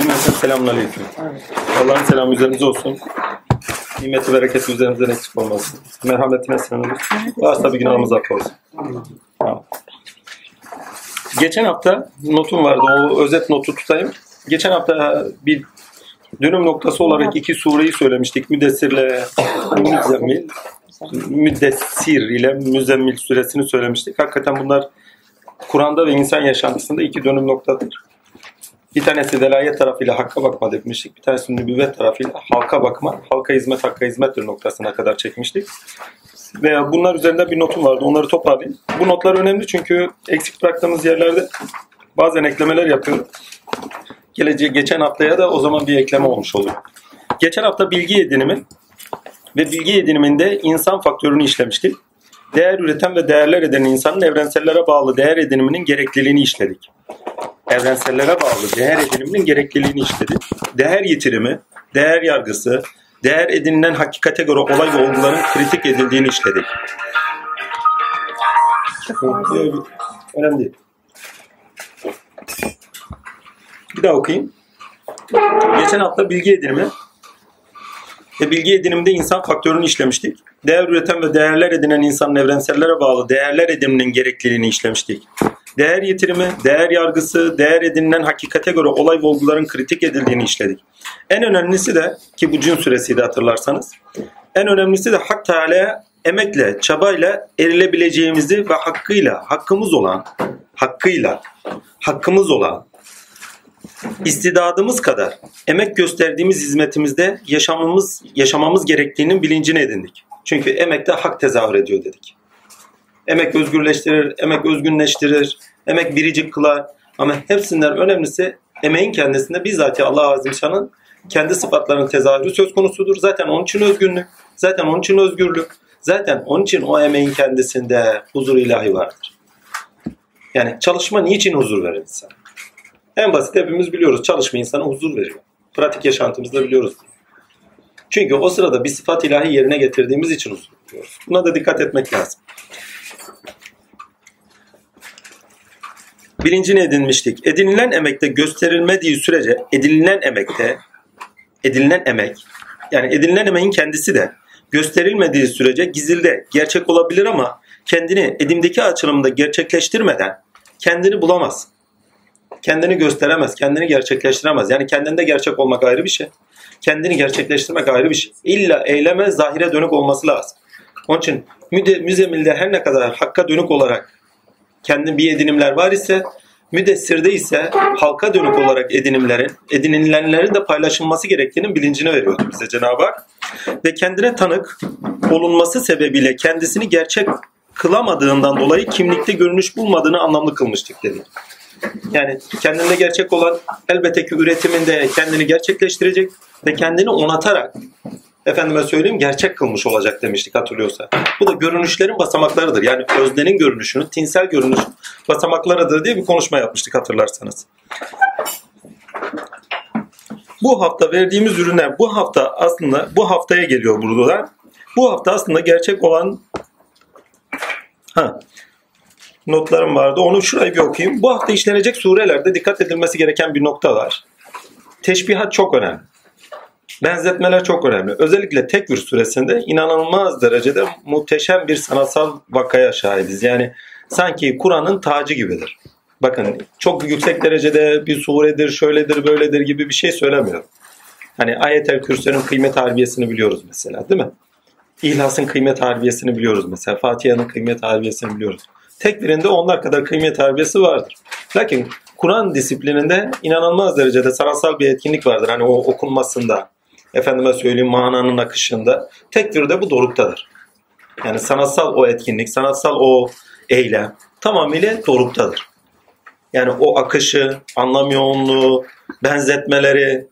Cümleten selamun aleyküm. Allah'ın selamı üzerinize olsun. Nimeti bereketi üzerinizden eksik olmasın. Merhametine sığınırız. Varsa bir günahımız affolsun. Geçen hafta notum vardı. O özet notu tutayım. Geçen hafta bir dönüm noktası olarak iki sureyi söylemiştik. Müddessirle Müzzemmil. Müddessir ile Müzzemmil suresini söylemiştik. Hakikaten bunlar Kur'an'da ve insan yaşantısında iki dönüm noktadır. Bir tanesi velayet tarafıyla hakka bakma demiştik. Bir tanesi nübüvvet tarafıyla halka bakma, halka hizmet, hakka hizmettir noktasına kadar çekmiştik. Veya bunlar üzerinde bir notum vardı. Onları toparlayayım. Bu notlar önemli çünkü eksik bıraktığımız yerlerde bazen eklemeler yapıyorum. Geleceğe, geçen haftaya da o zaman bir ekleme olmuş oluyor. Geçen hafta bilgi edinimi ve bilgi ediniminde insan faktörünü işlemiştik. Değer üreten ve değerler eden insanın evrensellere bağlı değer ediniminin gerekliliğini işledik evrensellere bağlı değer ediniminin gerekliliğini işledik. Değer yitirimi, değer yargısı, değer edinilen hakikate göre olay ve olguların kritik edildiğini işledik. Önemli değil. Bir daha okuyayım. Geçen hafta bilgi edinimi ve bilgi ediniminde insan faktörünü işlemiştik. Değer üreten ve değerler edinen insanın evrensellere bağlı değerler ediniminin gerekliliğini işlemiştik değer yitirimi, değer yargısı, değer edinilen hakikate göre olay ve olguların kritik edildiğini işledik. En önemlisi de ki bu cin süresiydi hatırlarsanız. En önemlisi de Hak Teala'ya emekle, çabayla erilebileceğimizi ve hakkıyla, hakkımız olan, hakkıyla, hakkımız olan, istidadımız kadar emek gösterdiğimiz hizmetimizde yaşamamız, yaşamamız gerektiğinin bilincini edindik. Çünkü emekte hak tezahür ediyor dedik. Emek özgürleştirir, emek özgünleştirir, emek biricik kılar. Ama hepsinden önemlisi emeğin kendisinde bizzat Allah Azimşan'ın kendi sıfatlarının tezahürü söz konusudur. Zaten onun için özgünlük, zaten onun için özgürlük, zaten onun için o emeğin kendisinde huzur ilahi vardır. Yani çalışma niçin huzur verir insan? En basit hepimiz biliyoruz. Çalışma insana huzur veriyor. Pratik yaşantımızda biliyoruz. Çünkü o sırada bir sıfat ilahi yerine getirdiğimiz için huzur veriyoruz. Buna da dikkat etmek lazım. Bilincini edinmiştik. Edinilen emekte gösterilmediği sürece edinilen emekte edinilen emek yani edinilen emeğin kendisi de gösterilmediği sürece gizilde gerçek olabilir ama kendini edimdeki açılımda gerçekleştirmeden kendini bulamaz. Kendini gösteremez, kendini gerçekleştiremez. Yani kendinde gerçek olmak ayrı bir şey. Kendini gerçekleştirmek ayrı bir şey. İlla eyleme zahire dönük olması lazım. Onun için müzemilde her ne kadar hakka dönük olarak kendi bir edinimler var ise müdessirde ise halka dönük olarak edinimlerin, edinilenlerin de paylaşılması gerektiğinin bilincini veriyordu bize Cenab-ı Hak. Ve kendine tanık olunması sebebiyle kendisini gerçek kılamadığından dolayı kimlikte görünüş bulmadığını anlamlı kılmıştık dedik. Yani kendinde gerçek olan elbette ki üretiminde kendini gerçekleştirecek ve kendini onatarak efendime söyleyeyim gerçek kılmış olacak demiştik hatırlıyorsa. Bu da görünüşlerin basamaklarıdır. Yani öznenin görünüşünü, tinsel görünüş basamaklarıdır diye bir konuşma yapmıştık hatırlarsanız. Bu hafta verdiğimiz ürünler bu hafta aslında bu haftaya geliyor burada. Bu hafta aslında gerçek olan ha, notlarım vardı. Onu şurayı bir okuyayım. Bu hafta işlenecek surelerde dikkat edilmesi gereken bir nokta var. Teşbihat çok önemli. Benzetmeler çok önemli. Özellikle Tekvir suresinde inanılmaz derecede muhteşem bir sanatsal vakaya şahidiz. Yani sanki Kur'an'ın tacı gibidir. Bakın çok yüksek derecede bir suredir, şöyledir, böyledir gibi bir şey söylemiyor. Hani ayet-el kürsünün kıymet harbiyesini biliyoruz mesela değil mi? İhlas'ın kıymet harbiyesini biliyoruz mesela. Fatiha'nın kıymet harbiyesini biliyoruz. Tekbirinde onlar kadar kıymet harbiyesi vardır. Lakin Kur'an disiplininde inanılmaz derecede sanatsal bir etkinlik vardır. Hani o okunmasında, efendime söyleyeyim mananın akışında tekvirde bu doruktadır. Yani sanatsal o etkinlik, sanatsal o eylem tamamıyla doruktadır. Yani o akışı, anlam yoğunluğu, benzetmeleri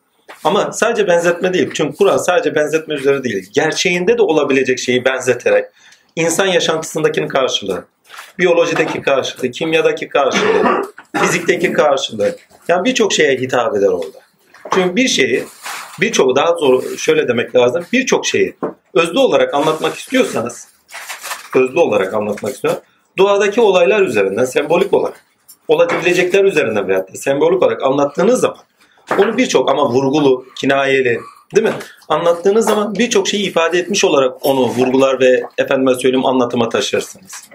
ama sadece benzetme değil. Çünkü Kur'an sadece benzetme üzere değil. Gerçeğinde de olabilecek şeyi benzeterek insan yaşantısındakinin karşılığı, biyolojideki karşılığı, kimyadaki karşılığı, fizikteki karşılığı. Yani birçok şeye hitap eder orada. Çünkü bir şeyi birçok daha zor şöyle demek lazım. Birçok şeyi özlü olarak anlatmak istiyorsanız özlü olarak anlatmak istiyorsanız doğadaki olaylar üzerinden sembolik olarak olabilecekler üzerinden veya sembolik olarak anlattığınız zaman Onu birçok ama vurgulu, kinayeli, değil mi? Anlattığınız zaman birçok şeyi ifade etmiş olarak onu vurgular ve efendime söyleyeyim anlatıma taşırsınız.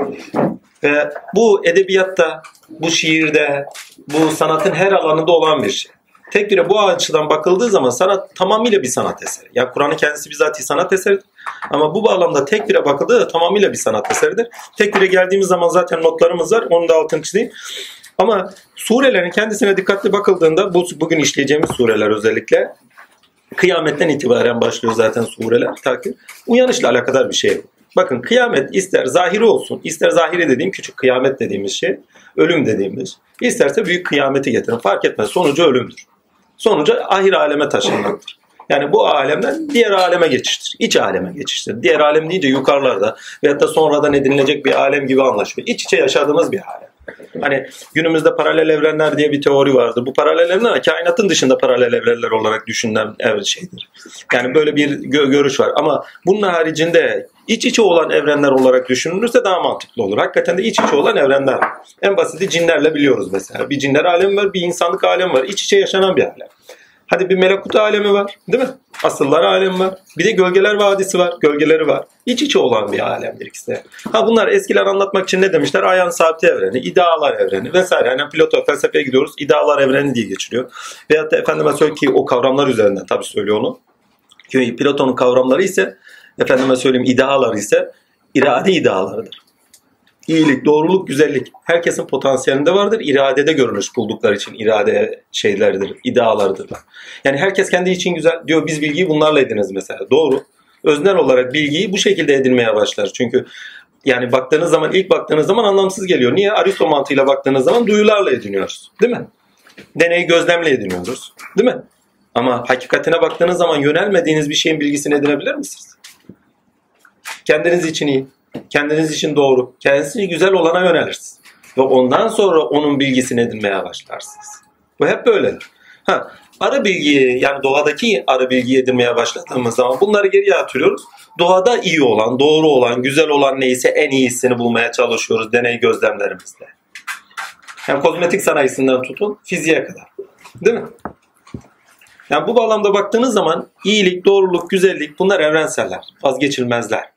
Ve bu edebiyatta, bu şiirde, bu sanatın her alanında olan bir şey. Tek bir bu açıdan bakıldığı zaman sanat tamamıyla bir sanat eseri. Yani Kur'an'ın kendisi bizatihi sanat eseridir. Ama bu bağlamda tek bire bakıldığı da tamamıyla bir sanat eseridir. Tek bire geldiğimiz zaman zaten notlarımız var. Onu da altını çizeyim. Ama surelerin kendisine dikkatli bakıldığında bu bugün işleyeceğimiz sureler özellikle kıyametten itibaren başlıyor zaten sureler. Ta ki uyanışla alakadar bir şey. Bakın kıyamet ister zahiri olsun, ister zahiri dediğim küçük kıyamet dediğimiz şey, ölüm dediğimiz, isterse büyük kıyameti getirin. Fark etmez. Sonucu ölümdür. Sonucu ahir aleme taşınmaktır. Yani bu alemden diğer aleme geçiştir. İç aleme geçiştir. Diğer alem deyince yukarılarda veyahut da sonradan edinilecek bir alem gibi anlaşıyor. İç içe yaşadığımız bir alem. Hani günümüzde paralel evrenler diye bir teori vardır. Bu paralel evrenler kainatın dışında paralel evrenler olarak düşünülen evren şeydir. Yani böyle bir gö- görüş var. Ama bunun haricinde iç içe olan evrenler olarak düşünülürse daha mantıklı olur. Hakikaten de iç içe olan evrenler. En basiti cinlerle biliyoruz mesela. Bir cinler alemi var, bir insanlık alemi var. İç içe yaşanan bir alem. Hadi bir melekut alemi var değil mi? Asıllar alemi var. Bir de gölgeler vadisi var. Gölgeleri var. İç içe olan bir alemdir ikisi. Ha bunlar eskiler anlatmak için ne demişler? Ayağın sabiti evreni, idealar evreni vesaire. Yani Plato felsefeye gidiyoruz. idealar evreni diye geçiliyor. Veyahut da efendime söyleyeyim ki o kavramlar üzerinden tabii söylüyor onu. Ki Platon'un kavramları ise efendime söyleyeyim idealar ise irade idealarıdır. İyilik, doğruluk, güzellik herkesin potansiyelinde vardır. İradede görünüş buldukları için irade şeyleridir, idealarıdırlar. Yani herkes kendi için güzel diyor biz bilgiyi bunlarla ediniz mesela. Doğru. Öznel olarak bilgiyi bu şekilde edinmeye başlar. Çünkü yani baktığınız zaman ilk baktığınız zaman anlamsız geliyor. Niye? Aristo mantığıyla baktığınız zaman duyularla ediniyoruz. Değil mi? Deney gözlemle ediniyoruz. Değil mi? Ama hakikatine baktığınız zaman yönelmediğiniz bir şeyin bilgisini edinebilir misiniz? Kendiniz için iyi, kendiniz için doğru, kendiniz için güzel olana yönelirsiniz. Ve ondan sonra onun bilgisini edinmeye başlarsınız. Bu hep böyledir. Ha, arı bilgiyi yani doğadaki arı bilgiyi edinmeye başladığımız zaman bunları geriye atıyoruz. Doğada iyi olan, doğru olan, güzel olan neyse en iyisini bulmaya çalışıyoruz deney gözlemlerimizle. Yani kozmetik sanayisinden tutun fiziğe kadar. Değil mi? Yani bu bağlamda baktığınız zaman iyilik, doğruluk, güzellik bunlar evrenseller, vazgeçilmezler.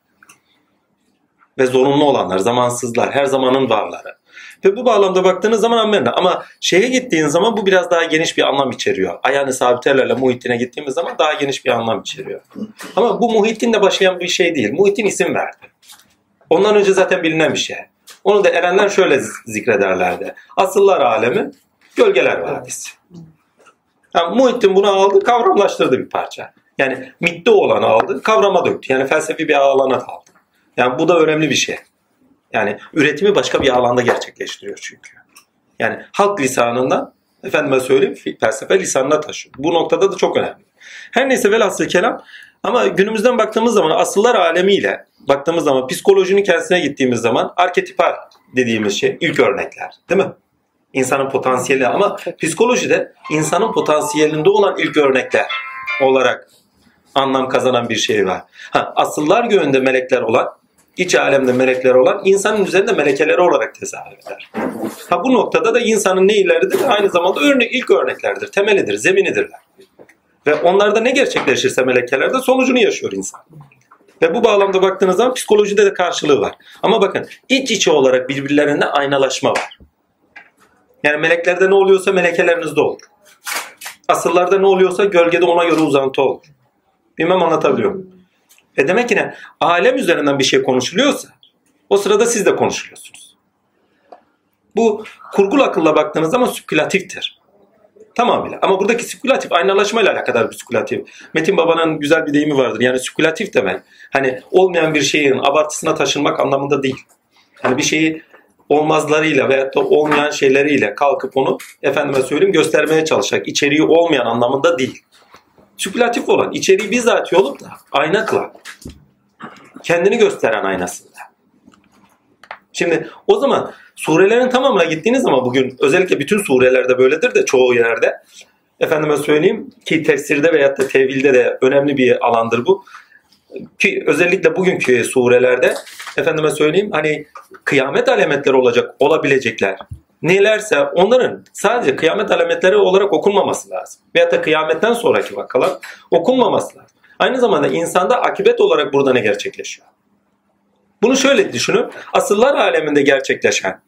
Ve zorunlu olanlar, zamansızlar, her zamanın varları. Ve bu bağlamda baktığınız zaman amenna. Ama şeye gittiğin zaman bu biraz daha geniş bir anlam içeriyor. Ayağını sabiterlerle Muhittin'e gittiğimiz zaman daha geniş bir anlam içeriyor. Ama bu Muhittin'le başlayan bir şey değil. Muhittin isim verdi. Ondan önce zaten bilinen bir şey. Onu da erenler şöyle zikrederlerdi. Asıllar alemi, gölgeler vadisi. Yani Muhittin bunu aldı, kavramlaştırdı bir parça. Yani mitte olanı aldı, kavrama döktü. Yani felsefi bir alana aldı. Yani bu da önemli bir şey. Yani üretimi başka bir alanda gerçekleştiriyor çünkü. Yani halk lisanından efendime söyleyeyim felsefe lisanına taşıyor. Bu noktada da çok önemli. Her neyse velhasıl kelam ama günümüzden baktığımız zaman asıllar alemiyle baktığımız zaman psikolojinin kendisine gittiğimiz zaman arketipal dediğimiz şey ilk örnekler değil mi? İnsanın potansiyeli ama psikolojide insanın potansiyelinde olan ilk örnekler olarak anlam kazanan bir şey var. Ha, asıllar göğünde melekler olan iç alemde melekler olan insanın üzerinde melekeleri olarak tezahür eder. Ha bu noktada da insanın neyleridir? Aynı zamanda örnek, ilk örneklerdir, temelidir, zeminidirler. Ve onlarda ne gerçekleşirse melekelerde sonucunu yaşıyor insan. Ve bu bağlamda baktığınız zaman psikolojide de karşılığı var. Ama bakın iç içe olarak birbirlerine aynalaşma var. Yani meleklerde ne oluyorsa melekelerinizde olur. Asıllarda ne oluyorsa gölgede ona göre uzantı olur. Bilmem anlatabiliyor muyum? E demek ki ne? Alem üzerinden bir şey konuşuluyorsa o sırada siz de konuşuluyorsunuz. Bu kurgul akılla baktığınız zaman spekülatiftir. Tamamıyla. Ama buradaki spekülatif aynalaşmayla alakadar bir spekülatif. Metin Baba'nın güzel bir deyimi vardır. Yani spekülatif demek. Hani olmayan bir şeyin abartısına taşınmak anlamında değil. Hani bir şeyi olmazlarıyla veyahut da olmayan şeyleriyle kalkıp onu efendime söyleyeyim göstermeye çalışacak. İçeriği olmayan anlamında değil. Spekülatif olan, içeriği bizzat olup da ayna kılan. Kendini gösteren aynasında. Şimdi o zaman surelerin tamamına gittiğiniz zaman bugün özellikle bütün surelerde böyledir de çoğu yerde efendime söyleyeyim ki tefsirde veyahut da tevilde de önemli bir alandır bu. Ki özellikle bugünkü surelerde efendime söyleyeyim hani kıyamet alametleri olacak olabilecekler nelerse onların sadece kıyamet alametleri olarak okunmaması lazım. Veyahut da kıyametten sonraki vakalar okunmaması lazım. Aynı zamanda insanda akibet olarak burada ne gerçekleşiyor? Bunu şöyle düşünün. Asıllar aleminde gerçekleşen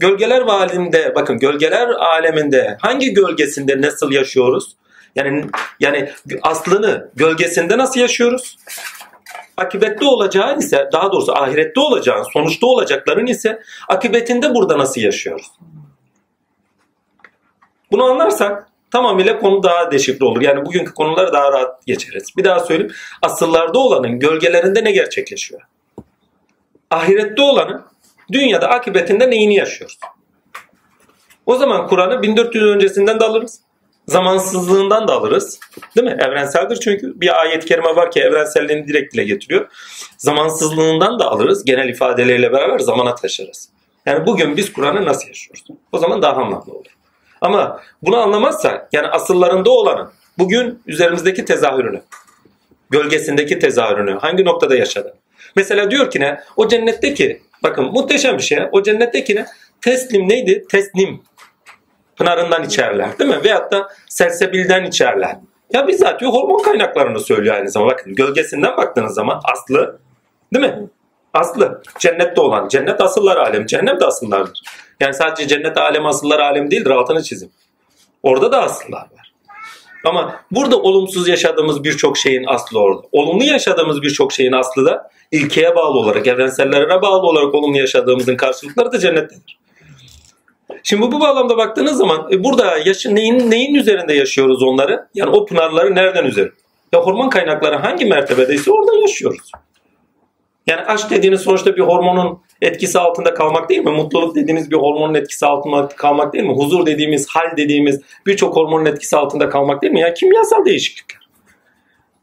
gölgeler aleminde bakın gölgeler aleminde hangi gölgesinde nasıl yaşıyoruz? Yani yani aslını gölgesinde nasıl yaşıyoruz? Akibette olacağın ise daha doğrusu ahirette olacağın, sonuçta olacakların ise akibetinde burada nasıl yaşıyoruz? Bunu anlarsak tamamıyla konu daha deşifre olur. Yani bugünkü konuları daha rahat geçeriz. Bir daha söyleyeyim. Asıllarda olanın gölgelerinde ne gerçekleşiyor? Ahirette olanın dünyada akıbetinde neyini yaşıyoruz? O zaman Kur'an'ı 1400 öncesinden de alırız. Zamansızlığından da alırız. Değil mi? Evrenseldir çünkü. Bir ayet-i kerime var ki evrenselliğini direkt dile getiriyor. Zamansızlığından da alırız. Genel ifadeleriyle beraber zamana taşırız. Yani bugün biz Kur'an'ı nasıl yaşıyoruz? O zaman daha anlamlı olur. Ama bunu anlamazsak yani asıllarında olanın bugün üzerimizdeki tezahürünü, gölgesindeki tezahürünü hangi noktada yaşadı? Mesela diyor ki ne? O cennetteki bakın muhteşem bir şey. O cennetteki ne? Teslim neydi? Teslim pınarından içerler değil mi? Veyahut da sersebilden içerler. Ya bizzat diyor hormon kaynaklarını söylüyor aynı zamanda. Bakın gölgesinden baktığınız zaman aslı değil mi? Aslı cennette olan. Cennet asıllar alem. Cennet de asıllardır. Yani sadece cennet alem asıllar alem değildir altını çizim. Orada da asıllar var. Ama burada olumsuz yaşadığımız birçok şeyin aslı orada. Olumlu yaşadığımız birçok şeyin aslı da ilkeye bağlı olarak, evrensellere bağlı olarak olumlu yaşadığımızın karşılıkları da cennettedir. Şimdi bu bağlamda baktığınız zaman e, burada yaşı, neyin, neyin üzerinde yaşıyoruz onları? Yani o pınarları nereden üzeri? Ya hormon kaynakları hangi mertebedeyse orada yaşıyoruz. Yani aşk dediğiniz sonuçta bir hormonun etkisi altında kalmak değil mi? Mutluluk dediğimiz bir hormonun etkisi altında kalmak değil mi? Huzur dediğimiz, hal dediğimiz birçok hormonun etkisi altında kalmak değil mi? Yani kimyasal değişiklikler.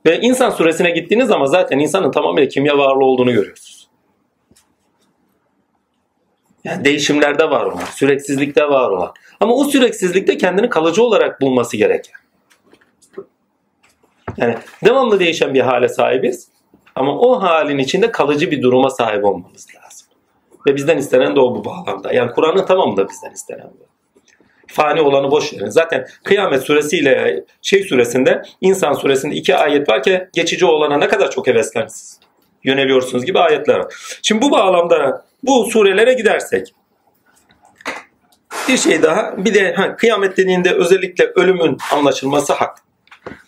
Ve insan suresine gittiğiniz zaman zaten insanın tamamıyla kimya varlığı olduğunu görüyorsunuz. Yani değişimlerde var olan, süreksizlikte var olan. Ama o süreksizlikte kendini kalıcı olarak bulması gereken. Yani devamlı değişen bir hale sahibiz. Ama o halin içinde kalıcı bir duruma sahip olmamız lazım. Ve bizden istenen de o bu bağlamda. Yani Kur'an'ın tamamı da bizden istenen bu. Fani olanı boş verin. Zaten kıyamet suresiyle şey suresinde, insan suresinde iki ayet var ki geçici olana ne kadar çok heveslensiz yöneliyorsunuz gibi ayetler var. Şimdi bu bağlamda bu surelere gidersek bir şey daha bir de ha, kıyamet dediğinde özellikle ölümün anlaşılması hak.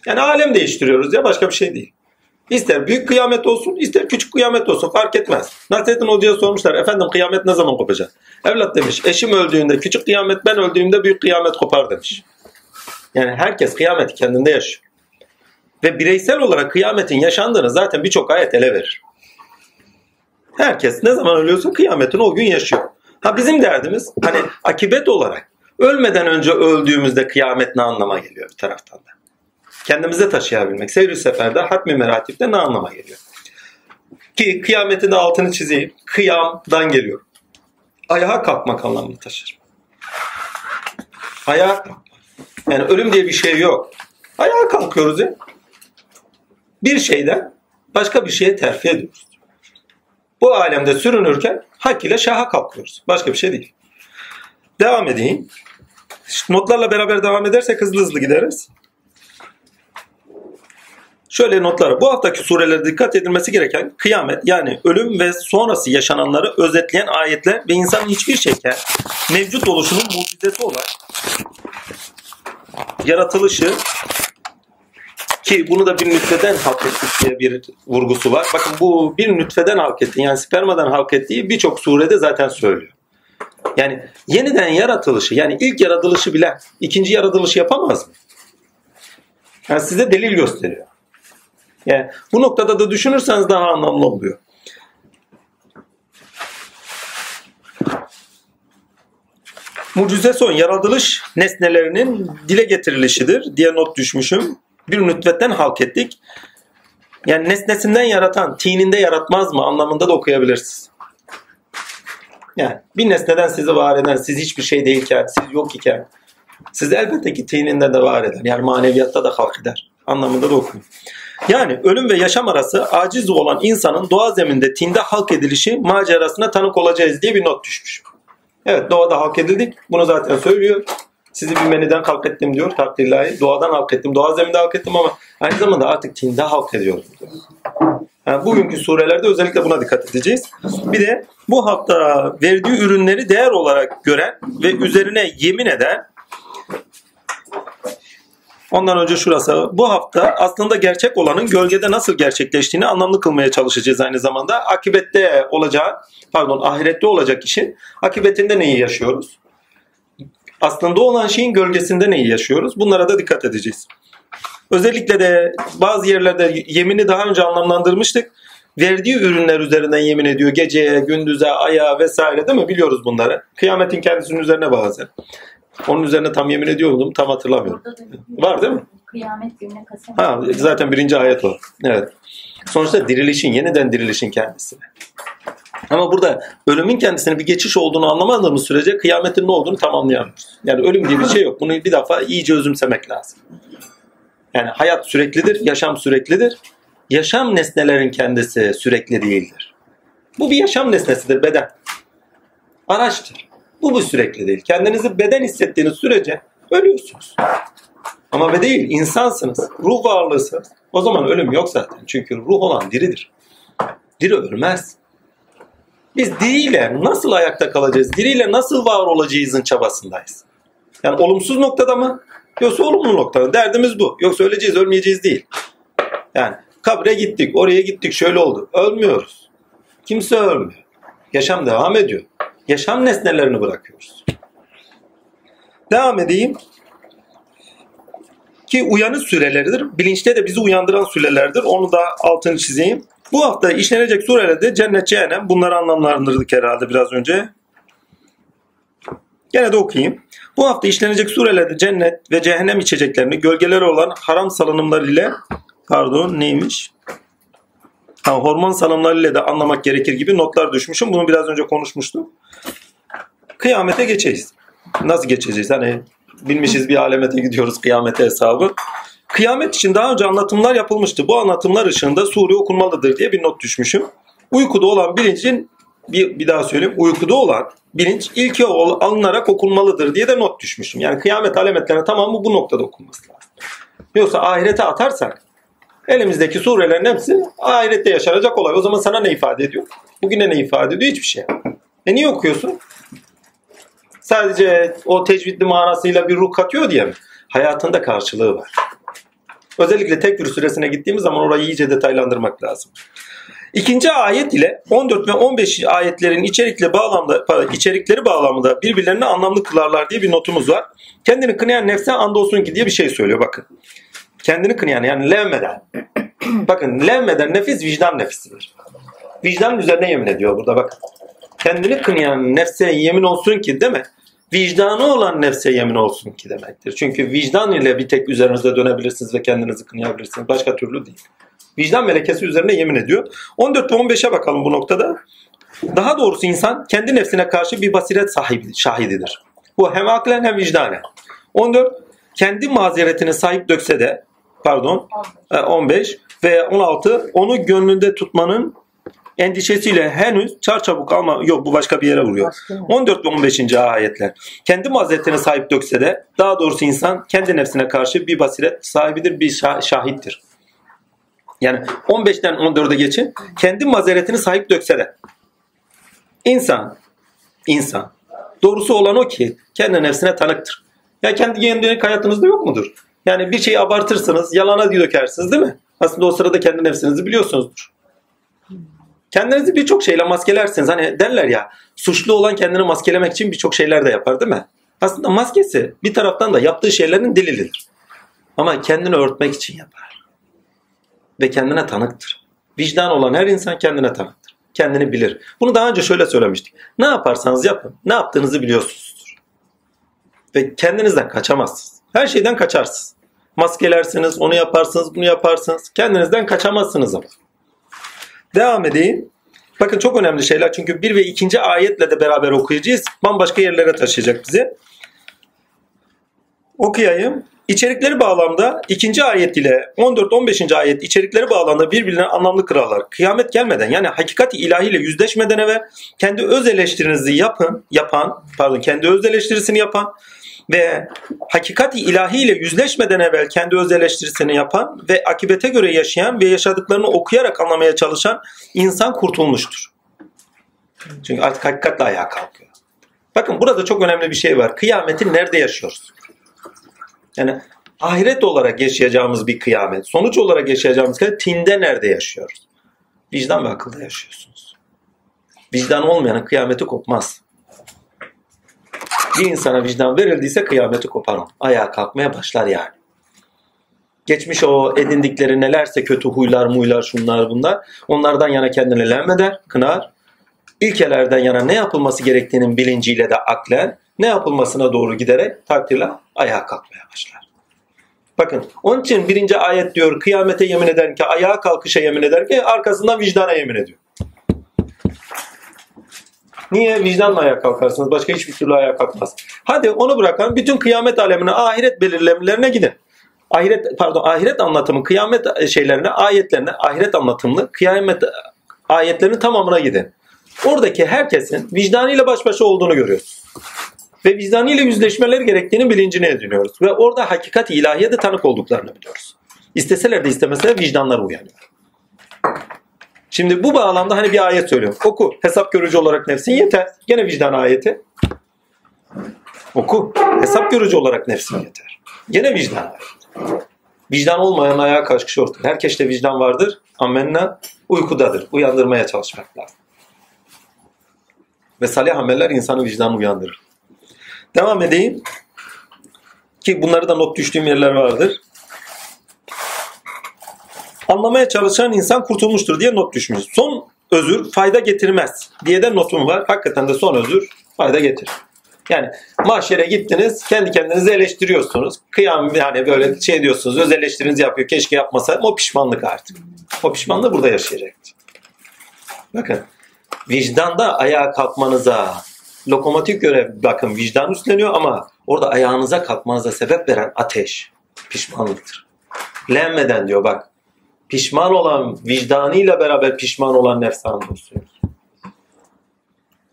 Yani alem değiştiriyoruz ya başka bir şey değil. İster büyük kıyamet olsun, ister küçük kıyamet olsun fark etmez. Nasrettin Hoca'ya sormuşlar, efendim kıyamet ne zaman kopacak? Evlat demiş, eşim öldüğünde küçük kıyamet, ben öldüğümde büyük kıyamet kopar demiş. Yani herkes kıyameti kendinde yaşıyor. Ve bireysel olarak kıyametin yaşandığını zaten birçok ayet ele verir. Herkes ne zaman ölüyorsa kıyametin o gün yaşıyor. Ha bizim derdimiz hani akibet olarak ölmeden önce öldüğümüzde kıyamet ne anlama geliyor bir taraftan da kendimize taşıyabilmek. Seyir seferde hatmi meratipte ne anlama geliyor? Ki kıyametin de altını çizeyim. Kıyamdan geliyor. Ayağa kalkmak anlamını taşır. Ayağa kalkmak. Yani ölüm diye bir şey yok. Ayağa kalkıyoruz ya. Bir şeyden başka bir şeye terfi ediyoruz. Bu alemde sürünürken hak ile şaha kalkıyoruz. Başka bir şey değil. Devam edeyim. Notlarla beraber devam edersek hızlı hızlı gideriz. Şöyle notlar. Bu haftaki surelere dikkat edilmesi gereken kıyamet yani ölüm ve sonrası yaşananları özetleyen ayetler ve insanın hiçbir şekilde mevcut oluşunun mucizesi olan yaratılışı ki bunu da bir nütfeden halk ettik diye bir vurgusu var. Bakın bu bir nütfeden halk ettiği yani spermadan halk ettiği birçok surede zaten söylüyor. Yani yeniden yaratılışı yani ilk yaratılışı bile ikinci yaratılışı yapamaz mı? Yani size delil gösteriyor. Yani bu noktada da düşünürseniz daha anlamlı oluyor. Mucize son yaratılış nesnelerinin dile getirilişidir diye not düşmüşüm. Bir nütvetten halk ettik. Yani nesnesinden yaratan, tininde yaratmaz mı anlamında da okuyabilirsiniz. Yani bir nesneden sizi var eden, siz hiçbir şey değilken, siz yok iken, siz elbette ki tininde de var eder. Yani maneviyatta da halk eder. Anlamında da okuyun. Yani ölüm ve yaşam arası aciz olan insanın doğa zeminde tinde halk edilişi macerasına tanık olacağız diye bir not düşmüş. Evet doğada halk edildik. Bunu zaten söylüyor. Sizi bir meniden halk ettim diyor takdirlahi. Doğadan halk ettim. Doğa zeminde halk ettim ama aynı zamanda artık tinde halk ediyorum diyor. Yani bugünkü surelerde özellikle buna dikkat edeceğiz. Bir de bu hafta verdiği ürünleri değer olarak gören ve üzerine yemin eden Ondan önce şurası. Bu hafta aslında gerçek olanın gölgede nasıl gerçekleştiğini anlamlı kılmaya çalışacağız aynı zamanda. Akibette olacağı, pardon ahirette olacak işin akibetinde neyi yaşıyoruz? Aslında olan şeyin gölgesinde neyi yaşıyoruz? Bunlara da dikkat edeceğiz. Özellikle de bazı yerlerde yemini daha önce anlamlandırmıştık. Verdiği ürünler üzerinden yemin ediyor. Geceye, gündüze, aya vesaire değil mi? Biliyoruz bunları. Kıyametin kendisinin üzerine bazen. Onun üzerine tam yemin ediyordum. Tam hatırlamıyorum. Var değil mi? Kıyamet gününe kasem. Ha, zaten birinci ayet o. Evet. Sonuçta dirilişin, yeniden dirilişin kendisi. Ama burada ölümün kendisine bir geçiş olduğunu anlamadığımız sürece kıyametin ne olduğunu tam anlayamıyoruz. Yani ölüm diye bir şey yok. Bunu bir defa iyice özümsemek lazım. Yani hayat süreklidir, yaşam süreklidir. Yaşam nesnelerin kendisi sürekli değildir. Bu bir yaşam nesnesidir beden. Araçtır. Bu bu sürekli değil. Kendinizi beden hissettiğiniz sürece ölüyorsunuz. Ama be değil, insansınız. Ruh varlığısınız. O zaman ölüm yok zaten. Çünkü ruh olan diridir. Diri ölmez. Biz diriyle nasıl ayakta kalacağız? Diriyle nasıl var olacağızın çabasındayız. Yani olumsuz noktada mı? Yoksa olumlu noktada. Derdimiz bu. Yoksa öleceğiz, ölmeyeceğiz değil. Yani kabre gittik, oraya gittik, şöyle oldu. Ölmüyoruz. Kimse ölmüyor. Yaşam devam ediyor. Yaşam nesnelerini bırakıyoruz. Devam edeyim ki uyanış süreleridir. Bilinçte de bizi uyandıran sürelerdir. Onu da altını çizeyim. Bu hafta işlenecek surelerde cennet, cehennem bunları anlamlandırdık herhalde biraz önce. Gene de okuyayım. Bu hafta işlenecek surelerde cennet ve cehennem içeceklerini gölgeleri olan haram salınımlar ile pardon neymiş? Ha, hormon salınımları ile de anlamak gerekir gibi notlar düşmüşüm. Bunu biraz önce konuşmuştum. Kıyamete geçeceğiz. Nasıl geçeceğiz? Hani bilmişiz bir alemete gidiyoruz kıyamete hesabı. Kıyamet için daha önce anlatımlar yapılmıştı. Bu anlatımlar ışığında sure okunmalıdır diye bir not düşmüşüm. Uykuda olan bilincin bir, bir daha söyleyeyim. Uykuda olan bilinç ilki ol- alınarak okunmalıdır diye de not düşmüşüm. Yani kıyamet alametlerinin tamamı bu noktada okunması lazım. Yoksa ahirete atarsak elimizdeki surelerin hepsi ahirette yaşanacak olay. O zaman sana ne ifade ediyor? Bugüne ne ifade ediyor? Hiçbir şey. E niye okuyorsun? Sadece o tecvidli manasıyla bir ruh katıyor diye mi? Hayatında karşılığı var. Özellikle tekbir süresine gittiğimiz zaman orayı iyice detaylandırmak lazım. İkinci ayet ile 14 ve 15 ayetlerin içerikle bağlamda, içerikleri bağlamında birbirlerini anlamlı kılarlar diye bir notumuz var. Kendini kınayan nefse andolsun ki diye bir şey söylüyor bakın. Kendini kınayan yani levmeden. bakın levmeden nefis vicdan nefisidir. Vicdan üzerine yemin ediyor burada bakın. Kendini kınayan nefse yemin olsun ki değil mi? Vicdanı olan nefse yemin olsun ki demektir. Çünkü vicdan ile bir tek üzerinize dönebilirsiniz ve kendinizi kınayabilirsiniz. Başka türlü değil. Vicdan melekesi üzerine yemin ediyor. 14 ve 15'e bakalım bu noktada. Daha doğrusu insan kendi nefsine karşı bir basiret sahibi, şahididir. Bu hem aklen hem vicdanen. 14 kendi mazeretine sahip dökse de pardon e, 15 ve 16 onu gönlünde tutmanın endişesiyle henüz çarçabuk alma yok bu başka bir yere vuruyor. Başka mı? 14 ve 15. ayetler. Kendi mazeretine sahip dökse de daha doğrusu insan kendi nefsine karşı bir basiret sahibidir, bir şah- şahittir. Yani 15'ten 14'e geçin. Kendi mazeretini sahip dökse de. İnsan, insan. Doğrusu olan o ki kendi nefsine tanıktır. Ya kendi gündelik hayatınızda yok mudur? Yani bir şeyi abartırsınız, yalana dökersiniz değil mi? Aslında o sırada kendi nefsinizi biliyorsunuzdur. Kendinizi birçok şeyle maskelersiniz. Hani derler ya suçlu olan kendini maskelemek için birçok şeyler de yapar değil mi? Aslında maskesi bir taraftan da yaptığı şeylerin delilidir. Ama kendini örtmek için yapar. Ve kendine tanıktır. Vicdan olan her insan kendine tanıktır. Kendini bilir. Bunu daha önce şöyle söylemiştik. Ne yaparsanız yapın. Ne yaptığınızı biliyorsunuzdur. Ve kendinizden kaçamazsınız. Her şeyden kaçarsınız. Maskelersiniz, onu yaparsınız, bunu yaparsınız. Kendinizden kaçamazsınız ama. Devam edeyim. Bakın çok önemli şeyler çünkü bir ve ikinci ayetle de beraber okuyacağız. Bambaşka yerlere taşıyacak bizi. Okuyayım. İçerikleri bağlamda ikinci ayet ile 14-15. ayet içerikleri bağlamda birbirine anlamlı kırarlar. Kıyamet gelmeden yani hakikati ilahiyle yüzleşmeden evvel kendi öz eleştirinizi yapın, yapan, pardon kendi öz eleştirisini yapan ve hakikati ilahiyle yüzleşmeden evvel kendi öz eleştirisini yapan ve akibete göre yaşayan ve yaşadıklarını okuyarak anlamaya çalışan insan kurtulmuştur. Çünkü artık hakikatle ayağa kalkıyor. Bakın burada çok önemli bir şey var. Kıyameti nerede yaşıyoruz? Yani ahiret olarak yaşayacağımız bir kıyamet, sonuç olarak yaşayacağımız kıyamet, tinde nerede yaşıyoruz? Vicdan ve akılda yaşıyorsunuz. Vicdan olmayanın kıyameti kopmaz. Bir insana vicdan verildiyse kıyameti kopar. Ayağa kalkmaya başlar yani. Geçmiş o edindikleri nelerse kötü huylar, muylar, şunlar bunlar. Onlardan yana kendini lehmeder, kınar. İlkelerden yana ne yapılması gerektiğinin bilinciyle de aklen ne yapılmasına doğru giderek takdirle ayağa kalkmaya başlar. Bakın onun için birinci ayet diyor kıyamete yemin eder ki ayağa kalkışa yemin eder ki arkasından vicdana yemin ediyor. Niye? Vicdanla ayağa kalkarsınız. Başka hiçbir türlü ayağa kalkmaz. Hadi onu bırakan bütün kıyamet alemine ahiret belirlemelerine gidin. Ahiret pardon ahiret anlatımı kıyamet şeylerine ayetlerine ahiret anlatımlı kıyamet ayetlerinin tamamına gidin. Oradaki herkesin vicdanıyla baş başa olduğunu görüyoruz. Ve vicdanıyla yüzleşmeleri gerektiğini bilincini ediniyoruz. Ve orada hakikat ilahiye de tanık olduklarını biliyoruz. İsteseler de istemeseler vicdanları uyanıyor. Şimdi bu bağlamda hani bir ayet söylüyorum. Oku. Hesap görücü olarak nefsin yeter. Gene vicdan ayeti. Oku. Hesap görücü olarak nefsin yeter. Gene vicdan ayeti. Vicdan olmayan ayağa kalkış ortada. Herkeste vicdan vardır. Amenna uykudadır. Uyandırmaya çalışmak lazım. Ve salih ameller insanı vicdan uyandırır. Devam edeyim. Ki bunları da not düştüğüm yerler vardır. Anlamaya çalışan insan kurtulmuştur diye not düşmüş. Son özür fayda getirmez diye de notum var. Hakikaten de son özür fayda getirir. Yani mahşere gittiniz kendi kendinizi eleştiriyorsunuz. Kıyam yani böyle şey diyorsunuz öz eleştirinizi yapıyor keşke yapmasa o pişmanlık artık. O pişmanlığı burada yaşayacaktır. Bakın vicdanda ayağa kalkmanıza lokomotif görev bakın vicdan üstleniyor ama orada ayağınıza kalkmanıza sebep veren ateş pişmanlıktır. Lenmeden diyor bak pişman olan vicdanıyla beraber pişman olan nefsan dostuyor.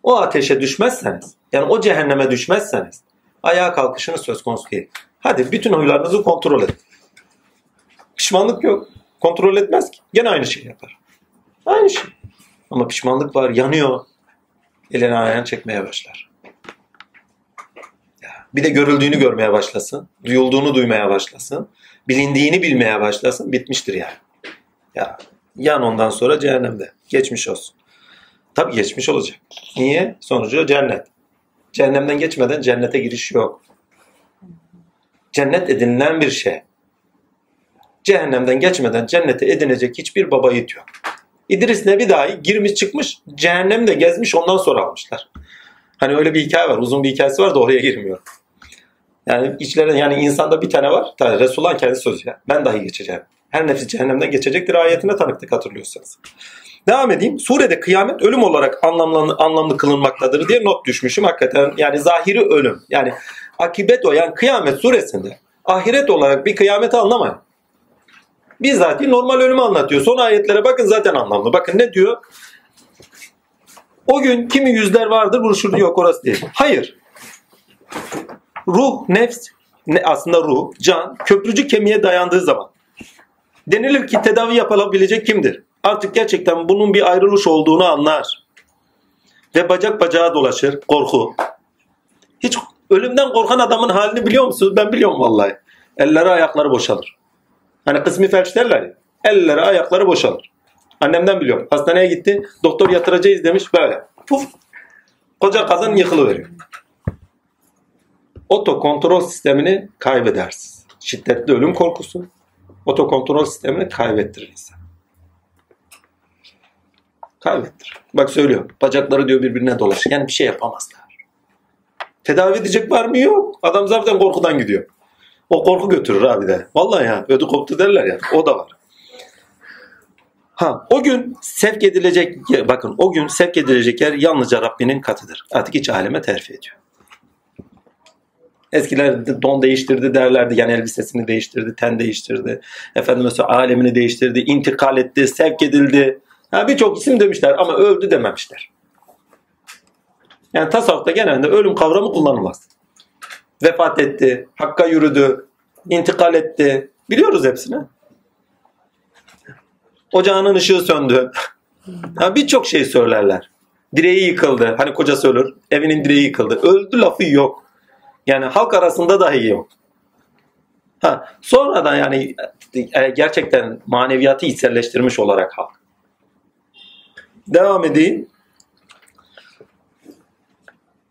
O ateşe düşmezseniz yani o cehenneme düşmezseniz ayağa kalkışınız söz konusu değil. Hadi bütün huylarınızı kontrol edin. Pişmanlık yok. Kontrol etmez ki. Gene aynı şeyi yapar. Aynı şey. Ama pişmanlık var, yanıyor. Elini ayağını çekmeye başlar. Bir de görüldüğünü görmeye başlasın. Duyulduğunu duymaya başlasın. Bilindiğini bilmeye başlasın. Bitmiştir yani. Ya yan ondan sonra cehennemde. Geçmiş olsun. Tabi geçmiş olacak. Niye? Sonucu cennet. Cehennemden geçmeden cennete giriş yok. Cennet edinilen bir şey. Cehennemden geçmeden cennete edinecek hiçbir baba yiğit yok. İdris Nebi dahi girmiş çıkmış cehennemde gezmiş ondan sonra almışlar. Hani öyle bir hikaye var. Uzun bir hikayesi var da oraya girmiyor. Yani içlerinde yani insanda bir tane var. Tabii Resulullah'ın kendi sözü ya. Ben dahi geçeceğim. Her nefis cehennemden geçecektir ayetine tanıktık hatırlıyorsanız. Devam edeyim. Surede kıyamet ölüm olarak anlamlı, anlamlı kılınmaktadır diye not düşmüşüm. Hakikaten yani zahiri ölüm. Yani akibet o yani kıyamet suresinde ahiret olarak bir kıyameti anlamayın. Bizzat normal ölümü anlatıyor. Son ayetlere bakın zaten anlamlı. Bakın ne diyor? O gün kimi yüzler vardır bunu şurada yok orası değil. Hayır. Ruh, nefs, ne, aslında ruh, can, köprücü kemiğe dayandığı zaman denilir ki tedavi yapılabilecek kimdir? Artık gerçekten bunun bir ayrılış olduğunu anlar. Ve bacak bacağa dolaşır. Korku. Hiç ölümden korkan adamın halini biliyor musunuz? Ben biliyorum vallahi. Elleri ayakları boşalır. Hani kısmi felç derler ya. Elleri ayakları boşalır. Annemden biliyorum. Hastaneye gitti. Doktor yatıracağız demiş böyle. Puf. Koca kazan yıkılıveriyor. Oto kontrol sistemini kaybedersiniz. Şiddetli ölüm korkusu oto kontrol sistemini kaybettirir insan. Kaybettir. Bak söylüyor. Bacakları diyor birbirine dolaşır. Yani bir şey yapamazlar. Tedavi edecek var mı? Yok. Adam zaten korkudan gidiyor. O korku götürür abi de. Vallahi ya ödü koptu derler ya. O da var. Ha o gün sevk edilecek bakın o gün sevk edilecek yer yalnızca Rabbinin katıdır. Artık iç aleme terfi ediyor. Eskiler don değiştirdi derlerdi. Yani elbisesini değiştirdi, ten değiştirdi. Efendim mesela alemini değiştirdi, intikal etti, sevk edildi. Yani Birçok isim demişler ama öldü dememişler. Yani tasavvufta genelde ölüm kavramı kullanılmaz. Vefat etti, hakka yürüdü, intikal etti. Biliyoruz hepsini. Ocağının ışığı söndü. Yani Birçok şey söylerler. Direği yıkıldı. Hani kocası ölür. Evinin direği yıkıldı. Öldü lafı yok. Yani halk arasında dahi yok. Ha, sonradan yani e, gerçekten maneviyatı içselleştirmiş olarak halk. Devam edeyim.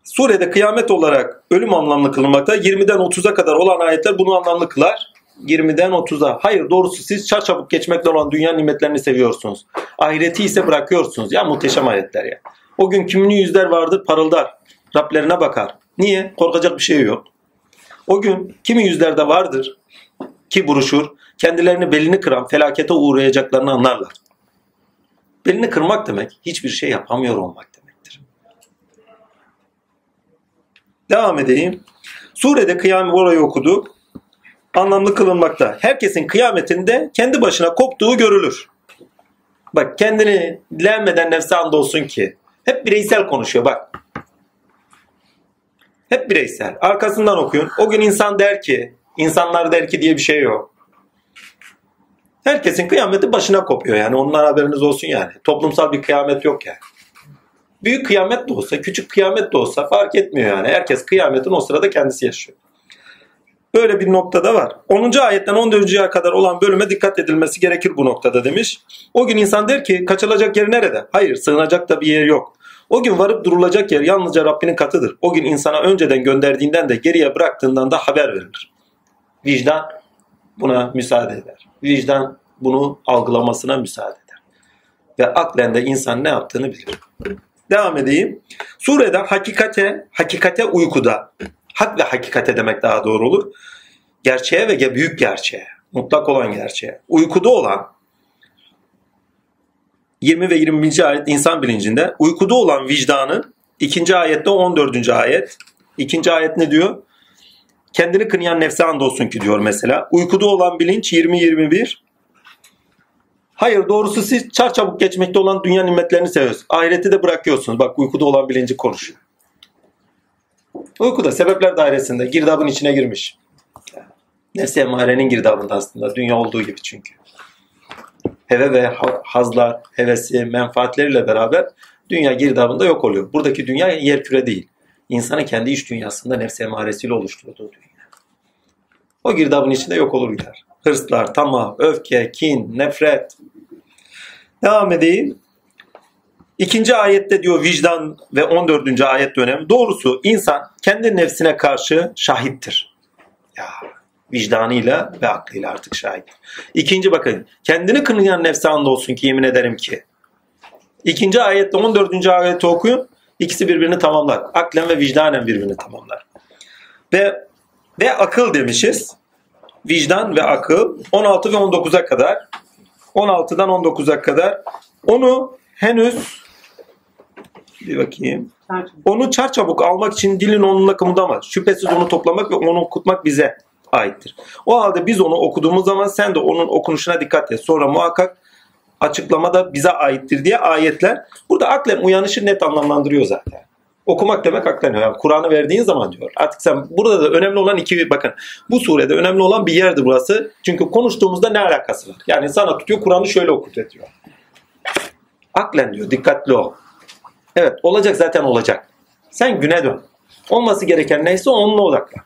Surede kıyamet olarak ölüm anlamlı kılınmakta. 20'den 30'a kadar olan ayetler bunu anlamlı kılar. 20'den 30'a. Hayır doğrusu siz çarçabuk geçmekte olan dünya nimetlerini seviyorsunuz. Ahireti ise bırakıyorsunuz. Ya muhteşem ayetler ya. O gün kimli yüzler vardır parıldar. Rablerine bakar. Niye? Korkacak bir şey yok. O gün kimi yüzlerde vardır ki buruşur. Kendilerini belini kıran felakete uğrayacaklarını anlarlar. Belini kırmak demek hiçbir şey yapamıyor olmak demektir. Devam edeyim. Surede kıyamet orayı okuduk. Anlamlı kılınmakta. Herkesin kıyametinde kendi başına koptuğu görülür. Bak kendini dilenmeden nefse andolsun ki. Hep bireysel konuşuyor bak. Hep bireysel. Arkasından okuyun. O gün insan der ki, insanlar der ki diye bir şey yok. Herkesin kıyameti başına kopuyor yani. Ondan haberiniz olsun yani. Toplumsal bir kıyamet yok yani. Büyük kıyamet de olsa, küçük kıyamet de olsa fark etmiyor yani. Herkes kıyametin o sırada kendisi yaşıyor. Böyle bir noktada var. 10. ayetten 14. kadar olan bölüme dikkat edilmesi gerekir bu noktada demiş. O gün insan der ki kaçılacak yer nerede? Hayır sığınacak da bir yer yok. O gün varıp durulacak yer yalnızca Rabbinin katıdır. O gün insana önceden gönderdiğinden de geriye bıraktığından da haber verilir. Vicdan buna müsaade eder. Vicdan bunu algılamasına müsaade eder. Ve aklen de insan ne yaptığını bilir. Devam edeyim. Surede hakikate, hakikate uykuda, hak ve hakikate demek daha doğru olur. Gerçeğe ve büyük gerçeğe, mutlak olan gerçeğe, uykuda olan 20 ve 21. ayet insan bilincinde uykuda olan vicdanın ikinci ayette 14. ayet. İkinci ayet ne diyor? Kendini kınayan nefse andolsun ki diyor mesela. Uykuda olan bilinç 20-21. Hayır doğrusu siz çarçabuk geçmekte olan dünya nimetlerini seviyorsunuz. Ahireti de bırakıyorsunuz. Bak uykuda olan bilinci konuşuyor. Uykuda sebepler dairesinde girdabın içine girmiş. Nefsi emarenin girdabında aslında. Dünya olduğu gibi çünkü heve ve hazlar, hevesi, menfaatleriyle beraber dünya girdabında yok oluyor. Buradaki dünya yer küre değil. İnsanın kendi iç dünyasında nefs emaresiyle oluşturduğu dünya. O girdabın içinde yok olur gider. Hırslar, tamah, öfke, kin, nefret. Devam edeyim. İkinci ayette diyor vicdan ve 14. ayet dönem. Doğrusu insan kendi nefsine karşı şahittir. Ya vicdanıyla ve aklıyla artık şahit. İkinci bakın kendini kınayan nefse olsun ki yemin ederim ki. İkinci ayette 14. ayeti okuyun. İkisi birbirini tamamlar. Aklen ve vicdanen birbirini tamamlar. Ve ve akıl demişiz. Vicdan ve akıl 16 ve 19'a kadar 16'dan 19'a kadar onu henüz bir bakayım. Onu çarçabuk almak için dilin onunla kımıldamaz. Şüphesiz onu toplamak ve onu okutmak bize aittir. O halde biz onu okuduğumuz zaman sen de onun okunuşuna dikkat et. Sonra muhakkak açıklamada bize aittir diye ayetler burada aklen uyanışı net anlamlandırıyor zaten. Okumak demek aklen yani Kur'an'ı verdiğin zaman diyor. Artık sen burada da önemli olan iki bakın. Bu surede önemli olan bir yerdi burası. Çünkü konuştuğumuzda ne alakası var? Yani sana tutuyor Kur'an'ı şöyle okut diyor. Aklen diyor dikkatli ol. Evet olacak zaten olacak. Sen güne dön. Olması gereken neyse onunla odaklan.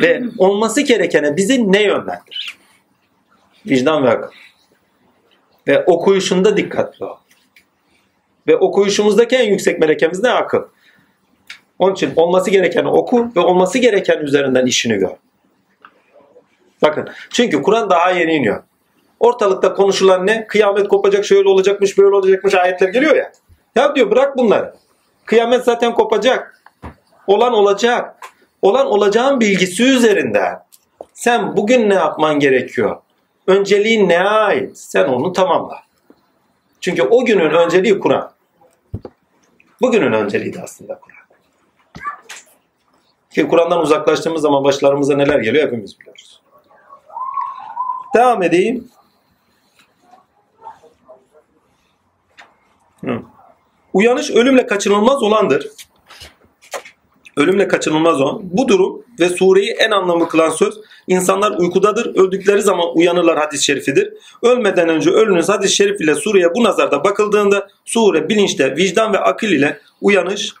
Ve olması gerekene bizi ne yönlendirir? Vicdan ve akıl. Ve okuyuşunda dikkatli ol. Ve okuyuşumuzdaki en yüksek melekemiz ne? Akıl. Onun için olması gerekeni oku ve olması gereken üzerinden işini gör. Bakın çünkü Kur'an daha yeni iniyor. Ortalıkta konuşulan ne? Kıyamet kopacak, şöyle olacakmış, böyle olacakmış ayetler geliyor ya. Ya diyor bırak bunları. Kıyamet zaten kopacak. Olan olacak olan olacağın bilgisi üzerinden sen bugün ne yapman gerekiyor? Önceliğin neye ait? Sen onu tamamla. Çünkü o günün önceliği Kur'an. Bugünün önceliği de aslında Kur'an. Ki Kur'an'dan uzaklaştığımız zaman başlarımıza neler geliyor hepimiz biliyoruz. Devam edeyim. Hı. Uyanış ölümle kaçınılmaz olandır. Ölümle kaçınılmaz olan. Bu durum ve sureyi en anlamlı kılan söz insanlar uykudadır. Öldükleri zaman uyanırlar hadis-i şerifidir. Ölmeden önce ölünüz hadis-i şerif ile sureye bu nazarda bakıldığında sure bilinçte, vicdan ve akıl ile uyanış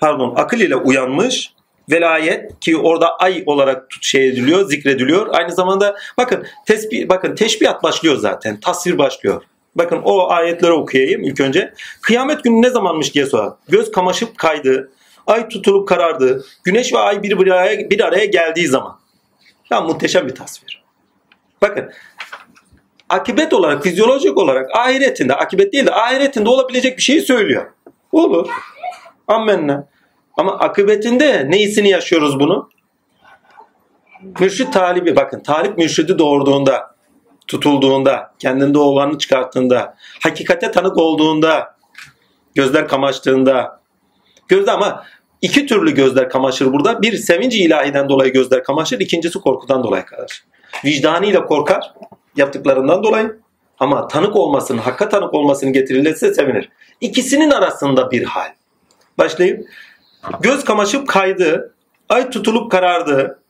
pardon akıl ile uyanmış velayet ki orada ay olarak şey ediliyor, zikrediliyor. Aynı zamanda bakın tesbih bakın teşbihat başlıyor zaten. Tasvir başlıyor. Bakın o ayetleri okuyayım ilk önce. Kıyamet günü ne zamanmış diye sorar. Göz kamaşıp kaydı, ay tutulup karardı, güneş ve ay bir, bir, araya, bir araya geldiği zaman. Ya muhteşem bir tasvir. Bakın akibet olarak, fizyolojik olarak ahiretinde, akibet değil de ahiretinde olabilecek bir şeyi söylüyor. Olur. Ammenna. Ama akıbetinde neyisini yaşıyoruz bunu? Mürşit talibi bakın talip mürşidi doğurduğunda tutulduğunda, kendinde olanı çıkarttığında, hakikate tanık olduğunda, gözler kamaştığında, gözde ama iki türlü gözler kamaşır burada. Bir sevinci ilahiden dolayı gözler kamaşır, ikincisi korkudan dolayı kamaşır. Vicdanıyla korkar yaptıklarından dolayı ama tanık olmasını, hakka tanık olmasını getirilirse sevinir. İkisinin arasında bir hal. Başlayayım. Göz kamaşıp kaydı, ay tutulup karardı,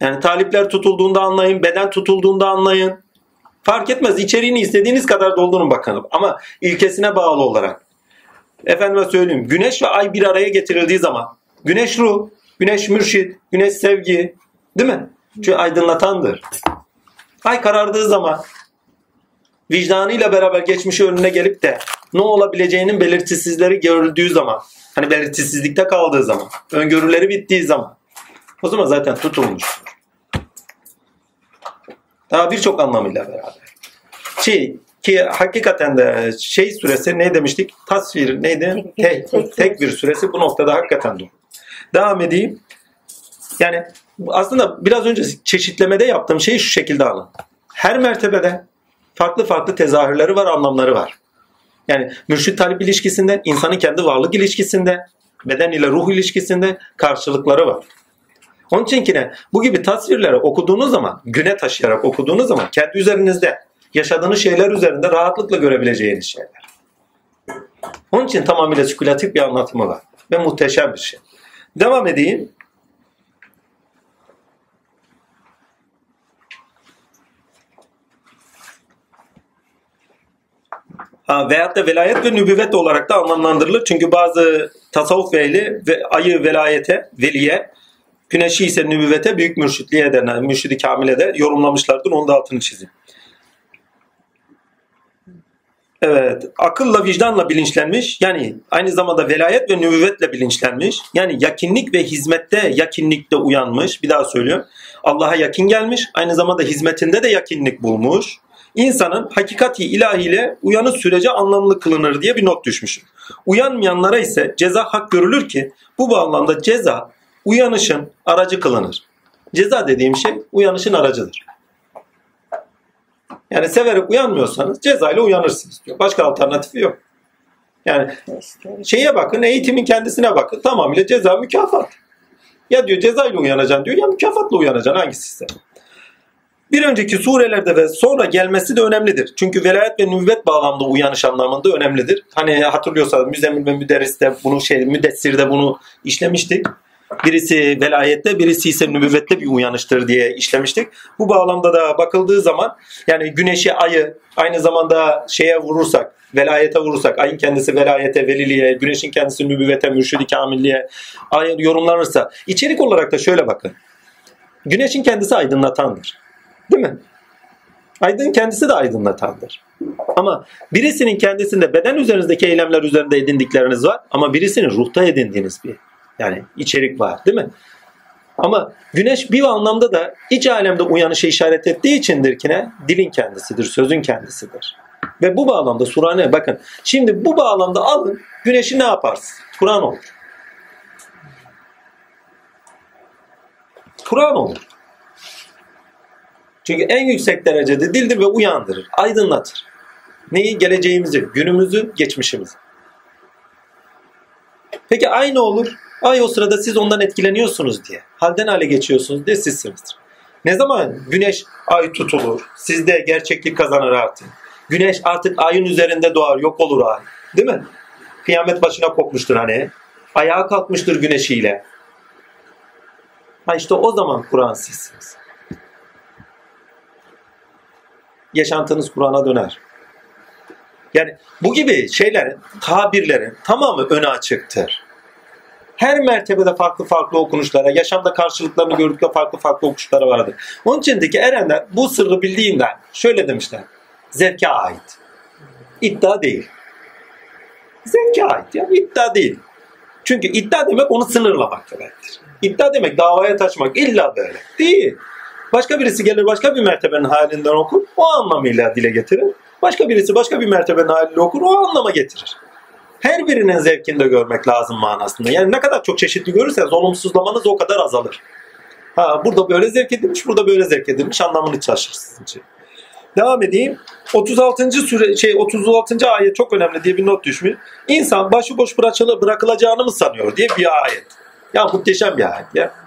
yani talipler tutulduğunda anlayın, beden tutulduğunda anlayın. Fark etmez. İçeriğini istediğiniz kadar doldurun bakalım. Ama ilkesine bağlı olarak. Efendime söyleyeyim. Güneş ve ay bir araya getirildiği zaman. Güneş ruh, güneş mürşit, güneş sevgi. Değil mi? Çünkü aydınlatandır. Ay karardığı zaman vicdanıyla beraber geçmişi önüne gelip de ne olabileceğinin belirtisizleri görüldüğü zaman hani belirtisizlikte kaldığı zaman öngörüleri bittiği zaman o zaman zaten tutulmuş. Daha birçok anlamıyla beraber. Şey, ki hakikaten de şey süresi ne demiştik? Tasvir neydi? Tek, tek, tek bir süresi bu noktada hakikaten doğru. Devam edeyim. Yani aslında biraz önce çeşitlemede yaptığım şeyi şu şekilde alın. Her mertebede farklı farklı tezahürleri var, anlamları var. Yani mürşit talip ilişkisinde, insanın kendi varlık ilişkisinde, beden ile ruh ilişkisinde karşılıkları var. Onun için ki bu gibi tasvirleri okuduğunuz zaman, güne taşıyarak okuduğunuz zaman kendi üzerinizde yaşadığınız şeyler üzerinde rahatlıkla görebileceğiniz şeyler. Onun için tamamıyla spekülatif bir anlatımı var. Ve muhteşem bir şey. Devam edeyim. Ha, veyahut da velayet ve nübüvvet olarak da anlamlandırılır. Çünkü bazı tasavvuf ve ayı velayete, veliye Güneşi ise nübüvvete büyük mürşitliğe denen, mürşidi kamile de yorumlamışlardır. Onu da altını çizeyim. Evet, akılla vicdanla bilinçlenmiş. Yani aynı zamanda velayet ve nübüvvetle bilinçlenmiş. Yani yakinlik ve hizmette yakinlikte uyanmış. Bir daha söylüyorum. Allah'a yakin gelmiş. Aynı zamanda hizmetinde de yakinlik bulmuş. İnsanın hakikati ilahiyle uyanı sürece anlamlı kılınır diye bir not düşmüşüm. Uyanmayanlara ise ceza hak görülür ki bu bağlamda ceza uyanışın aracı kılınır. Ceza dediğim şey uyanışın aracıdır. Yani severek uyanmıyorsanız cezayla uyanırsınız diyor. Başka alternatifi yok. Yani şeye bakın, eğitimin kendisine bakın. Tamamıyla ceza mükafat. Ya diyor cezayla uyanacaksın diyor ya mükafatla uyanacaksın hangisi ise. Bir önceki surelerde ve sonra gelmesi de önemlidir. Çünkü velayet ve nüvvet bağlamda uyanış anlamında önemlidir. Hani hatırlıyorsanız Müzemmil ve Müderris'te bunu şey Müdessir'de bunu işlemiştik. Birisi velayette, birisi ise nübüvvette bir uyanıştır diye işlemiştik. Bu bağlamda da bakıldığı zaman yani güneşi, ayı aynı zamanda şeye vurursak, velayete vurursak, ayın kendisi velayete, veliliğe, güneşin kendisi nübüvvete, mürşidi kamilliğe yorumlanırsa içerik olarak da şöyle bakın. Güneşin kendisi aydınlatandır. Değil mi? Aydın kendisi de aydınlatandır. Ama birisinin kendisinde beden üzerinizdeki eylemler üzerinde edindikleriniz var ama birisinin ruhta edindiğiniz bir yani içerik var değil mi? Ama güneş bir anlamda da iç alemde uyanışa işaret ettiği içindir ki ne? Dilin kendisidir, sözün kendisidir. Ve bu bağlamda surane bakın. Şimdi bu bağlamda alın güneşi ne yaparsın? Kur'an olur. Kur'an olur. Çünkü en yüksek derecede dildir ve uyandırır, aydınlatır. Neyi? Geleceğimizi, günümüzü, geçmişimizi. Peki aynı olur Ay o sırada siz ondan etkileniyorsunuz diye. Halden hale geçiyorsunuz diye sizsinizdir. Ne zaman güneş ay tutulur, sizde gerçeklik kazanır artık. Güneş artık ayın üzerinde doğar, yok olur ay. Değil mi? Kıyamet başına kopmuştur hani. Ayağa kalkmıştır güneşiyle. Ha işte o zaman Kur'an sizsiniz. Yaşantınız Kur'an'a döner. Yani bu gibi şeylerin, tabirlerin tamamı öne açıktır. Her mertebede farklı farklı okunuşlara, yaşamda karşılıklarını gördükçe farklı farklı okunuşlara vardır. Onun içindeki erenler bu sırrı bildiğinden şöyle demişler. Zevke ait. İddia değil. Zevke ait. Ya iddia değil. Çünkü iddia demek onu sınırlamak demektir. İddia demek davaya taşmak illa böyle. Değil. Başka birisi gelir başka bir mertebenin halinden okur. O anlamıyla dile getirir. Başka birisi başka bir mertebenin haliyle okur. O anlama getirir. Her birinin zevkini de görmek lazım manasında. Yani ne kadar çok çeşitli görürseniz olumsuzlamanız o kadar azalır. Ha, burada böyle zevk edilmiş, burada böyle zevk edilmiş anlamını çalışır sizin için. Devam edeyim. 36. süre şey 36. ayet çok önemli diye bir not düşmüş. İnsan başıboş bırakılacağını mı sanıyor diye bir ayet. Ya muhteşem bir ayet ya.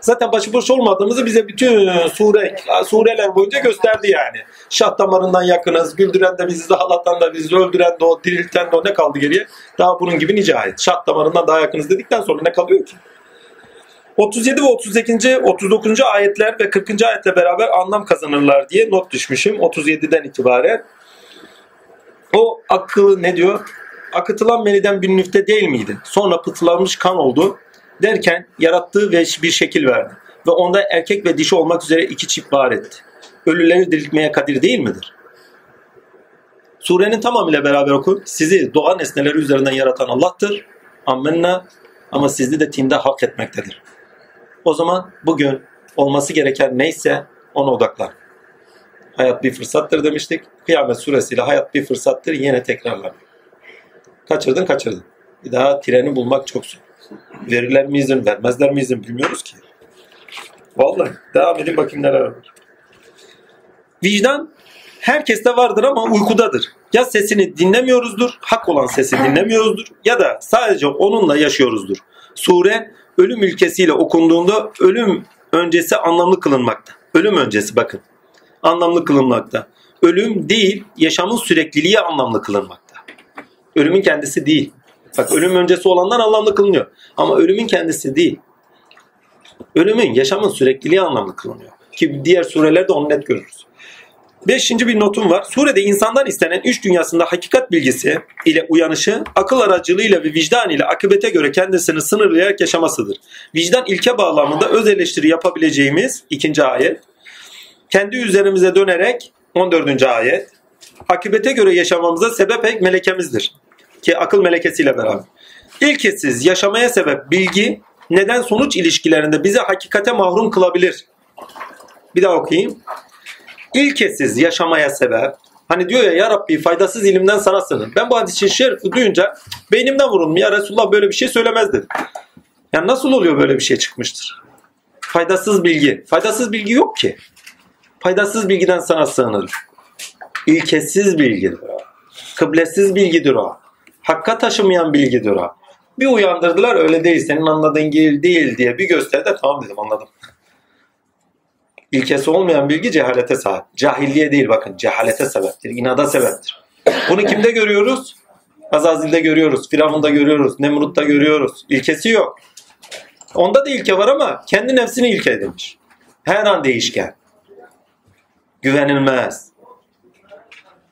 Zaten başıboş olmadığımızı bize bütün sure, sureler boyunca gösterdi yani. Şah damarından yakınız, güldüren de bizi, ağlatan da bizi, öldüren de o, dirilten de o ne kaldı geriye? Daha bunun gibi nice ayet. Şah damarından daha yakınız dedikten sonra ne kalıyor ki? 37 ve 38. 39. ayetler ve 40. ayetle beraber anlam kazanırlar diye not düşmüşüm 37'den itibaren. O akıllı ne diyor? Akıtılan meniden bir nüfte değil miydi? Sonra pıtılanmış kan oldu derken yarattığı ve bir şekil verdi. Ve onda erkek ve dişi olmak üzere iki çift var etti. Ölüleri diriltmeye kadir değil midir? Surenin tamamıyla beraber oku. Sizi doğa nesneleri üzerinden yaratan Allah'tır. Ammenna ama sizi de tinde hak etmektedir. O zaman bugün olması gereken neyse ona odaklan. Hayat bir fırsattır demiştik. Kıyamet suresiyle hayat bir fırsattır yine tekrarlanıyor. Kaçırdın kaçırdın. Bir daha treni bulmak çok zor. Verirler mi izin, vermezler mi izin bilmiyoruz ki. Vallahi devam edin bakayım neler var. Vicdan herkeste vardır ama uykudadır. Ya sesini dinlemiyoruzdur, hak olan sesi dinlemiyoruzdur ya da sadece onunla yaşıyoruzdur. Sure ölüm ülkesiyle okunduğunda ölüm öncesi anlamlı kılınmakta. Ölüm öncesi bakın. Anlamlı kılınmakta. Ölüm değil, yaşamın sürekliliği anlamlı kılınmakta. Ölümün kendisi değil. Bak ölüm öncesi olanlar anlamlı kılınıyor. Ama ölümün kendisi değil. Ölümün, yaşamın sürekliliği anlamlı kılınıyor. Ki diğer surelerde onu net görürüz. Beşinci bir notum var. Surede insandan istenen üç dünyasında hakikat bilgisi ile uyanışı, akıl aracılığıyla ve vicdan ile akıbete göre kendisini sınırlayarak yaşamasıdır. Vicdan ilke bağlamında öz eleştiri yapabileceğimiz ikinci ayet. Kendi üzerimize dönerek 14. ayet. Akıbete göre yaşamamıza sebep melekemizdir. Ki akıl melekesiyle beraber. İlkesiz yaşamaya sebep bilgi neden sonuç ilişkilerinde bizi hakikate mahrum kılabilir. Bir daha okuyayım ilkesiz yaşamaya sebep. Hani diyor ya ya Rabbi faydasız ilimden sana sığınır. Ben bu hadis-i şerifi duyunca beynimden vurun ya Resulullah böyle bir şey söylemez dedim. Yani nasıl oluyor böyle bir şey çıkmıştır? Faydasız bilgi. Faydasız bilgi yok ki. Faydasız bilgiden sana sığınır. İlkesiz bilgidir o. Kıblesiz bilgidir o. Hakka taşımayan bilgidir o. Bir uyandırdılar öyle değil senin anladığın değil, değil diye bir gösterdi tamam dedim anladım. İlkesi olmayan bilgi cehalete sahip. Cahilliğe değil bakın cehalete sebeptir. inada sebeptir. Bunu kimde görüyoruz? Azazil'de görüyoruz. Firavun'da görüyoruz. Nemrut'ta görüyoruz. İlkesi yok. Onda da ilke var ama kendi nefsini ilke edilmiş. Her an değişken. Güvenilmez.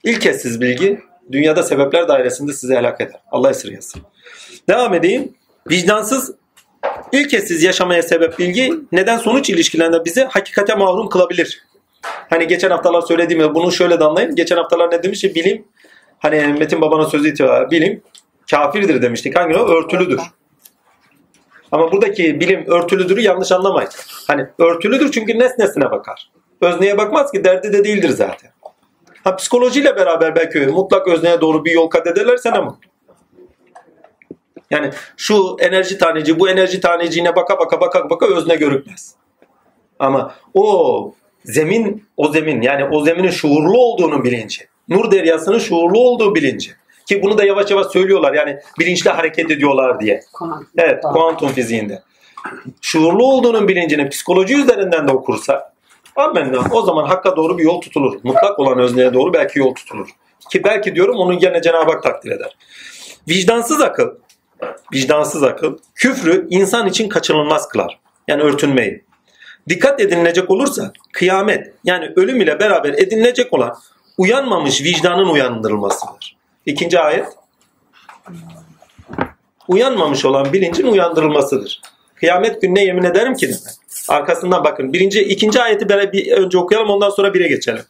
İlkesiz bilgi dünyada sebepler dairesinde sizi helak eder. Allah esirgesin. Devam edeyim. Vicdansız İlkesiz yaşamaya sebep bilgi neden sonuç ilişkilerinde bizi hakikate mahrum kılabilir. Hani geçen haftalar söylediğim bunu şöyle de anlayın. Geçen haftalar ne demiş? Bilim hani Metin Baba'nın sözü itibar bilim kafirdir demiştik. Hangi o? Örtülüdür. Ama buradaki bilim örtülüdürü yanlış anlamayın. Hani örtülüdür çünkü nesnesine bakar. Özneye bakmaz ki derdi de değildir zaten. Ha psikolojiyle beraber belki mutlak özneye doğru bir yol kat ederlerse ne mutlu. Yani şu enerji taneci bu enerji taneciğine baka baka baka baka özne görükmez. Ama o zemin o zemin yani o zeminin şuurlu olduğunu bilinci. Nur deryasının şuurlu olduğu bilinci. Ki bunu da yavaş yavaş söylüyorlar yani bilinçli hareket ediyorlar diye. Evet kuantum fiziğinde. Şuurlu olduğunun bilincini psikoloji üzerinden de okursa amenna o zaman hakka doğru bir yol tutulur. Mutlak olan özlüğe doğru belki yol tutulur. Ki belki diyorum onu gene Cenab-ı Hak takdir eder. Vicdansız akıl, vicdansız akıl küfrü insan için kaçınılmaz kılar. Yani örtünmeyi. Dikkat edinilecek olursa kıyamet yani ölüm ile beraber edinilecek olan uyanmamış vicdanın uyandırılmasıdır. İkinci ayet uyanmamış olan bilincin uyandırılmasıdır. Kıyamet gününe yemin ederim ki demek. Arkasından bakın. Birinci, ikinci ayeti bir önce okuyalım ondan sonra bire geçelim.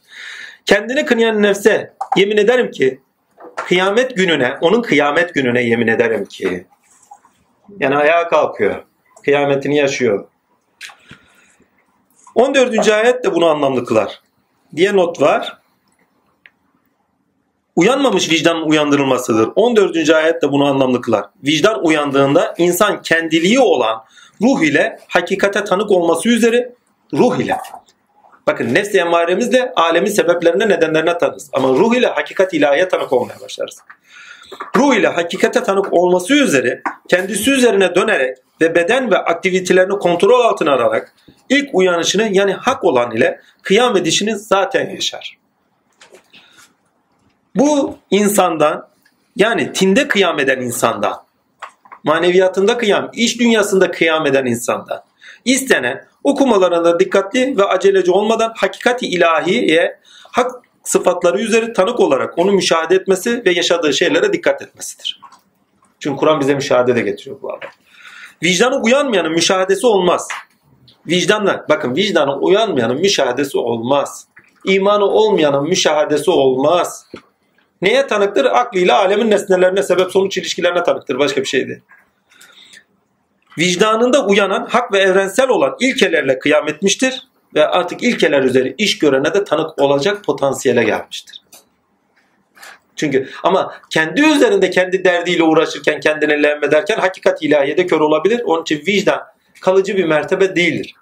Kendini kınayan nefse yemin ederim ki kıyamet gününe, onun kıyamet gününe yemin ederim ki. Yani ayağa kalkıyor. Kıyametini yaşıyor. 14. ayet de bunu anlamlı kılar. Diye not var. Uyanmamış vicdanın uyandırılmasıdır. 14. ayet de bunu anlamlı kılar. Vicdan uyandığında insan kendiliği olan ruh ile hakikate tanık olması üzere ruh ile. Bakın nefs-i emmaremizle alemin sebeplerine nedenlerine tanırız. Ama ruh ile hakikat ilahiye tanık olmaya başlarız. Ruh ile hakikate tanık olması üzere kendisi üzerine dönerek ve beden ve aktivitelerini kontrol altına alarak ilk uyanışını yani hak olan ile kıyam edişini zaten yaşar. Bu insandan yani tinde kıyam eden insandan, maneviyatında kıyam, iş dünyasında kıyam eden insandan istenen okumalarında dikkatli ve aceleci olmadan hakikati ilahiye hak sıfatları üzeri tanık olarak onu müşahede etmesi ve yaşadığı şeylere dikkat etmesidir. Çünkü Kur'an bize müşahede de getiriyor bu arada. Vicdanı uyanmayanın müşahedesi olmaz. Vicdanla, bakın vicdanı uyanmayanın müşahedesi olmaz. İmanı olmayanın müşahedesi olmaz. Neye tanıktır? Aklıyla alemin nesnelerine, sebep sonuç ilişkilerine tanıktır. Başka bir şey değil. Vicdanında uyanan, hak ve evrensel olan ilkelerle kıyam etmiştir ve artık ilkeler üzeri iş görene de tanık olacak potansiyele gelmiştir. Çünkü ama kendi üzerinde kendi derdiyle uğraşırken kendini lehmederken hakikat ilahiyede kör olabilir. Onun için vicdan kalıcı bir mertebe değildir.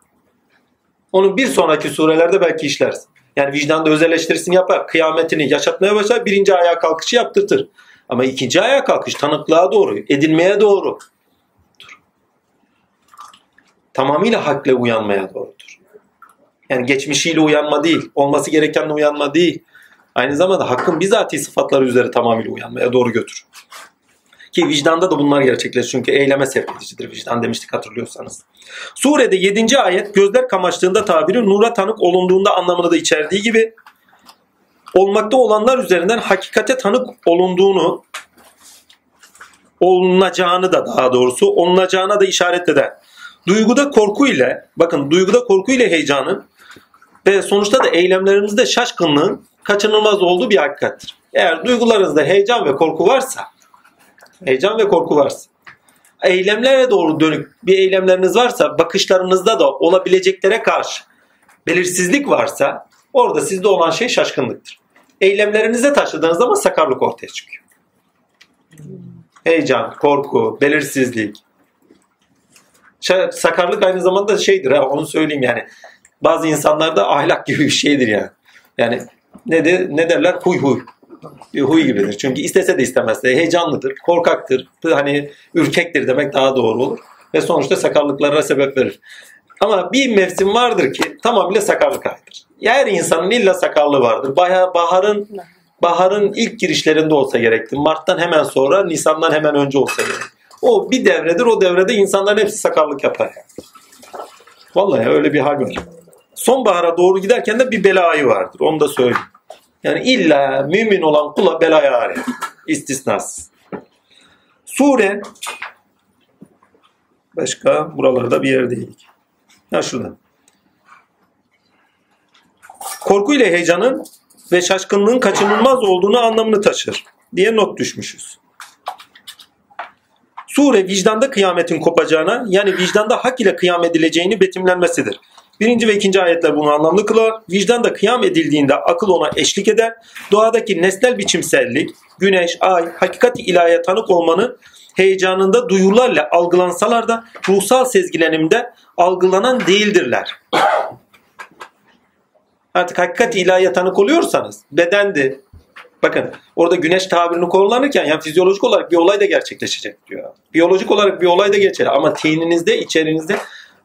Onun bir sonraki surelerde belki işleriz. Yani vicdanda öz eleştirisini yapar. Kıyametini yaşatmaya başlar. Birinci ayağa kalkışı yaptırtır. Ama ikinci ayağa kalkış tanıklığa doğru, edinmeye doğru. Tamamıyla hakle uyanmaya doğrudur. Yani geçmişiyle uyanma değil, olması gerekenle uyanma değil. Aynı zamanda hakkın bizatihi sıfatları üzere tamamıyla uyanmaya doğru götür. Ki vicdanda da bunlar gerçekleşir. Çünkü eyleme sevk edicidir vicdan demiştik hatırlıyorsanız. Surede 7. ayet gözler kamaştığında tabiri nura tanık olunduğunda anlamını da içerdiği gibi olmakta olanlar üzerinden hakikate tanık olunduğunu olunacağını da daha doğrusu olunacağına da işaret eder. Duyguda korku ile bakın duyguda korku ile heyecanın ve sonuçta da eylemlerimizde şaşkınlığın kaçınılmaz olduğu bir hakikattir. Eğer duygularınızda heyecan ve korku varsa heyecan ve korku varsa eylemlere doğru dönük bir eylemleriniz varsa bakışlarınızda da olabileceklere karşı belirsizlik varsa orada sizde olan şey şaşkınlıktır. Eylemlerinize taşıdığınız zaman sakarlık ortaya çıkıyor. Heyecan, korku, belirsizlik. Sakarlık aynı zamanda şeydir ha onu söyleyeyim yani. Bazı insanlarda ahlak gibi bir şeydir yani. Yani ne de ne derler huy huy bir huy gibidir. Çünkü istese de istemez de heyecanlıdır, korkaktır, hani ürkektir demek daha doğru olur. Ve sonuçta sakarlıklara sebep verir. Ama bir mevsim vardır ki tamamıyla sakarlık ayıdır. Her insanın illa sakarlığı vardır. Baharın baharın ilk girişlerinde olsa gerekti. Mart'tan hemen sonra, Nisan'dan hemen önce olsa gerek. O bir devredir. O devrede insanların hepsi sakarlık yapar. Vallahi öyle bir hal var. Sonbahara doğru giderken de bir belayı vardır. Onu da söyleyeyim. Yani illa mümin olan kula belaya arıyor. İstisnas. Sure başka buralarda bir yer değil. Ha şurada. Korku ile heyecanın ve şaşkınlığın kaçınılmaz olduğunu anlamını taşır diye not düşmüşüz. Sure vicdanda kıyametin kopacağına yani vicdanda hak ile kıyam edileceğini betimlenmesidir. Birinci ve ikinci ayetler bunu anlamlı kılar. Vicdan kıyam edildiğinde akıl ona eşlik eder. Doğadaki nesnel biçimsellik, güneş, ay, hakikati ilahiye tanık olmanın heyecanında duyularla algılansalar da ruhsal sezgilenimde algılanan değildirler. Artık hakikati ilahiye tanık oluyorsanız bedendi, Bakın orada güneş tabirini kullanırken yani fizyolojik olarak bir olay da gerçekleşecek diyor. Biyolojik olarak bir olay da geçer ama teyninizde, içerinizde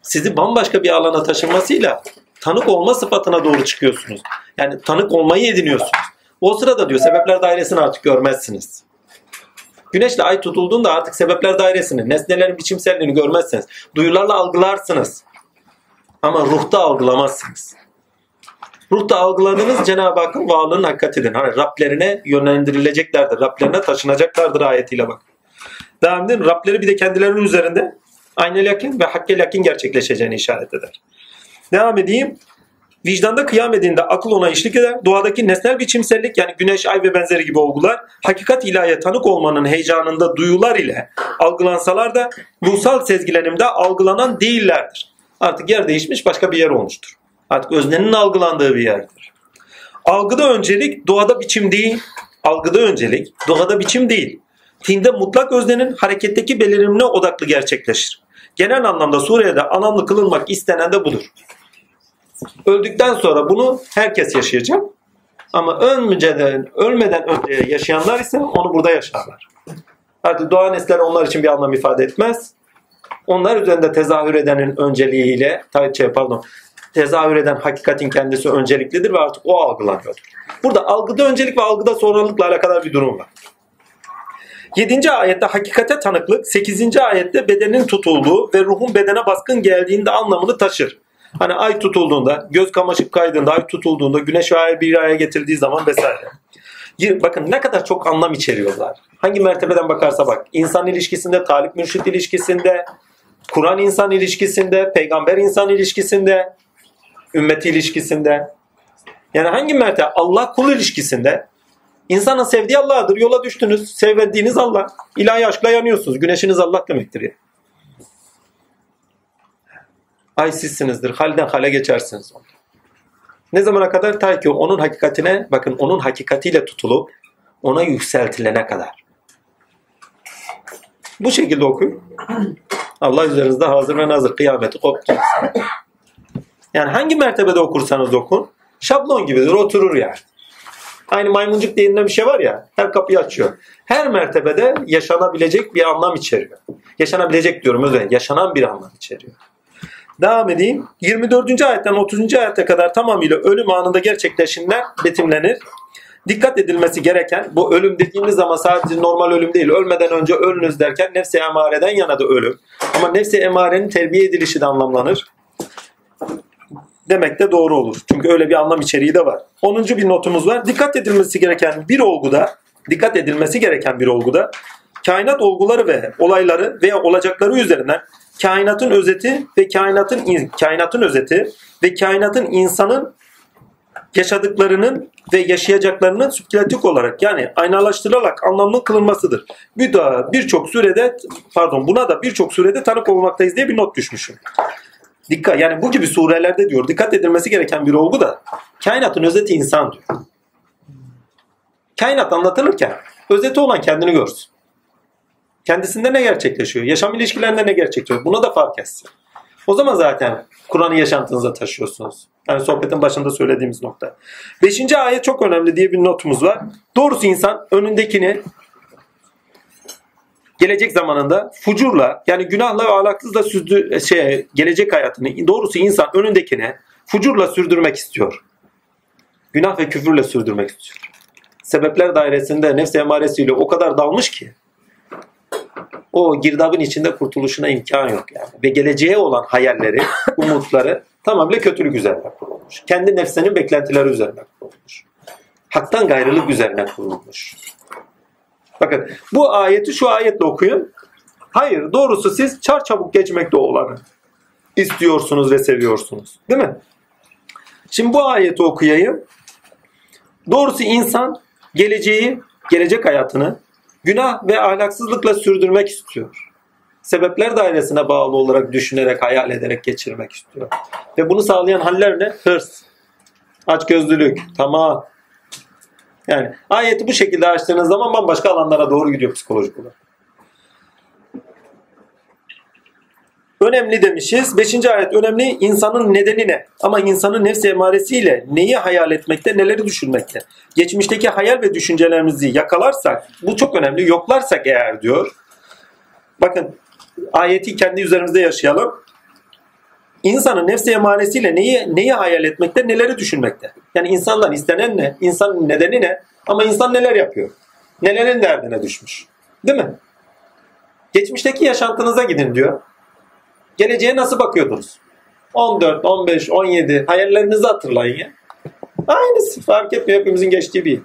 sizi bambaşka bir alana taşınmasıyla tanık olma sıfatına doğru çıkıyorsunuz. Yani tanık olmayı ediniyorsunuz. O sırada diyor sebepler dairesini artık görmezsiniz. Güneşle ay tutulduğunda artık sebepler dairesini, nesnelerin biçimselliğini görmezsiniz. Duyularla algılarsınız. Ama ruhta algılamazsınız. Ruhta algıladığınız Cenab-ı Hakk'ın varlığının hakikatidir. Hani Rablerine yönlendirileceklerdir. Rablerine taşınacaklardır ayetiyle bak. Devam edin. Rableri bir de kendilerinin üzerinde aynı lakin ve hakkel lakin gerçekleşeceğini işaret eder. Devam edeyim. Vicdanda kıyam edinde akıl ona işlik eder. Doğadaki nesnel biçimsellik yani güneş, ay ve benzeri gibi olgular hakikat ilahiye tanık olmanın heyecanında duyular ile algılansalar da ruhsal sezgilenimde algılanan değillerdir. Artık yer değişmiş başka bir yer olmuştur. Artık öznenin algılandığı bir yerdir. Algıda öncelik doğada biçim değil. Algıda öncelik doğada biçim değil. Tinde mutlak öznenin hareketteki belirimine odaklı gerçekleşir. Genel anlamda Suriye'de anlamlı kılınmak istenen de budur. Öldükten sonra bunu herkes yaşayacak. Ama ölmeden, ölmeden önce yaşayanlar ise onu burada yaşarlar. Artık doğa nesler onlar için bir anlam ifade etmez. Onlar üzerinde tezahür edenin önceliğiyle, şey, pardon, tezahür eden hakikatin kendisi önceliklidir ve artık o algılanıyordur. Burada algıda öncelik ve algıda sonralıkla alakalı bir durum var. 7. ayette hakikate tanıklık, 8. ayette bedenin tutulduğu ve ruhun bedene baskın geldiğinde anlamını taşır. Hani ay tutulduğunda, göz kamaşıp kaydığında, ay tutulduğunda, güneş ay bir araya getirdiği zaman vesaire. Bakın ne kadar çok anlam içeriyorlar. Hangi mertebeden bakarsa bak. İnsan ilişkisinde, talip mürşit ilişkisinde, Kur'an insan ilişkisinde, peygamber insan ilişkisinde, ümmeti ilişkisinde. Yani hangi mertebe? Allah kul ilişkisinde. İnsanın sevdiği Allah'dır. Yola düştünüz. Sevdiğiniz Allah. İlahi aşkla yanıyorsunuz. Güneşiniz Allah demektir. Ya. Ay sizsinizdir. Halden hale geçersiniz. Ne zamana kadar? Ta ki onun hakikatine, bakın onun hakikatiyle tutulup ona yükseltilene kadar. Bu şekilde okuyun. Allah üzerinizde hazır ve nazır kıyameti koptu. Yani hangi mertebede okursanız okun şablon gibidir oturur yani. Aynı maymuncuk denilen bir şey var ya her kapıyı açıyor. Her mertebede yaşanabilecek bir anlam içeriyor. Yaşanabilecek diyorum özellikle yaşanan bir anlam içeriyor. Devam edeyim. 24. ayetten 30. ayete kadar tamamıyla ölüm anında gerçekleşenler betimlenir. Dikkat edilmesi gereken bu ölüm dediğimiz zaman sadece normal ölüm değil. Ölmeden önce ölünüz derken nefsi emareden yana da ölüm. Ama nefsi emarenin terbiye edilişi de anlamlanır demek de doğru olur. Çünkü öyle bir anlam içeriği de var. 10. bir notumuz var. Dikkat edilmesi gereken bir olguda, dikkat edilmesi gereken bir olguda kainat olguları ve olayları veya olacakları üzerinden kainatın özeti ve kainatın kainatın özeti ve kainatın insanın yaşadıklarının ve yaşayacaklarının sübjektif olarak yani aynalaştırılarak anlamlı kılınmasıdır. Bir daha birçok surede pardon buna da birçok surede tanık olmaktayız diye bir not düşmüşüm. Dikkat yani bu gibi surelerde diyor dikkat edilmesi gereken bir olgu da kainatın özeti insan diyor. Kainat anlatılırken özeti olan kendini görsün. Kendisinde ne gerçekleşiyor? Yaşam ilişkilerinde ne gerçekleşiyor? Buna da fark etsin. O zaman zaten Kur'an'ı yaşantınıza taşıyorsunuz. Yani sohbetin başında söylediğimiz nokta. Beşinci ayet çok önemli diye bir notumuz var. Doğrusu insan önündekini gelecek zamanında fucurla yani günahla ve ahlaksızla sürdü, şey, gelecek hayatını doğrusu insan önündekine fucurla sürdürmek istiyor. Günah ve küfürle sürdürmek istiyor. Sebepler dairesinde nefs emaresiyle o kadar dalmış ki o girdabın içinde kurtuluşuna imkan yok yani. Ve geleceğe olan hayalleri, umutları tamamıyla kötülük üzerine kurulmuş. Kendi nefsinin beklentileri üzerine kurulmuş. Haktan gayrılık üzerine kurulmuş. Bakın bu ayeti şu ayetle okuyun. Hayır doğrusu siz çar çabuk geçmekte olanı istiyorsunuz ve seviyorsunuz. Değil mi? Şimdi bu ayeti okuyayım. Doğrusu insan geleceği, gelecek hayatını günah ve ahlaksızlıkla sürdürmek istiyor. Sebepler dairesine bağlı olarak düşünerek, hayal ederek geçirmek istiyor. Ve bunu sağlayan haller ne? Hırs, açgözlülük, tamah, yani ayeti bu şekilde açtığınız zaman bambaşka alanlara doğru gidiyor psikolojik olarak. Önemli demişiz. Beşinci ayet önemli. İnsanın nedeni ne? Ama insanın nefsi emaresiyle neyi hayal etmekte, neleri düşünmekte? Geçmişteki hayal ve düşüncelerimizi yakalarsak, bu çok önemli. Yoklarsak eğer diyor. Bakın ayeti kendi üzerimizde yaşayalım. İnsanın nefsi emaresiyle neyi, neyi hayal etmekte, neleri düşünmekte? Yani insandan istenen ne? İnsanın nedeni ne? Ama insan neler yapıyor? Nelerin derdine düşmüş? Değil mi? Geçmişteki yaşantınıza gidin diyor. Geleceğe nasıl bakıyordunuz? 14, 15, 17 hayallerinizi hatırlayın ya. Aynısı fark etmiyor hepimizin geçtiği bir.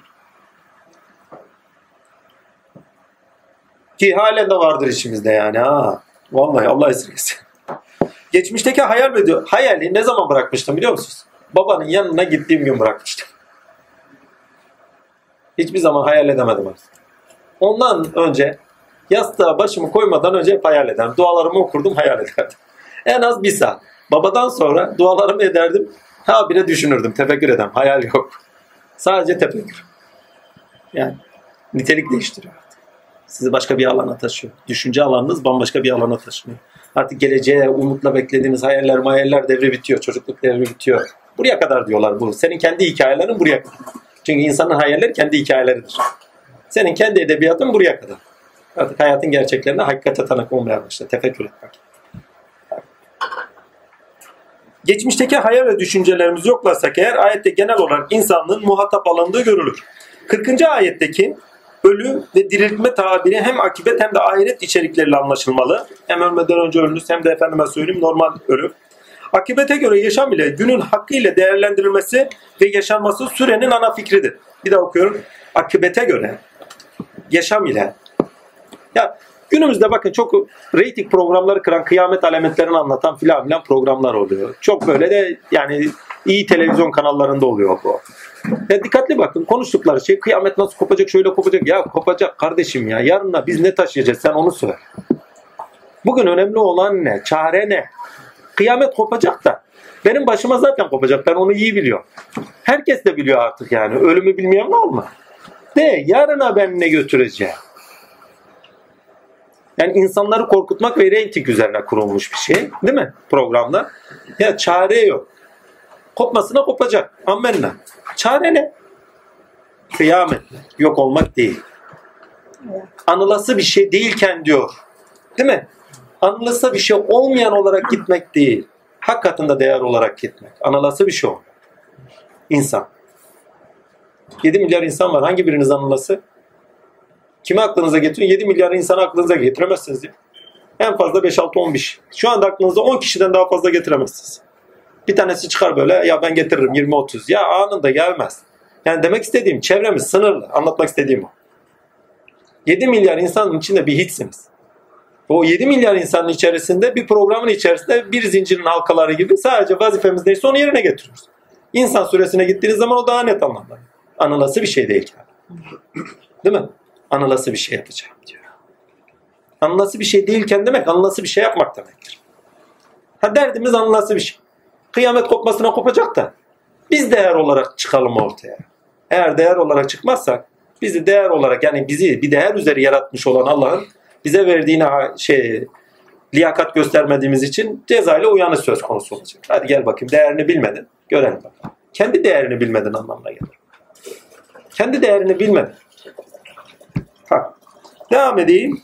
Ki halen de vardır içimizde yani ha. Vallahi Allah esirgesin. Geçmişteki hayal ve diyor. Hayali ne zaman bırakmıştım biliyor musunuz? Babanın yanına gittiğim gün bırakmıştım. Hiçbir zaman hayal edemedim artık. Ondan önce yastığa başımı koymadan önce hep hayal ederdim. Dualarımı okurdum hayal ederdim. En az bir saat. Babadan sonra dualarımı ederdim. Ha bile düşünürdüm. Tefekkür edem. Hayal yok. Sadece tefekkür. Yani nitelik değiştiriyor. Sizi başka bir alana taşıyor. Düşünce alanınız bambaşka bir alana taşınıyor. Artık geleceğe umutla beklediğiniz hayaller mayaller devri bitiyor. Çocukluk devri bitiyor. Buraya kadar diyorlar bu. Senin kendi hikayelerin buraya kadar. Çünkü insanın hayalleri kendi hikayeleridir. Senin kendi edebiyatın buraya kadar. Artık hayatın gerçeklerine hakikate tanık olmaya başla. Tefekkür etmek. Geçmişteki hayal ve düşüncelerimizi yoklarsak eğer ayette genel olarak insanlığın muhatap alındığı görülür. 40. ayetteki ölü ve diriltme tabiri hem akibet hem de ahiret içerikleriyle anlaşılmalı. Hem ölmeden önce ölünüz hem de efendime söyleyeyim normal ölü. Akibete göre yaşam ile günün hakkı ile değerlendirilmesi ve yaşanması sürenin ana fikridir. Bir daha okuyorum. Akibete göre yaşam ile ya günümüzde bakın çok reyting programları kıran kıyamet alametlerini anlatan filan filan programlar oluyor. Çok böyle de yani iyi televizyon kanallarında oluyor bu. Ya dikkatli bakın konuştukları şey kıyamet nasıl kopacak şöyle kopacak. Ya kopacak kardeşim ya yarına biz ne taşıyacağız sen onu söyle. Bugün önemli olan ne? Çare ne? Kıyamet kopacak da benim başıma zaten kopacak ben onu iyi biliyorum. Herkes de biliyor artık yani ölümü bilmeyen var mı? De yarına ben ne götüreceğim? Yani insanları korkutmak ve reyting üzerine kurulmuş bir şey. Değil mi? Programda. Ya çare yok. Kopmasına kopacak. Ammenna. Çare ne? Kıyamet. Yok olmak değil. Anılası bir şey değilken diyor. Değil mi? Anılası bir şey olmayan olarak gitmek değil. Hak katında değer olarak gitmek. Anılası bir şey olmak. İnsan. 7 milyar insan var. Hangi biriniz anılası? Kimi aklınıza getirin? 7 milyar insanı aklınıza getiremezsiniz diye. En fazla 5-6-15. Şu anda aklınızda 10 kişiden daha fazla getiremezsiniz. Bir tanesi çıkar böyle ya ben getiririm 20-30. Ya anında gelmez. Yani demek istediğim çevremiz sınırlı. Anlatmak istediğim o. 7 milyar insanın içinde bir hiçsiniz. O 7 milyar insanın içerisinde bir programın içerisinde bir zincirin halkaları gibi sadece vazifemiz neyse onu yerine getiriyoruz. İnsan süresine gittiğiniz zaman o daha net anlamda. Anılası bir şey değil. Değil mi? Anılası bir şey yapacağım diyor. Anılası bir şey değilken demek anılası bir şey yapmak demektir. Ha derdimiz anılası bir şey. Kıyamet kopmasına kopacak da biz değer olarak çıkalım ortaya. Eğer değer olarak çıkmazsak bizi değer olarak yani bizi bir değer üzeri yaratmış olan Allah'ın bize verdiğine şey liyakat göstermediğimiz için cezayla uyanış söz konusu olacak. Hadi gel bakayım değerini bilmedin. Görelim bakalım. Kendi değerini bilmedin anlamına gelir. Kendi değerini bilmedin. Ha. Devam edeyim.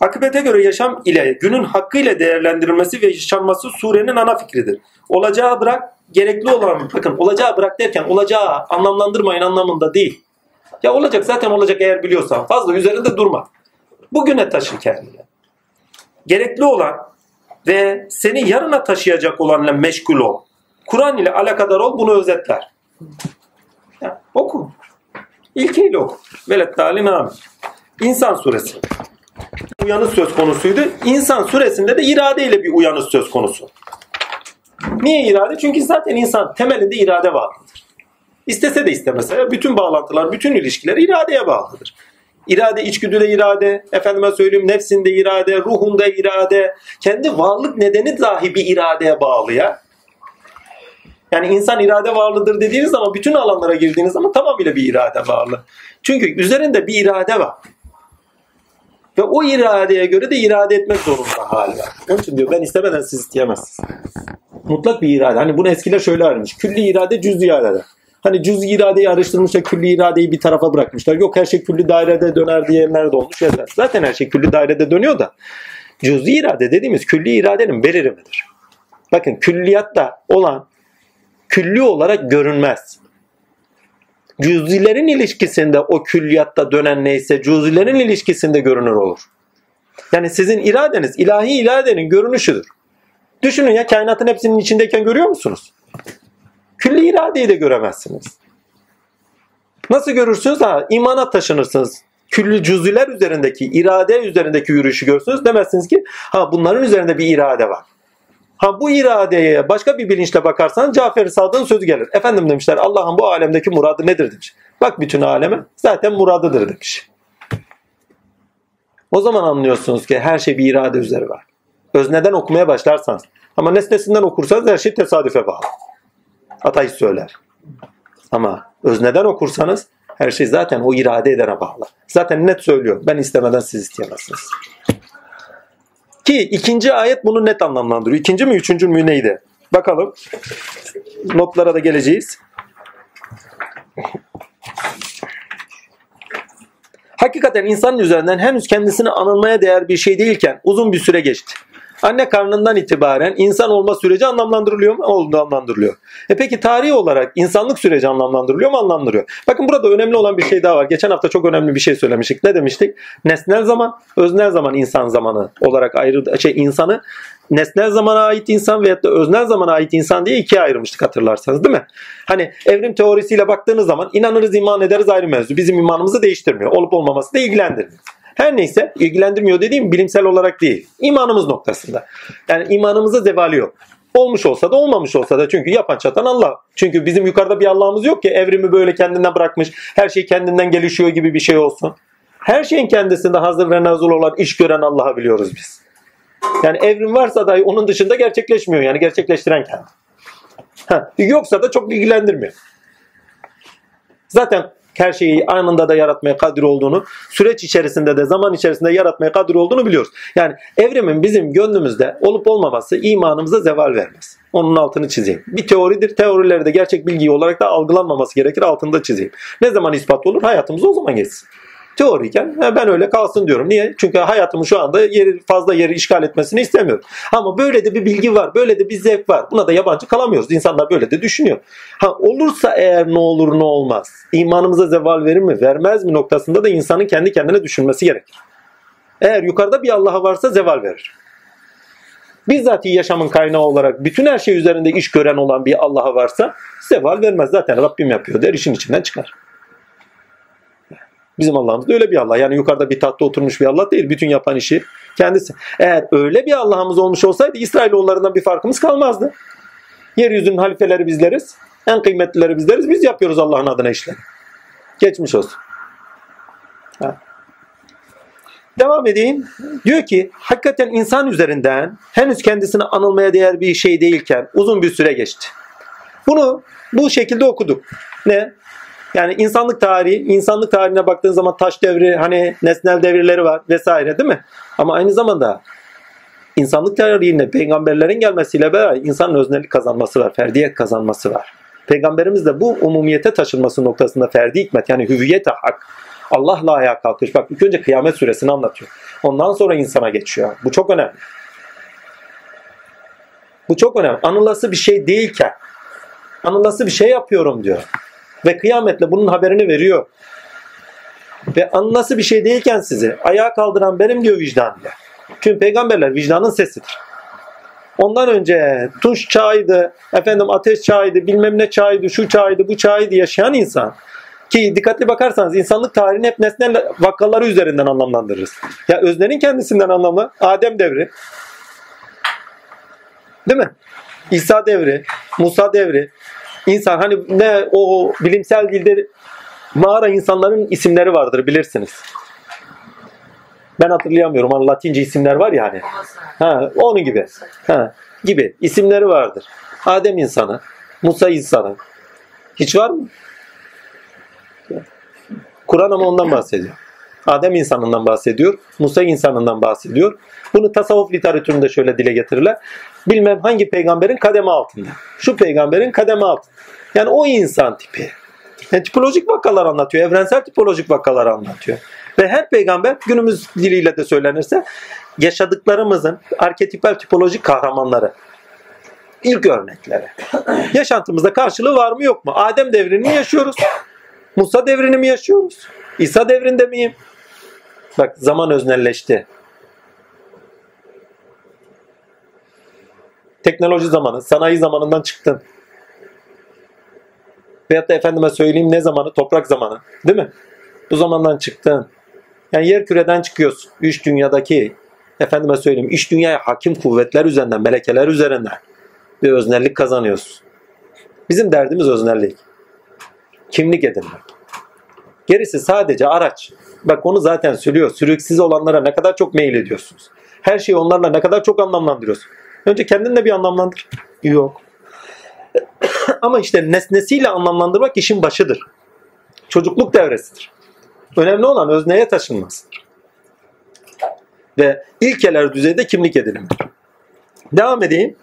Akıbete göre yaşam ile günün hakkıyla değerlendirilmesi ve yaşanması surenin ana fikridir. Olacağı bırak, gerekli olan, bakın olacağı bırak derken olacağı anlamlandırmayın anlamında değil. Ya olacak zaten olacak eğer biliyorsan. Fazla üzerinde durma. Bugüne taşı kendini. Gerekli olan ve seni yarına taşıyacak olanla meşgul ol. Kur'an ile alakadar ol bunu özetler. Ya, oku. İlkeyle oku. Velet talin amin. İnsan suresi. Uyanış söz konusuydu. İnsan suresinde de iradeyle bir uyanış söz konusu. Niye irade? Çünkü zaten insan temelinde irade vardır. İstese de istemese bütün bağlantılar, bütün ilişkiler iradeye bağlıdır. İrade içgüdüde irade, efendime söyleyeyim nefsinde irade, ruhunda irade, kendi varlık nedeni dahi bir iradeye bağlı ya. Yani insan irade varlıdır dediğiniz zaman bütün alanlara girdiğiniz zaman tamamıyla bir irade varlı. Çünkü üzerinde bir irade var. Ve o iradeye göre de irade etmek zorunda hali var. Onun için diyor ben istemeden siz isteyemezsiniz. Mutlak bir irade. Hani bunu eskiler şöyle ayrılmış. Külli irade, cüz'i irade. Hani cüz'i iradeyi araştırmışlar, külli iradeyi bir tarafa bırakmışlar. Yok her şey külli dairede döner diyenler de olmuş. Yeter. Zaten her şey külli dairede dönüyor da. Cüz'i irade dediğimiz külli iradenin belirimidir. Bakın külliyatta olan külli olarak görünmez. Cüz'ilerin ilişkisinde o külliyatta dönen neyse cüz'ilerin ilişkisinde görünür olur. Yani sizin iradeniz ilahi iradenin görünüşüdür. Düşünün ya kainatın hepsinin içindeyken görüyor musunuz? Külli iradeyi de göremezsiniz. Nasıl görürsünüz? Ha, imana taşınırsınız. Külli cüzüler üzerindeki, irade üzerindeki yürüyüşü görürsünüz. Demezsiniz ki ha bunların üzerinde bir irade var. Ha bu iradeye başka bir bilinçle bakarsan Cafer-i Sadık'ın sözü gelir. Efendim demişler Allah'ın bu alemdeki muradı nedir demiş. Bak bütün aleme zaten muradıdır demiş. O zaman anlıyorsunuz ki her şey bir irade üzeri var. Özneden okumaya başlarsanız. Ama nesnesinden okursanız her şey tesadüfe bağlı. Atay söyler. Ama özneden okursanız her şey zaten o irade edene bağlı. Zaten net söylüyor. Ben istemeden siz isteyemezsiniz. Ki ikinci ayet bunu net anlamlandırıyor. İkinci mi üçüncü mü neydi? Bakalım. Notlara da geleceğiz. Hakikaten insanın üzerinden henüz kendisini anılmaya değer bir şey değilken uzun bir süre geçti. Anne karnından itibaren insan olma süreci anlamlandırılıyor mu? Oldu anlamlandırılıyor. E peki tarihi olarak insanlık süreci anlamlandırılıyor mu? Anlamlandırıyor. Bakın burada önemli olan bir şey daha var. Geçen hafta çok önemli bir şey söylemiştik. Ne demiştik? Nesnel zaman, öznel zaman insan zamanı olarak ayrı şey insanı nesnel zamana ait insan veyahut da öznel zamana ait insan diye ikiye ayırmıştık hatırlarsanız değil mi? Hani evrim teorisiyle baktığınız zaman inanırız iman ederiz ayrı mevzu. Bizim imanımızı değiştirmiyor. Olup olmaması da ilgilendirmiyor. Her neyse ilgilendirmiyor dediğim bilimsel olarak değil. İmanımız noktasında. Yani imanımıza zevali yok. Olmuş olsa da olmamış olsa da çünkü yapan çatan Allah. Çünkü bizim yukarıda bir Allah'ımız yok ki evrimi böyle kendinden bırakmış. Her şey kendinden gelişiyor gibi bir şey olsun. Her şeyin kendisinde hazır ve nazır olan iş gören Allah'ı biliyoruz biz. Yani evrim varsa dahi onun dışında gerçekleşmiyor. Yani gerçekleştiren kendi. Ha, yoksa da çok ilgilendirmiyor. Zaten her şeyi anında da yaratmaya kadir olduğunu, süreç içerisinde de zaman içerisinde yaratmaya kadir olduğunu biliyoruz. Yani evrimin bizim gönlümüzde olup olmaması imanımıza zeval vermez. Onun altını çizeyim. Bir teoridir. Teorileri de gerçek bilgi olarak da algılanmaması gerekir. Altında çizeyim. Ne zaman ispat olur? Hayatımız o zaman geçsin. Teoriyken ben öyle kalsın diyorum. Niye? Çünkü hayatımın şu anda yeri fazla yeri işgal etmesini istemiyorum. Ama böyle de bir bilgi var. Böyle de bir zevk var. Buna da yabancı kalamıyoruz. İnsanlar böyle de düşünüyor. Ha olursa eğer ne olur ne olmaz. İmanımıza zeval verir mi? Vermez mi noktasında da insanın kendi kendine düşünmesi gerekir. Eğer yukarıda bir Allah'a varsa zeval verir. Bizzat yaşamın kaynağı olarak bütün her şey üzerinde iş gören olan bir Allah'a varsa zeval vermez. Zaten Rabbim yapıyor der işin içinden çıkar. Bizim Allah'ımız da öyle bir Allah. Yani yukarıda bir tahtta oturmuş bir Allah değil. Bütün yapan işi kendisi. Eğer öyle bir Allah'ımız olmuş olsaydı İsrailoğullarından bir farkımız kalmazdı. Yeryüzünün halifeleri bizleriz. En kıymetlileri bizleriz. Biz yapıyoruz Allah'ın adına işleri. Geçmiş olsun. Ha. Devam edeyim. Diyor ki hakikaten insan üzerinden henüz kendisine anılmaya değer bir şey değilken uzun bir süre geçti. Bunu bu şekilde okuduk. Ne? Yani insanlık tarihi, insanlık tarihine baktığın zaman taş devri, hani nesnel devirleri var vesaire değil mi? Ama aynı zamanda insanlık tarihinde peygamberlerin gelmesiyle beraber insanın öznellik kazanması var, ferdiyet kazanması var. Peygamberimiz de bu umumiyete taşınması noktasında ferdi hikmet yani hüviyete hak, Allah'la ayağa kalkış. Bak ilk önce kıyamet suresini anlatıyor. Ondan sonra insana geçiyor. Bu çok önemli. Bu çok önemli. Anılası bir şey değilken anılası bir şey yapıyorum diyor. Ve kıyametle bunun haberini veriyor. Ve anlası bir şey değilken sizi ayağa kaldıran benim diyor vicdan diye. Çünkü peygamberler vicdanın sesidir. Ondan önce tuş çağıydı, efendim ateş çağıydı, bilmem ne çağıydı, şu çağıydı, bu çağıydı yaşayan insan. Ki dikkatli bakarsanız insanlık tarihini hep nesnel vakaları üzerinden anlamlandırırız. Ya öznenin kendisinden anlamı Adem devri. Değil mi? İsa devri, Musa devri, insan hani ne o bilimsel dilde mağara insanların isimleri vardır bilirsiniz. Ben hatırlayamıyorum. Hani Latince isimler var ya hani. Ha, onun gibi. Ha, gibi isimleri vardır. Adem insanı, Musa insanı. Hiç var mı? Kur'an ama ondan bahsediyor. Adem insanından bahsediyor. Musa insanından bahsediyor. Bunu tasavvuf literatüründe şöyle dile getirirler. Bilmem hangi peygamberin kademe altında. Şu peygamberin kademe altında. Yani o insan tipi. Yani tipolojik vakalar anlatıyor. Evrensel tipolojik vakalar anlatıyor. Ve her peygamber günümüz diliyle de söylenirse yaşadıklarımızın arketipal tipolojik kahramanları. İlk örnekleri. Yaşantımızda karşılığı var mı yok mu? Adem devrini yaşıyoruz? Musa devrini mi yaşıyoruz? İsa devrinde miyim? Bak zaman öznelleşti. Teknoloji zamanı, sanayi zamanından çıktın. Veyahut da efendime söyleyeyim ne zamanı? Toprak zamanı. Değil mi? Bu zamandan çıktın. Yani yer küreden çıkıyorsun. Üç dünyadaki efendime söyleyeyim iç dünyaya hakim kuvvetler üzerinden, melekeler üzerinden bir öznellik kazanıyorsun. Bizim derdimiz öznellik. Kimlik edinmek. Gerisi sadece araç. Bak onu zaten söylüyor. Sürüksüz olanlara ne kadar çok meyil ediyorsunuz. Her şeyi onlarla ne kadar çok anlamlandırıyorsun. Önce kendinle bir anlamlandır. Yok. Ama işte nesnesiyle anlamlandırmak işin başıdır. Çocukluk devresidir. Önemli olan özneye taşınmasıdır. Ve ilkeler düzeyde kimlik edinimidir. Devam edeyim.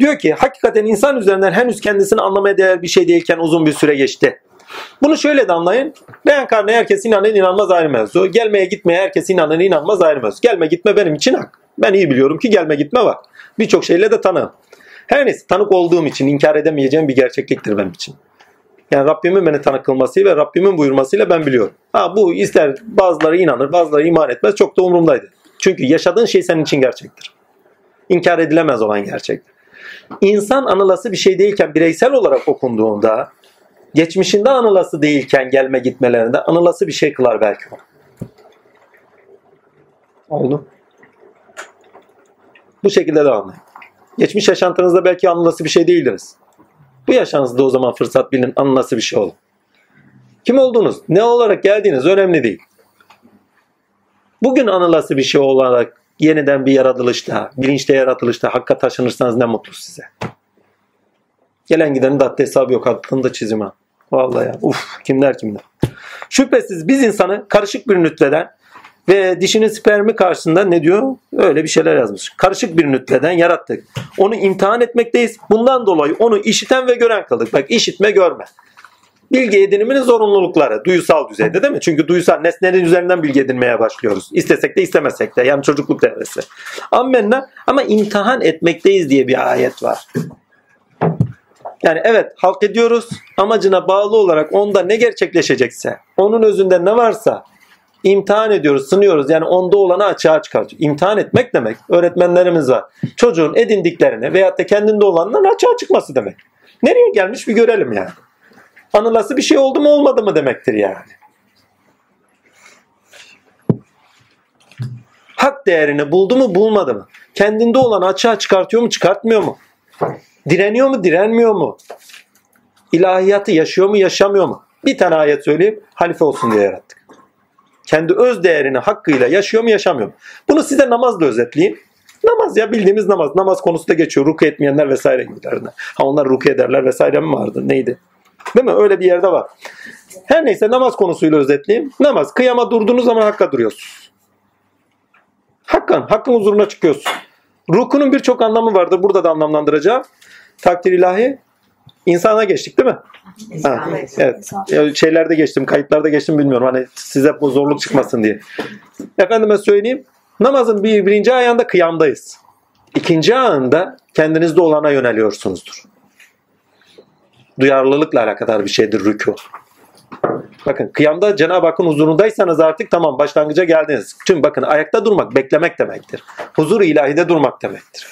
Diyor ki hakikaten insan üzerinden henüz kendisini anlamaya değer bir şey değilken uzun bir süre geçti. Bunu şöyle de anlayın. Reenkarnı herkes inanır inanmaz ayrı mevzu. Gelmeye gitmeye herkes inanır inanmaz ayrı mevzu. Gelme gitme benim için hak. Ben iyi biliyorum ki gelme gitme var. Birçok şeyle de tanığım. Her neyse tanık olduğum için inkar edemeyeceğim bir gerçekliktir benim için. Yani Rabbimin beni tanık kılması ve Rabbimin buyurmasıyla ben biliyorum. Ha bu ister bazıları inanır bazıları iman etmez çok da umurumdaydı. Çünkü yaşadığın şey senin için gerçektir. İnkar edilemez olan gerçektir. İnsan anılası bir şey değilken bireysel olarak okunduğunda geçmişinde anılası değilken gelme gitmelerinde anılası bir şey kılar belki o. Oldu. Bu şekilde devam edin. Geçmiş yaşantınızda belki anılası bir şey değildiniz. Bu yaşantınızda o zaman fırsat bilin anılası bir şey olun. Kim oldunuz? Ne olarak geldiğiniz önemli değil. Bugün anılası bir şey olarak yeniden bir yaratılışta, bilinçte yaratılışta hakka taşınırsanız ne mutlu size. Gelen gidenin de hesabı yok. Hakkını da çizim ha. Vallahi ya. Uf kimler kimler. Şüphesiz biz insanı karışık bir nütveden ve dişinin spermi karşısında ne diyor? Öyle bir şeyler yazmış. Karışık bir nütveden yarattık. Onu imtihan etmekteyiz. Bundan dolayı onu işiten ve gören kıldık. Bak işitme görme. Bilgi ediniminin zorunlulukları duyusal düzeyde değil mi? Çünkü duyusal nesnenin üzerinden bilgi edinmeye başlıyoruz. İstesek de istemesek de yani çocukluk devresi. Ammenna ama imtihan etmekteyiz diye bir ayet var. Yani evet halk ediyoruz amacına bağlı olarak onda ne gerçekleşecekse onun özünde ne varsa imtihan ediyoruz, sınıyoruz. Yani onda olanı açığa çıkartıyor. İmtihan etmek demek. Öğretmenlerimiz var. Çocuğun edindiklerini veyahut da kendinde olanların açığa çıkması demek. Nereye gelmiş bir görelim yani. Anılası bir şey oldu mu olmadı mı demektir yani. Hak değerini buldu mu bulmadı mı? Kendinde olanı açığa çıkartıyor mu çıkartmıyor mu? Direniyor mu direnmiyor mu? İlahiyatı yaşıyor mu yaşamıyor mu? Bir tane ayet söyleyeyim halife olsun diye yarattık. Kendi öz değerini hakkıyla yaşıyor mu yaşamıyor mu? Bunu size namazla özetleyeyim. Namaz ya bildiğimiz namaz. Namaz konusu da geçiyor. Ruku etmeyenler vesaire gibilerine. Ha onlar ruku ederler vesaire mi vardı? Neydi? Değil mi? Öyle bir yerde var. Her neyse namaz konusuyla özetleyeyim. Namaz. Kıyama durduğunuz zaman hakka duruyorsunuz. Hakkan. Hakkın huzuruna çıkıyorsun. Rukunun birçok anlamı vardır. Burada da anlamlandıracağım. Takdir ilahi. İnsana geçtik değil mi? Ha, evet. Ya şeylerde geçtim, kayıtlarda geçtim bilmiyorum. Hani size bu zorluk çıkmasın diye. Efendime söyleyeyim. Namazın bir, birinci ayağında kıyamdayız. İkinci ayağında kendinizde olana yöneliyorsunuzdur. Duyarlılıkla alakadar bir şeydir rükû. Bakın kıyamda Cenab-ı Hakk'ın huzurundaysanız artık tamam başlangıca geldiniz. Çünkü bakın ayakta durmak beklemek demektir. Huzur ilahide durmak demektir.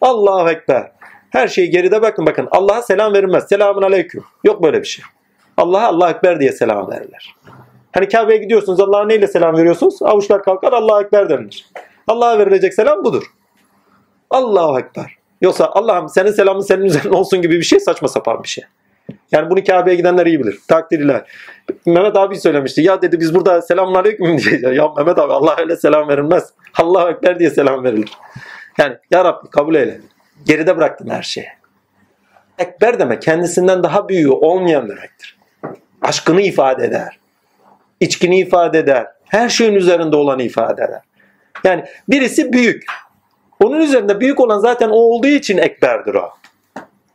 Allahu Ekber. Her şeyi geride bakın bakın. Allah'a selam verilmez. Selamun aleyküm. Yok böyle bir şey. Allah'a Allah Ekber diye selam verirler. Hani Kabe'ye gidiyorsunuz Allah'a neyle selam veriyorsunuz? Avuçlar kalkar Allahu Ekber denilir. Allah'a verilecek selam budur. Allahu Ekber. Yoksa Allah'ım senin selamın senin üzerine olsun gibi bir şey saçma sapan bir şey. Yani bunu Kabe'ye gidenler iyi bilir. Takdir ilahi. Mehmet abi söylemişti. Ya dedi biz burada selamun aleyküm diye. Ya Mehmet abi Allah öyle selam verilmez. Allahu Ekber diye selam verilir. Yani ya Rabbi kabul eyle. Geride bıraktın her şeyi. Ekber demek kendisinden daha büyüğü olmayan demektir. Aşkını ifade eder. İçkini ifade eder. Her şeyin üzerinde olanı ifade eder. Yani birisi büyük. Onun üzerinde büyük olan zaten o olduğu için ekberdir o.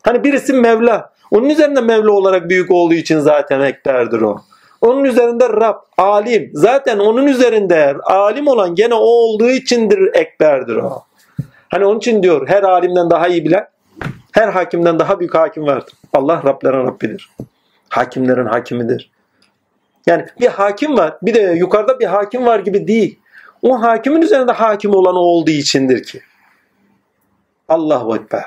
Hani birisi Mevla. Onun üzerinde Mevla olarak büyük olduğu için zaten ekberdir o. Onun üzerinde Rab, alim. Zaten onun üzerinde alim olan gene o olduğu içindir ekberdir o. Hani onun için diyor her alimden daha iyi bilen, her hakimden daha büyük hakim vardır. Allah Rablerin Rabbidir. Hakimlerin hakimidir. Yani bir hakim var, bir de yukarıda bir hakim var gibi değil. O hakimin üzerinde hakim olan o olduğu içindir ki. Allahu Ekber.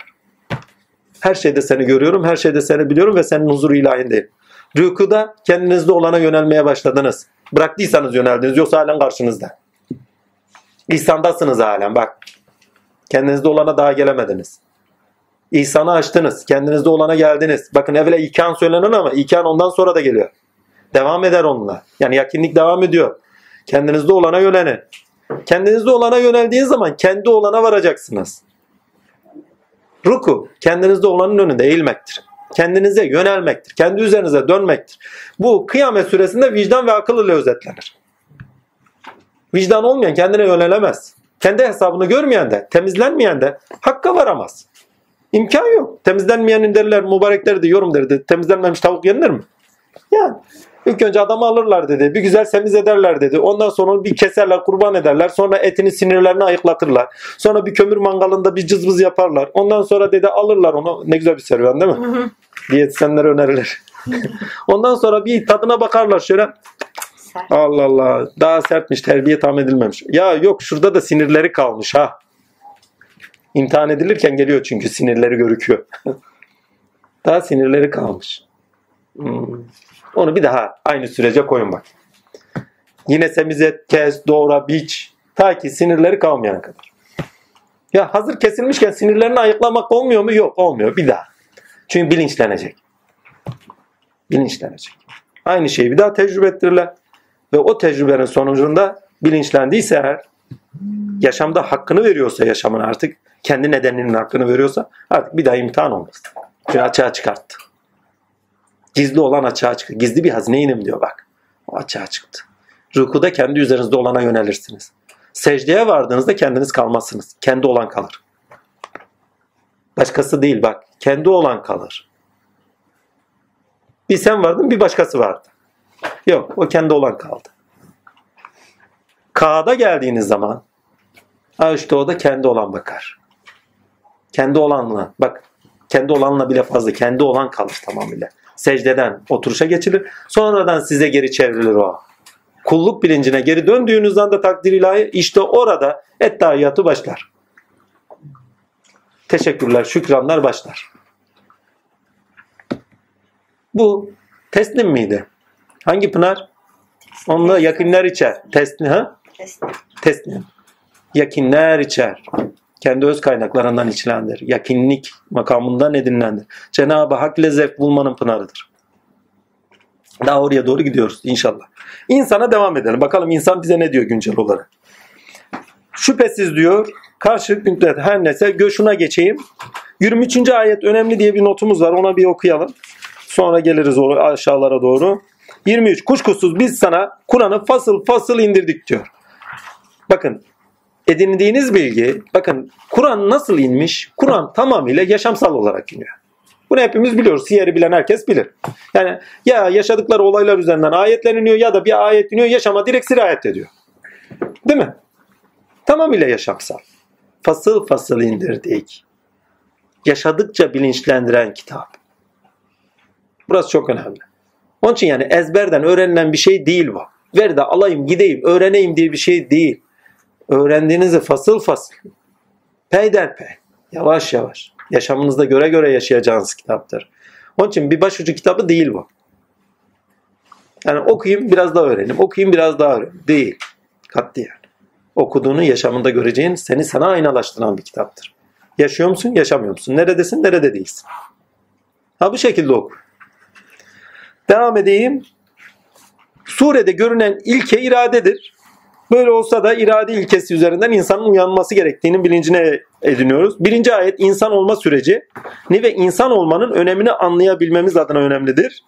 Her şeyde seni görüyorum, her şeyde seni biliyorum ve senin huzuru ilahindeyim. Rükuda kendinizde olana yönelmeye başladınız. Bıraktıysanız yöneldiniz yoksa halen karşınızda. İhsandasınız halen bak. Kendinizde olana daha gelemediniz. İhsanı açtınız. Kendinizde olana geldiniz. Bakın evvela ikan söylenen ama ikan ondan sonra da geliyor. Devam eder onunla. Yani yakinlik devam ediyor. Kendinizde olana yönelin. Kendinizde olana yöneldiğiniz zaman kendi olana varacaksınız. Ruku kendinizde olanın önünde eğilmektir. Kendinize yönelmektir. Kendi üzerinize dönmektir. Bu kıyamet süresinde vicdan ve akıl ile özetlenir. Vicdan olmayan kendine yönelemez. Kendi hesabını görmeyen de, temizlenmeyen de hakka varamaz. İmkan yok. Temizlenmeyenin derler, mübarekleri de yorum derdi. Temizlenmemiş tavuk yenilir mi? Yani ilk önce adamı alırlar dedi. Bir güzel semiz ederler dedi. Ondan sonra bir keserler, kurban ederler. Sonra etini sinirlerini ayıklatırlar. Sonra bir kömür mangalında bir cızbız yaparlar. Ondan sonra dedi alırlar onu. Ne güzel bir serüven değil mi? Diyetisyenlere önerilir. Ondan sonra bir tadına bakarlar şöyle. Sert. Allah Allah daha sertmiş terbiye tam edilmemiş. Ya yok şurada da sinirleri kalmış ha. İmtihan edilirken geliyor çünkü sinirleri görüküyor. daha sinirleri kalmış. Hmm. Onu bir daha aynı sürece koyun bak. Yine semizet, kes, doğra, biç. Ta ki sinirleri kalmayana kadar. Ya hazır kesilmişken sinirlerini ayıklamak olmuyor mu? Yok olmuyor. Bir daha. Çünkü bilinçlenecek. Bilinçlenecek. Aynı şeyi bir daha tecrübe ettirirler. Ve o tecrübenin sonucunda bilinçlendiyse eğer yaşamda hakkını veriyorsa yaşamın artık kendi nedeninin hakkını veriyorsa artık bir daha imtihan olmaz. Çünkü açığa çıkarttı. Gizli olan açığa çıktı. Gizli bir hazineyim diyor bak. O açığa çıktı. Rükuda kendi üzerinizde olana yönelirsiniz. Secdeye vardığınızda kendiniz kalmazsınız. Kendi olan kalır. Başkası değil bak. Kendi olan kalır. Bir sen vardın bir başkası vardı. Yok o kendi olan kaldı. Ka'da geldiğiniz zaman işte o da kendi olan bakar. Kendi olanla bak kendi olanla bile fazla kendi olan kalır tamamıyla. Secdeden oturuşa geçilir. Sonradan size geri çevrilir o. Kulluk bilincine geri döndüğünüz anda takdir ilahi işte orada ettehiyyatı başlar. Teşekkürler, şükranlar başlar. Bu teslim miydi? Hangi pınar? Onunla yakınlar içer. Teslim ha? Teslim. Teslim. Yakinler içer. Kendi öz kaynaklarından içilendir. Yakinlik makamından edinilendir. Cenab-ı Hak ile zevk bulmanın pınarıdır. Daha oraya doğru gidiyoruz inşallah. İnsana devam edelim. Bakalım insan bize ne diyor güncel olarak. Şüphesiz diyor karşılık müddet her neyse göşuna geçeyim. 23. ayet önemli diye bir notumuz var. Ona bir okuyalım. Sonra geliriz aşağılara doğru. 23. Kuşkusuz biz sana Kur'an'ı fasıl fasıl indirdik diyor. Bakın edindiğiniz bilgi, bakın Kur'an nasıl inmiş? Kur'an tamamıyla yaşamsal olarak iniyor. Bunu hepimiz biliyoruz. Siyeri bilen herkes bilir. Yani ya yaşadıkları olaylar üzerinden ayetler iniyor ya da bir ayet iniyor yaşama direkt sirayet ediyor. Değil mi? Tamamıyla yaşamsal. Fasıl fasıl indirdik. Yaşadıkça bilinçlendiren kitap. Burası çok önemli. Onun için yani ezberden öğrenilen bir şey değil bu. Ver de alayım gideyim öğreneyim diye bir şey değil. Öğrendiğinizi fasıl fasıl peyderpey yavaş yavaş yaşamınızda göre göre yaşayacağınız kitaptır. Onun için bir başucu kitabı değil bu. Yani okuyayım biraz daha öğreneyim. Okuyayım biraz daha öğreneyim. Değil. Katliyen. Okuduğunu yaşamında göreceğin seni sana aynalaştıran bir kitaptır. Yaşıyor musun? Yaşamıyor musun? Neredesin? Nerede değilsin? Ha bu şekilde oku. Devam edeyim. Surede görünen ilke iradedir. Böyle olsa da irade ilkesi üzerinden insanın uyanması gerektiğinin bilincine ediniyoruz. Birinci ayet insan olma süreci ve insan olmanın önemini anlayabilmemiz adına önemlidir.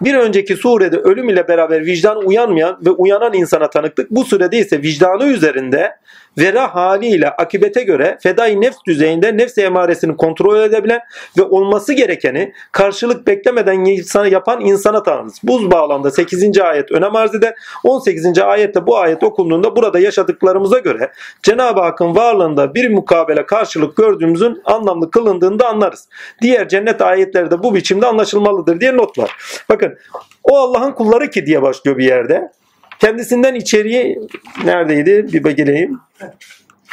Bir önceki surede ölüm ile beraber vicdan uyanmayan ve uyanan insana tanıklık. Bu surede ise vicdanı üzerinde vera haliyle akibete göre fedai nefs düzeyinde nefs emaresini kontrol edebilen ve olması gerekeni karşılık beklemeden insana yapan insana tanırız. Buz bağlamda 8. ayet önem arz eder. 18. ayette bu ayet okunduğunda burada yaşadıklarımıza göre Cenab-ı Hakk'ın varlığında bir mukabele karşılık gördüğümüzün anlamlı kılındığını da anlarız. Diğer cennet ayetleri de bu biçimde anlaşılmalıdır diye not var. Bakın o Allah'ın kulları ki diye başlıyor bir yerde. Kendisinden içeriye neredeydi? Bir bakayım.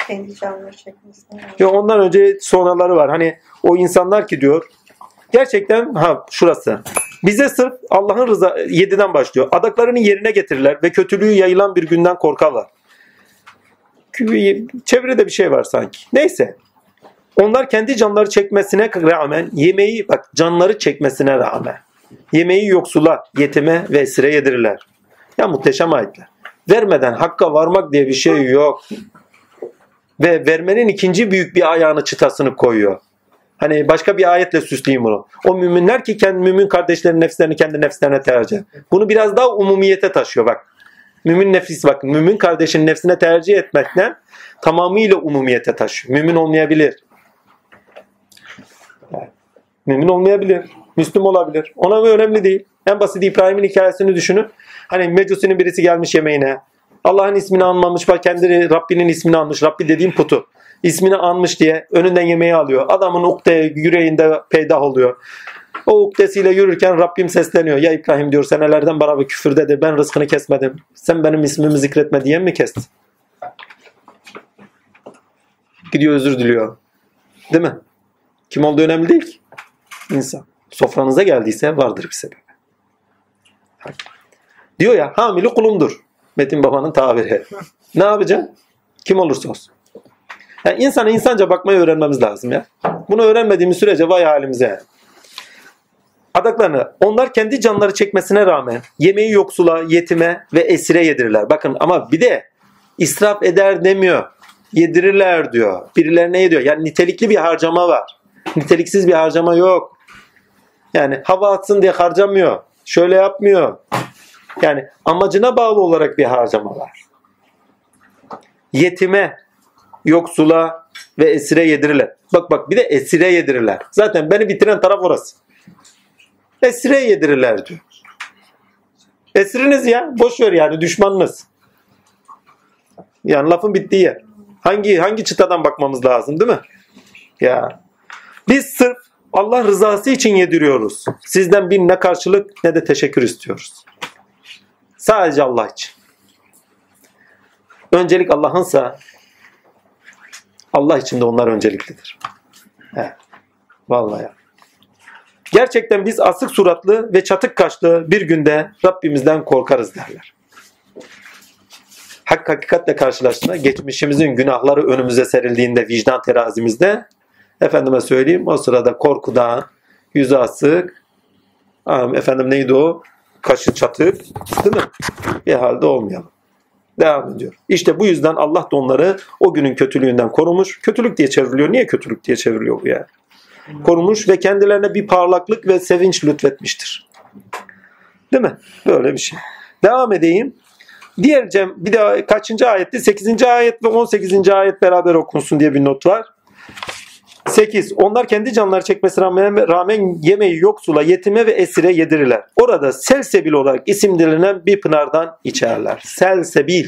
Kendi canlı. Ya ondan önce sonraları var. Hani o insanlar ki diyor. Gerçekten ha şurası. Bize sırf Allah'ın rıza 7'den başlıyor. Adaklarını yerine getirirler ve kötülüğü yayılan bir günden korkarlar. Çevrede bir şey var sanki. Neyse. Onlar kendi canları çekmesine rağmen yemeği bak canları çekmesine rağmen yemeği yoksula, yetime ve esire yedirirler. Ya muhteşem ayetler. Vermeden hakka varmak diye bir şey yok. Ve vermenin ikinci büyük bir ayağını çıtasını koyuyor. Hani başka bir ayetle süsleyeyim bunu. O müminler ki kendi mümin kardeşlerin nefslerini kendi nefslerine tercih. Bunu biraz daha umumiyete taşıyor bak. Mümin nefis bak. Mümin kardeşin nefsine tercih etmekten tamamıyla umumiyete taşıyor. Mümin olmayabilir. Mümin olmayabilir. Müslüm olabilir. Ona önemli değil. En basit İbrahim'in hikayesini düşünün. Hani Mecus'un birisi gelmiş yemeğine. Allah'ın ismini anmamış, bak kendi Rabbinin ismini anmış. Rabbi dediğim putu. İsmini anmış diye önünden yemeği alıyor. Adamın ukde yüreğinde peydah oluyor. O ukdesiyle yürürken Rabbim sesleniyor. Ya İbrahim diyor senelerden bana bir küfürdedir. Ben rızkını kesmedim. Sen benim ismimi zikretme diye mi kestin? Gidiyor özür diliyor. Değil mi? Kim olduğu önemli değil ki. İnsan. Sofranıza geldiyse vardır bir sebebi. Diyor ya hamili kulumdur. Metin babanın tabiri. ne yapacaksın? Kim olursa olsun. Yani insana insanca bakmayı öğrenmemiz lazım ya. Bunu öğrenmediğimiz sürece vay halimize. Adaklarını onlar kendi canları çekmesine rağmen yemeği yoksula, yetime ve esire yedirirler. Bakın ama bir de israf eder demiyor. Yedirirler diyor. Birilerine yediyor. Yani nitelikli bir harcama var. Niteliksiz bir harcama yok. Yani hava atsın diye harcamıyor. Şöyle yapmıyor. Yani amacına bağlı olarak bir harcama var. Yetime, yoksula ve esire yedirirler. Bak bak bir de esire yedirirler. Zaten beni bitiren taraf orası. Esire yedirirler diyor. Esiriniz ya. Boş ver yani düşmanınız. Yani lafın bittiği yer. Hangi hangi çıtadan bakmamız lazım değil mi? Ya. Biz sırf Allah rızası için yediriyoruz. Sizden bir ne karşılık ne de teşekkür istiyoruz. Sadece Allah için. Öncelik Allah'ınsa Allah için de onlar önceliklidir. He. Vallahi ya. Gerçekten biz asık suratlı ve çatık kaşlı bir günde Rabbimizden korkarız derler. Hak hakikatle karşılaştığında geçmişimizin günahları önümüze serildiğinde vicdan terazimizde efendime söyleyeyim o sırada korkudan yüzü asık efendim neydi o kaşı çatık değil mi? Bir halde olmayalım. Devam ediyor. İşte bu yüzden Allah da onları o günün kötülüğünden korumuş. Kötülük diye çevriliyor. Niye kötülük diye çevriliyor bu ya? Korumuş ve kendilerine bir parlaklık ve sevinç lütfetmiştir. Değil mi? Böyle bir şey. Devam edeyim. Diğer Cem bir de kaçıncı ayetti? 8. ayet ve 18. ayet beraber okunsun diye bir not var. 8. Onlar kendi canları çekmesine rağmen, yemeği yoksula, yetime ve esire yedirirler. Orada selsebil olarak isimlerinden bir pınardan içerler. Selsebil.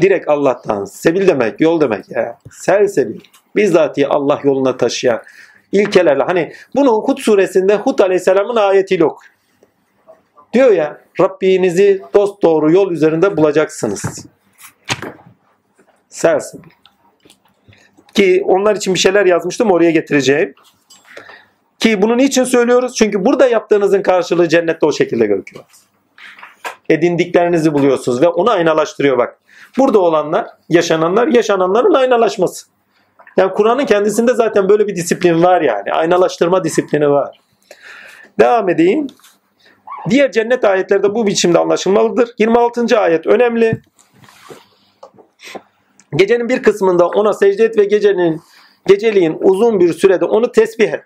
Direkt Allah'tan. Sebil demek, yol demek ya. Selsebil. Bizzatihi Allah yoluna taşıyan ilkelerle. Hani bunu Hud suresinde Hud aleyhisselamın ayetiyle oku. Diyor ya Rabbinizi dost doğru yol üzerinde bulacaksınız. Selsebil. Ki onlar için bir şeyler yazmıştım oraya getireceğim. Ki bunu niçin söylüyoruz? Çünkü burada yaptığınızın karşılığı cennette o şekilde gözüküyor. Edindiklerinizi buluyorsunuz ve onu aynalaştırıyor bak. Burada olanlar, yaşananlar, yaşananların aynalaşması. Yani Kur'an'ın kendisinde zaten böyle bir disiplin var yani. Aynalaştırma disiplini var. Devam edeyim. Diğer cennet ayetlerde bu biçimde anlaşılmalıdır. 26. ayet önemli. Gecenin bir kısmında ona secde et ve gecenin geceliğin uzun bir sürede onu tesbih et.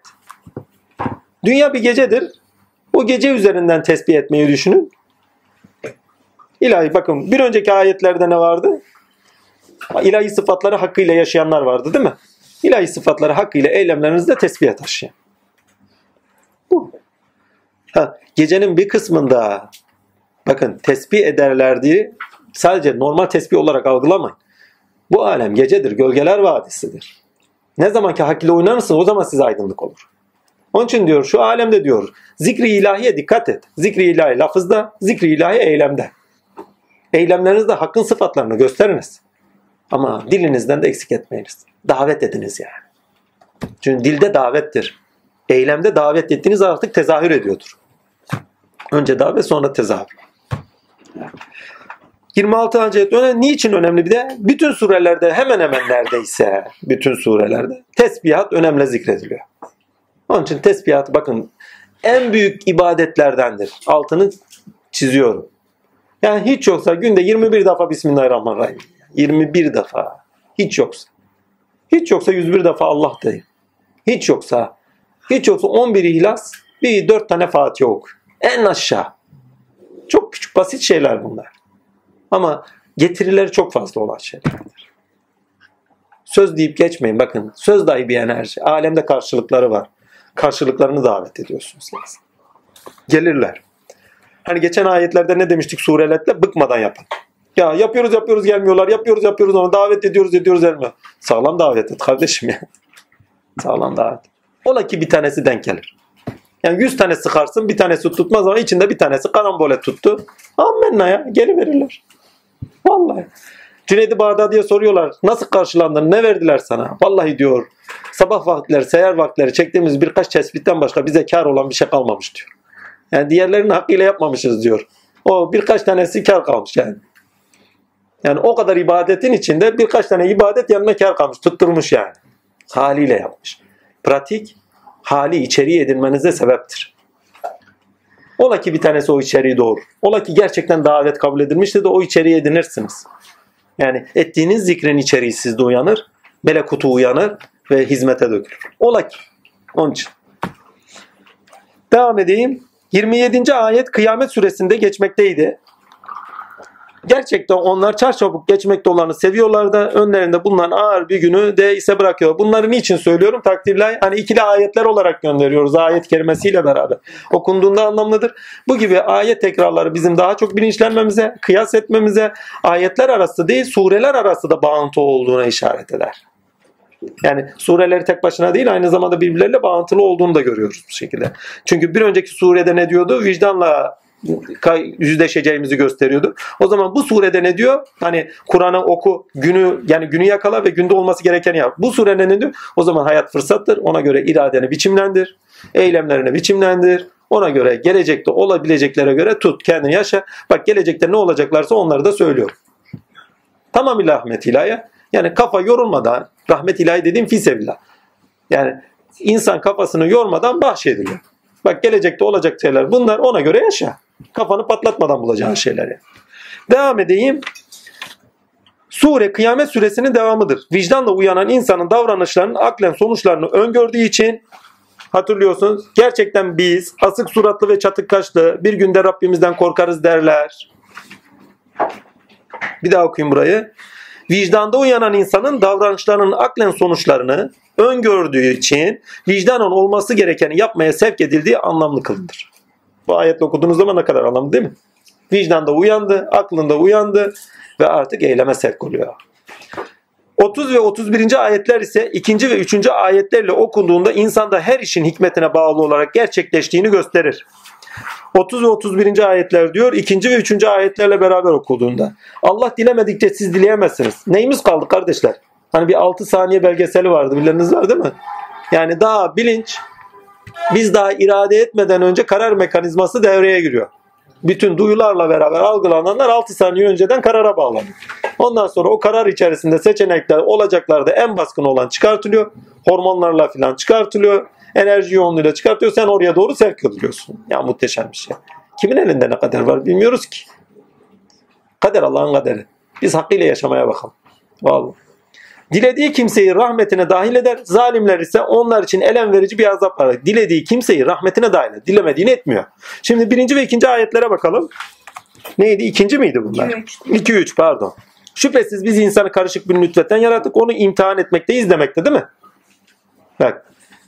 Dünya bir gecedir. O gece üzerinden tesbih etmeyi düşünün. İlahi bakın bir önceki ayetlerde ne vardı? İlahi sıfatları hakkıyla yaşayanlar vardı değil mi? İlahi sıfatları hakkıyla eylemlerinizde tesbihe taşıyan. Bu. Ha, gecenin bir kısmında bakın tesbih ederler diye sadece normal tesbih olarak algılamayın. Bu alem gecedir, gölgeler vadisidir. Ne zaman ki hak ile oynanırsın o zaman size aydınlık olur. Onun için diyor şu alemde diyor zikri ilahiye dikkat et. Zikri ilahi lafızda, zikri ilahi eylemde. Eylemlerinizde hakkın sıfatlarını gösteriniz. Ama dilinizden de eksik etmeyiniz. Davet ediniz yani. Çünkü dilde davettir. Eylemde davet ettiğiniz artık tezahür ediyordur. Önce davet sonra tezahür. 26. ayet önemli. Niçin önemli bir de? Bütün surelerde hemen hemen neredeyse bütün surelerde tesbihat önemli zikrediliyor. Onun için tesbihat bakın en büyük ibadetlerdendir. Altını çiziyorum. Yani hiç yoksa günde 21 defa Bismillahirrahmanirrahim. 21 defa. Hiç yoksa. Hiç yoksa 101 defa Allah deyin. Hiç yoksa. Hiç yoksa 11 ihlas bir 4 tane Fatiha oku. En aşağı. Çok küçük basit şeyler bunlar. Ama getirileri çok fazla olan şeylerdir. Söz deyip geçmeyin. Bakın söz dahi bir enerji. Alemde karşılıkları var. Karşılıklarını davet ediyorsunuz. Gelirler. Hani geçen ayetlerde ne demiştik sureletle? Bıkmadan yapın. Ya yapıyoruz yapıyoruz gelmiyorlar. Yapıyoruz yapıyoruz ama davet ediyoruz ediyoruz gelmiyor. Sağlam davet et kardeşim ya. Sağlam davet. Ola ki bir tanesi denk gelir. Yani 100 tane sıkarsın bir tanesi tutmaz ama içinde bir tanesi karambole tuttu. Amenna ya geri verirler. Vallahi. Cüneydi Bağdadi'ye soruyorlar. Nasıl karşılandın? Ne verdiler sana? Vallahi diyor. Sabah vakitleri, seher vakitleri çektiğimiz birkaç tespitten başka bize kar olan bir şey kalmamış diyor. Yani diğerlerini hakkıyla yapmamışız diyor. O birkaç tanesi kar kalmış yani. Yani o kadar ibadetin içinde birkaç tane ibadet yanına kar kalmış. Tutturmuş yani. Haliyle yapmış. Pratik hali içeriği edinmenize sebeptir. Ola ki bir tanesi o içeriği doğurur. Ola ki gerçekten davet kabul edilmiştir de o içeriği edinirsiniz. Yani ettiğiniz zikrin içeriği sizde uyanır, melekutu uyanır ve hizmete dökülür. Ola ki. Onun için. Devam edeyim. 27. ayet kıyamet süresinde geçmekteydi. Gerçekten onlar çarçabuk geçmekte olanı seviyorlar da önlerinde bulunan ağır bir günü de ise bırakıyor. Bunları niçin söylüyorum? Takdirler hani ikili ayetler olarak gönderiyoruz ayet kelimesiyle beraber. Okunduğunda anlamlıdır. Bu gibi ayet tekrarları bizim daha çok bilinçlenmemize, kıyas etmemize, ayetler arası değil sureler arası da bağıntı olduğuna işaret eder. Yani sureleri tek başına değil aynı zamanda birbirleriyle bağıntılı olduğunu da görüyoruz bu şekilde. Çünkü bir önceki surede ne diyordu? Vicdanla yüzleşeceğimizi gösteriyordu. O zaman bu surede ne diyor? Hani Kur'an'ı oku, günü yani günü yakala ve günde olması gerekeni yap. Bu surede ne diyor? O zaman hayat fırsattır. Ona göre iradeni biçimlendir. Eylemlerini biçimlendir. Ona göre gelecekte olabileceklere göre tut. Kendini yaşa. Bak gelecekte ne olacaklarsa onları da söylüyor. Tamamıyla rahmet ilahi. Yani kafa yorulmadan rahmet ilahi dediğim fisebillah. Yani insan kafasını yormadan bahşediliyor. Bak gelecekte olacak şeyler bunlar ona göre yaşa. Kafanı patlatmadan bulacağın şeyler yani. Devam edeyim. Sure kıyamet suresinin devamıdır. Vicdanla uyanan insanın davranışlarının aklen sonuçlarını öngördüğü için hatırlıyorsunuz. Gerçekten biz asık suratlı ve çatık kaşlı bir günde Rabbimizden korkarız derler. Bir daha okuyayım burayı. Vicdanda uyanan insanın davranışlarının aklen sonuçlarını öngördüğü için vicdanen olması gerekeni yapmaya sevk edildiği anlamlı kılınır. Bu ayetle okuduğunuz zaman ne kadar anlamlı değil mi? Vicdanda uyandı, aklında uyandı ve artık eyleme sevk oluyor. 30 ve 31. ayetler ise ikinci ve üçüncü ayetlerle okunduğunda insanda her işin hikmetine bağlı olarak gerçekleştiğini gösterir. 30 ve 31. ayetler diyor. ikinci ve üçüncü ayetlerle beraber okulduğunda. Allah dilemedikçe siz dileyemezsiniz. Neyimiz kaldı kardeşler? Hani bir 6 saniye belgeseli vardı. Bileniniz var değil mi? Yani daha bilinç biz daha irade etmeden önce karar mekanizması devreye giriyor. Bütün duyularla beraber algılananlar 6 saniye önceden karara bağlanıyor. Ondan sonra o karar içerisinde seçenekler olacaklarda en baskın olan çıkartılıyor. Hormonlarla falan çıkartılıyor. Enerji yoğunluğuyla çıkartıyor. Sen oraya doğru sevk ediliyorsun. Ya muhteşem bir şey. Kimin elinde ne kader var bilmiyoruz ki. Kader Allah'ın kaderi. Biz hakkıyla yaşamaya bakalım. Vallahi. Dilediği kimseyi rahmetine dahil eder. Zalimler ise onlar için elem verici bir azap var. Dilediği kimseyi rahmetine dahil eder. Dilemediğini etmiyor. Şimdi birinci ve ikinci ayetlere bakalım. Neydi? İkinci miydi bunlar? 2-3. 2-3 pardon. Şüphesiz biz insanı karışık bir nütfetten yarattık. Onu imtihan etmekteyiz demekte değil mi? Bak.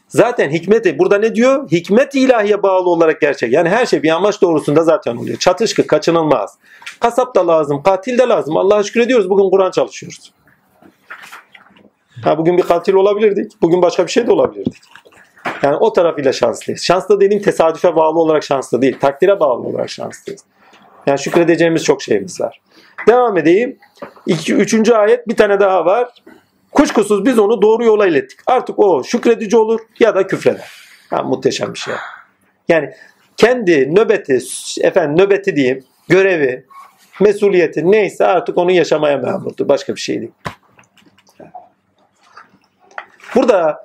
Zaten hikmeti burada ne diyor? Hikmet ilahiye bağlı olarak gerçek. Yani her şey bir amaç doğrusunda zaten oluyor. Çatışkı kaçınılmaz. Kasap da lazım, katil de lazım. Allah'a şükür ediyoruz. Bugün Kur'an çalışıyoruz. Ha, bugün bir katil olabilirdik. Bugün başka bir şey de olabilirdik. Yani o tarafıyla şanslıyız. Şanslı dediğim tesadüfe bağlı olarak şanslı değil. Takdire bağlı olarak şanslıyız. Yani şükredeceğimiz çok şeyimiz var. Devam edeyim. İki, üçüncü ayet bir tane daha var. Kuşkusuz biz onu doğru yola ilettik. Artık o şükredici olur ya da küfreder. Ha, muhteşem bir şey. Yani kendi nöbeti, efendim nöbeti diyeyim, görevi, mesuliyeti neyse artık onu yaşamaya memurdur. Başka bir şey değil. Burada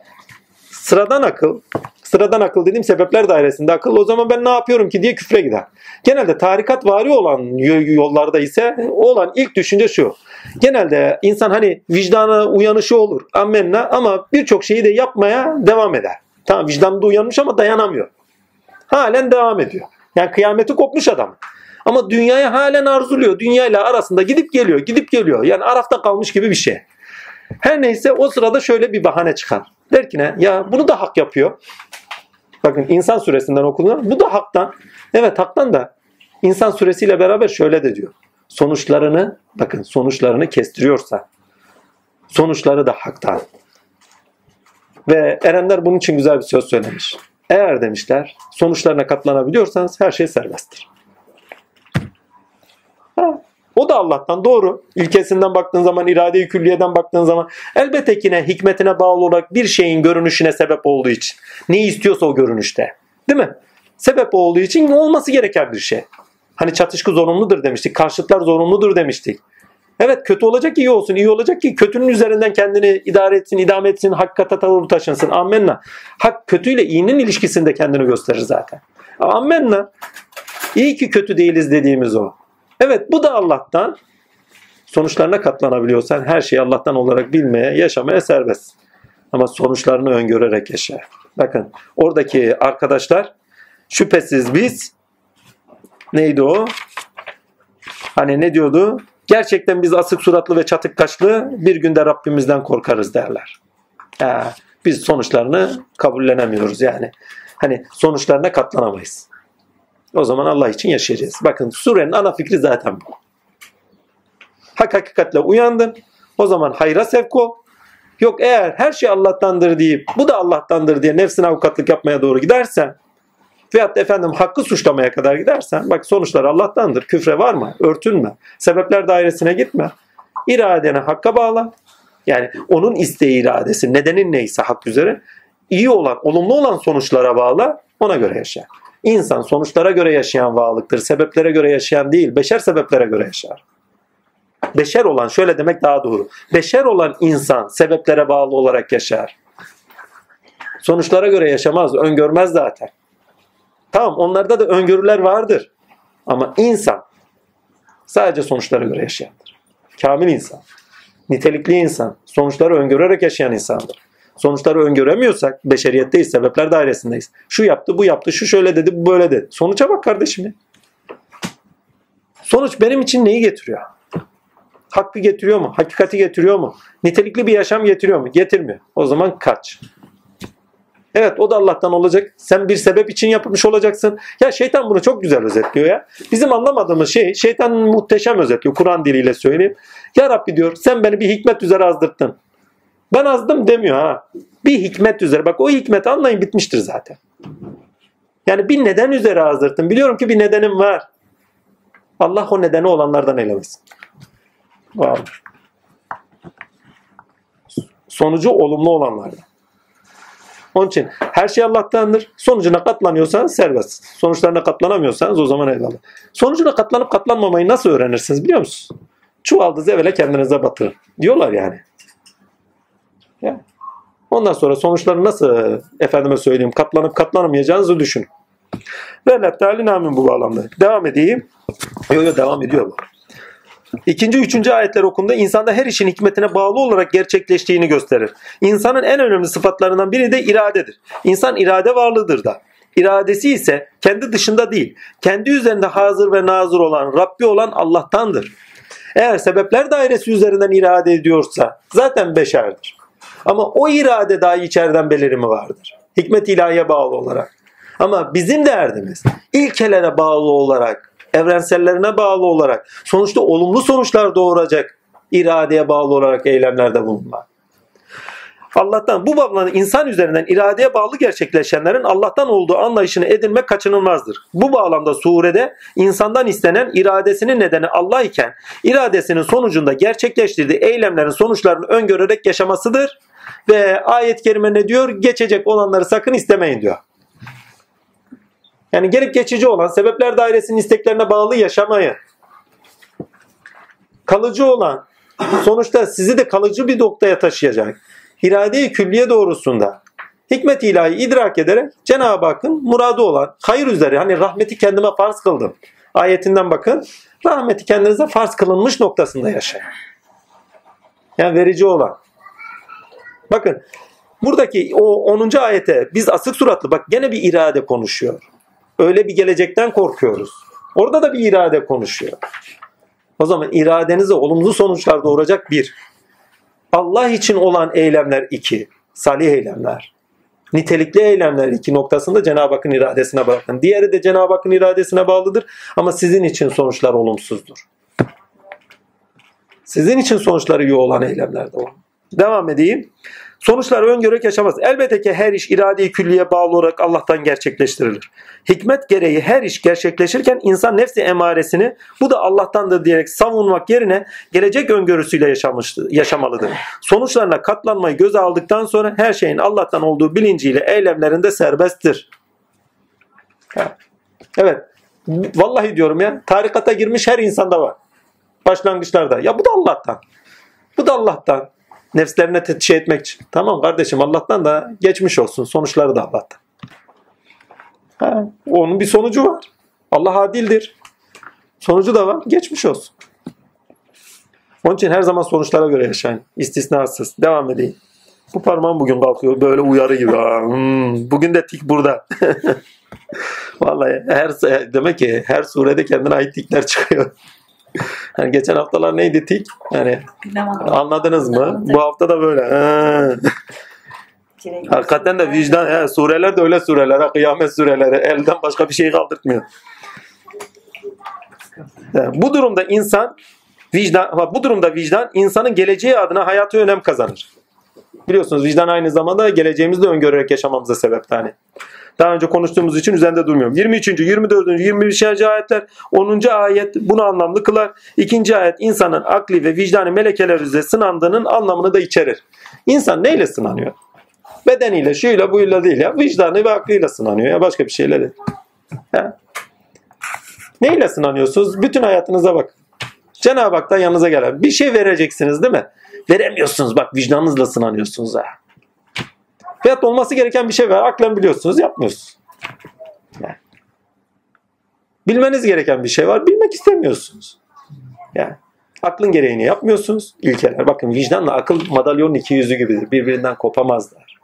sıradan akıl, sıradan akıl dediğim sebepler dairesinde akıl o zaman ben ne yapıyorum ki diye küfre gider. Genelde tarikat vari olan yollarda ise olan ilk düşünce şu. Genelde insan hani vicdana uyanışı olur ammenna ama birçok şeyi de yapmaya devam eder. Tamam vicdanında uyanmış ama dayanamıyor. Halen devam ediyor. Yani kıyameti kopmuş adam. Ama dünyaya halen arzuluyor. Dünyayla arasında gidip geliyor, gidip geliyor. Yani arafta kalmış gibi bir şey. Her neyse o sırada şöyle bir bahane çıkar. Der ki ne? Ya bunu da hak yapıyor. Bakın insan suresinden okunuyor. Bu da haktan. Evet haktan da insan suresiyle beraber şöyle de diyor. Sonuçlarını bakın sonuçlarını kestiriyorsa sonuçları da haktan. Ve erenler bunun için güzel bir söz söylemiş. Eğer demişler sonuçlarına katlanabiliyorsanız her şey serbesttir. Ha, o da Allah'tan doğru. İlkesinden baktığın zaman, irade-i külliyeden baktığın zaman elbette ki ne hikmetine bağlı olarak bir şeyin görünüşüne sebep olduğu için. Ne istiyorsa o görünüşte. Değil mi? Sebep olduğu için olması gereken bir şey. Hani çatışkı zorunludur demiştik. Karşıtlar zorunludur demiştik. Evet kötü olacak iyi olsun. iyi olacak ki kötünün üzerinden kendini idare etsin, idame etsin, hakikate tavır taşınsın. Ammenna. Hak kötüyle iyinin ilişkisinde kendini gösterir zaten. Ammenna. İyi ki kötü değiliz dediğimiz o. Evet bu da Allah'tan. Sonuçlarına katlanabiliyorsan her şeyi Allah'tan olarak bilmeye, yaşamaya serbest. Ama sonuçlarını öngörerek yaşa. Bakın oradaki arkadaşlar şüphesiz biz neydi o? Hani ne diyordu? Gerçekten biz asık suratlı ve çatık kaşlı bir günde Rabbimizden korkarız derler. Ha, biz sonuçlarını kabullenemiyoruz yani. Hani sonuçlarına katlanamayız. O zaman Allah için yaşayacağız. Bakın surenin ana fikri zaten bu. Hak hakikatle uyandın. O zaman hayra sevk ol. Yok eğer her şey Allah'tandır deyip bu da Allah'tandır diye nefsine avukatlık yapmaya doğru gidersen veyahut da efendim hakkı suçlamaya kadar gidersen bak sonuçlar Allah'tandır. Küfre var mı? Örtünme. Sebepler dairesine gitme. İradeni hakka bağla. Yani onun isteği iradesi, nedenin neyse hak üzere iyi olan, olumlu olan sonuçlara bağla, ona göre yaşa. İnsan sonuçlara göre yaşayan varlıktır. Sebeplere göre yaşayan değil, beşer sebeplere göre yaşar. Beşer olan şöyle demek daha doğru. Beşer olan insan sebeplere bağlı olarak yaşar. Sonuçlara göre yaşamaz, öngörmez zaten. Tamam onlarda da öngörüler vardır. Ama insan sadece sonuçlara göre yaşayandır. Kamil insan, nitelikli insan, sonuçları öngörerek yaşayan insandır. Sonuçları öngöremiyorsak beşeriyetteyiz, sebepler dairesindeyiz. Şu yaptı, bu yaptı, şu şöyle dedi, bu böyle dedi. Sonuca bak kardeşim ya. Sonuç benim için neyi getiriyor? Hakkı getiriyor mu? Hakikati getiriyor mu? Nitelikli bir yaşam getiriyor mu? Getirmiyor. O zaman kaç. Evet o da Allah'tan olacak. Sen bir sebep için yapmış olacaksın. Ya şeytan bunu çok güzel özetliyor ya. Bizim anlamadığımız şey şeytan muhteşem özetliyor. Kur'an diliyle söyleyeyim. Ya Rabbi diyor sen beni bir hikmet üzere azdırttın. Ben azdım demiyor ha. Bir hikmet üzere. Bak o hikmeti anlayın bitmiştir zaten. Yani bir neden üzere azdırttın. Biliyorum ki bir nedenim var. Allah o nedeni olanlardan eylemesin. Wow. Sonucu olumlu olanlardan. Onun için her şey Allah'tandır. Sonucuna katlanıyorsanız serbest. Sonuçlarına katlanamıyorsanız o zaman eyvallah. Sonucuna katlanıp katlanmamayı nasıl öğrenirsiniz biliyor musunuz? Çuvaldızı evvela kendinize batırın. Diyorlar yani. Ya. Ondan sonra sonuçları nasıl efendime söyleyeyim katlanıp katlanamayacağınızı düşünün. Ve Teala amin bu bağlamda. Devam edeyim. Yok yok devam ediyor bu. İkinci, üçüncü ayetler okunduğunda insanda her işin hikmetine bağlı olarak gerçekleştiğini gösterir. İnsanın en önemli sıfatlarından biri de iradedir. İnsan irade varlığıdır da. İradesi ise kendi dışında değil, kendi üzerinde hazır ve nazır olan, Rabbi olan Allah'tandır. Eğer sebepler dairesi üzerinden irade ediyorsa zaten beşerdir. Ama o irade dahi içeriden belirimi vardır. Hikmet ilahiye bağlı olarak. Ama bizim derdimiz ilkelere bağlı olarak, evrensellerine bağlı olarak, sonuçta olumlu sonuçlar doğuracak iradeye bağlı olarak eylemlerde bulunmak. Allah'tan bu bağlamda insan üzerinden iradeye bağlı gerçekleşenlerin Allah'tan olduğu anlayışını edinmek kaçınılmazdır. Bu bağlamda surede insandan istenen iradesinin nedeni Allah iken iradesinin sonucunda gerçekleştirdiği eylemlerin sonuçlarını öngörerek yaşamasıdır. Ve ayet-i kerime ne diyor? Geçecek olanları sakın istemeyin diyor. Yani gelip geçici olan sebepler dairesinin isteklerine bağlı yaşamayın. Kalıcı olan sonuçta sizi de kalıcı bir noktaya taşıyacak. İrade-i külliye doğrusunda hikmet ilahi idrak ederek Cenab-ı Hakk'ın muradı olan hayır üzere hani rahmeti kendime farz kıldım. Ayetinden bakın. Rahmeti kendinize farz kılınmış noktasında yaşayın. Yani verici olan. Bakın buradaki o 10. ayete biz asık suratlı bak gene bir irade konuşuyor. Öyle bir gelecekten korkuyoruz. Orada da bir irade konuşuyor. O zaman iradenize olumlu sonuçlar doğuracak bir. Allah için olan eylemler iki. Salih eylemler. Nitelikli eylemler iki noktasında Cenab-ı Hakk'ın iradesine bırakın. Diğeri de Cenab-ı Hakk'ın iradesine bağlıdır. Ama sizin için sonuçlar olumsuzdur. Sizin için sonuçları iyi olan eylemler de. Devam edeyim. Sonuçlar öngörerek yaşamaz. Elbette ki her iş irade-i külliye bağlı olarak Allah'tan gerçekleştirilir. Hikmet gereği her iş gerçekleşirken insan nefsi emaresini bu da Allah'tandır diyerek savunmak yerine gelecek öngörüsüyle yaşamalıdır. Sonuçlarına katlanmayı göze aldıktan sonra her şeyin Allah'tan olduğu bilinciyle eylemlerinde serbesttir. Evet. Vallahi diyorum ya tarikata girmiş her insanda var. Başlangıçlarda. Ya bu da Allah'tan. Bu da Allah'tan. Nefslerine şey etmek için. Tamam kardeşim Allah'tan da geçmiş olsun. Sonuçları da Allah'tan. Ha, onun bir sonucu var. Allah adildir. Sonucu da var. Geçmiş olsun. Onun için her zaman sonuçlara göre yaşayın. İstisnasız. Devam edeyim. Bu parmağım bugün kalkıyor. Böyle uyarı gibi. Hmm, bugün de tik burada. Vallahi her demek ki her surede kendine ait tikler çıkıyor. Yani geçen haftalar neydi tik? Yani anladınız mı? Bu hafta da böyle. Ha. Hakikaten de vicdan, he, sureler de öyle sureler, kıyamet sureleri. Elden başka bir şey kaldırtmıyor. Bu durumda insan vicdan, bu durumda vicdan insanın geleceği adına hayatı önem kazanır. Biliyorsunuz vicdan aynı zamanda geleceğimizi de öngörerek yaşamamıza sebep hani. Daha önce konuştuğumuz için üzerinde durmuyorum. 23. 24. 25. ayetler 10. ayet bunu anlamlı kılar. 2. ayet insanın akli ve vicdanı melekeler üzerinde sınandığının anlamını da içerir. İnsan neyle sınanıyor? Bedeniyle, şuyla, buyla değil ya. Vicdanı ve aklıyla sınanıyor ya. Başka bir şeyle değil. Ya. Neyle sınanıyorsunuz? Bütün hayatınıza bak. Cenab-ı Hak'tan yanınıza gelen bir şey vereceksiniz değil mi? Veremiyorsunuz bak vicdanınızla sınanıyorsunuz ha. Veyahut olması gereken bir şey var. Aklen biliyorsunuz yapmıyorsunuz. Yani. Bilmeniz gereken bir şey var. Bilmek istemiyorsunuz. Yani. Aklın gereğini yapmıyorsunuz. İlkeler. Bakın vicdanla akıl madalyonun iki yüzü gibidir. Birbirinden kopamazlar.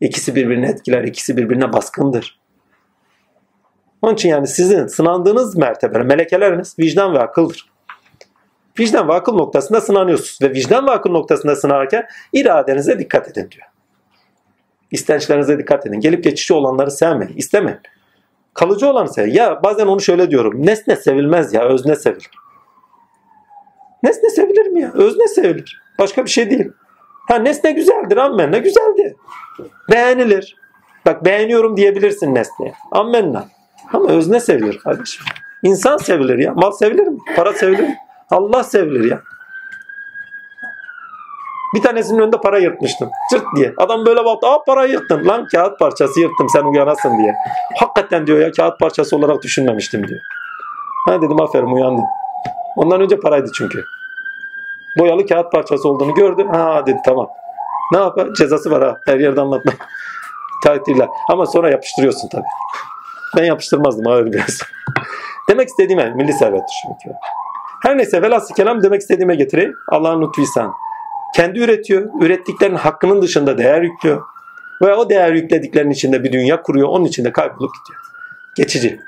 İkisi birbirini etkiler. ikisi birbirine baskındır. Onun için yani sizin sınandığınız mertebe, melekeleriniz vicdan ve akıldır. Vicdan ve akıl noktasında sınanıyorsunuz. Ve vicdan ve akıl noktasında sınarken iradenize dikkat edin diyor. İstençlerinize dikkat edin. Gelip geçici olanları sevmeyin. İstemeyin. Kalıcı olanı sevin. Ya bazen onu şöyle diyorum. Nesne sevilmez ya. Özne sevilir. Nesne sevilir mi ya? Özne sevilir. Başka bir şey değil. Ha nesne güzeldir. Ammenna güzeldi. Beğenilir. Bak beğeniyorum diyebilirsin nesneye. Ammenna. Ama özne sevilir kardeşim. İnsan sevilir ya. Mal sevilir mi? Para sevilir mi? Allah sevilir ya. Bir tanesinin önünde para yırtmıştım. Çırt diye. Adam böyle baktı. Aa para yırttın. Lan kağıt parçası yırttım sen uyanasın diye. Hakikaten diyor ya kağıt parçası olarak düşünmemiştim diyor. Ha dedim aferin uyandın. Ondan önce paraydı çünkü. Boyalı kağıt parçası olduğunu gördü. Ha dedi tamam. Ne yapar? Cezası var ha. Her yerde anlatma. Tatiller. Ama sonra yapıştırıyorsun tabii. Ben yapıştırmazdım ağır biraz. Demek istediğim yani milli servettir çünkü. Her neyse velhasıl kelam demek istediğime getireyim. Allah'ın ihsanı. Kendi üretiyor. Ürettiklerinin hakkının dışında değer yüklüyor. Ve o değer yüklediklerinin içinde bir dünya kuruyor. Onun içinde kaybolup gidiyor. Geçici.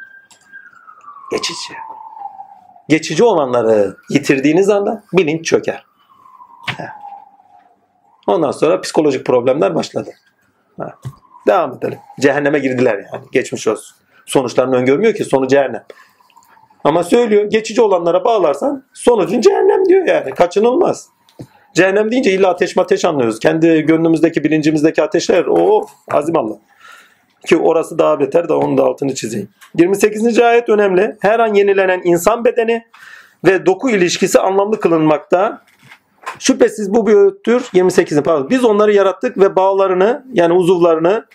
Geçici. Geçici olanları yitirdiğiniz anda bilinç çöker. Ondan sonra psikolojik problemler başladı. Devam edelim. Cehenneme girdiler yani. Geçmiş olsun. Sonuçlarını öngörmüyor ki. Sonu cehennem. Ama söylüyor. Geçici olanlara bağlarsan sonucun cehennem diyor yani. Kaçınılmaz. Cehennem deyince illa ateş ateş anlıyoruz. Kendi gönlümüzdeki, bilincimizdeki ateşler o azim Allah. Ki orası daha beter de onun da altını çizeyim. 28. ayet önemli. Her an yenilenen insan bedeni ve doku ilişkisi anlamlı kılınmakta. Şüphesiz bu bir öğüttür. 28. pardon. Biz onları yarattık ve bağlarını yani uzuvlarını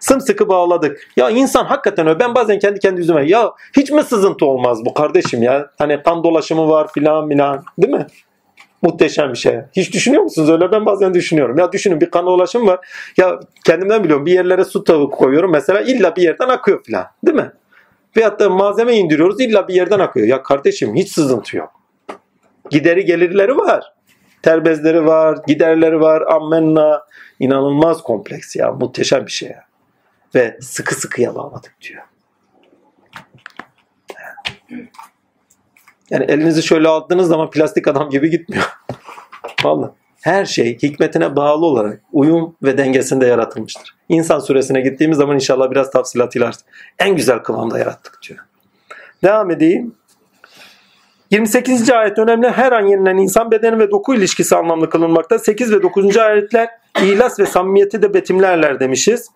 sımsıkı bağladık. Ya insan hakikaten öyle. Ben bazen kendi kendi yüzüme ya hiç mi sızıntı olmaz bu kardeşim ya? Hani kan dolaşımı var filan filan değil mi? Muhteşem bir şey. Hiç düşünüyor musunuz öyle? Ben bazen düşünüyorum. Ya düşünün bir kan dolaşımı var. Ya kendimden biliyorum bir yerlere su tavuğu koyuyorum mesela illa bir yerden akıyor filan. Değil mi? Veyahut da malzeme indiriyoruz illa bir yerden akıyor. Ya kardeşim hiç sızıntı yok. Gideri gelirleri var. Terbezleri var, giderleri var, ammenna. inanılmaz kompleks ya. Muhteşem bir şey ya. Ve sıkı sıkıya bağladık diyor. Yani elinizi şöyle aldığınız zaman plastik adam gibi gitmiyor. Vallahi. Her şey hikmetine bağlı olarak uyum ve dengesinde yaratılmıştır. İnsan suresine gittiğimiz zaman inşallah biraz tafsilatıyla en güzel kıvamda yarattık diyor. Devam edeyim. 28. ayet önemli. Her an yenilen insan bedeni ve doku ilişkisi anlamlı kılınmakta. 8 ve 9. ayetler ihlas ve samimiyeti de betimlerler demişiz.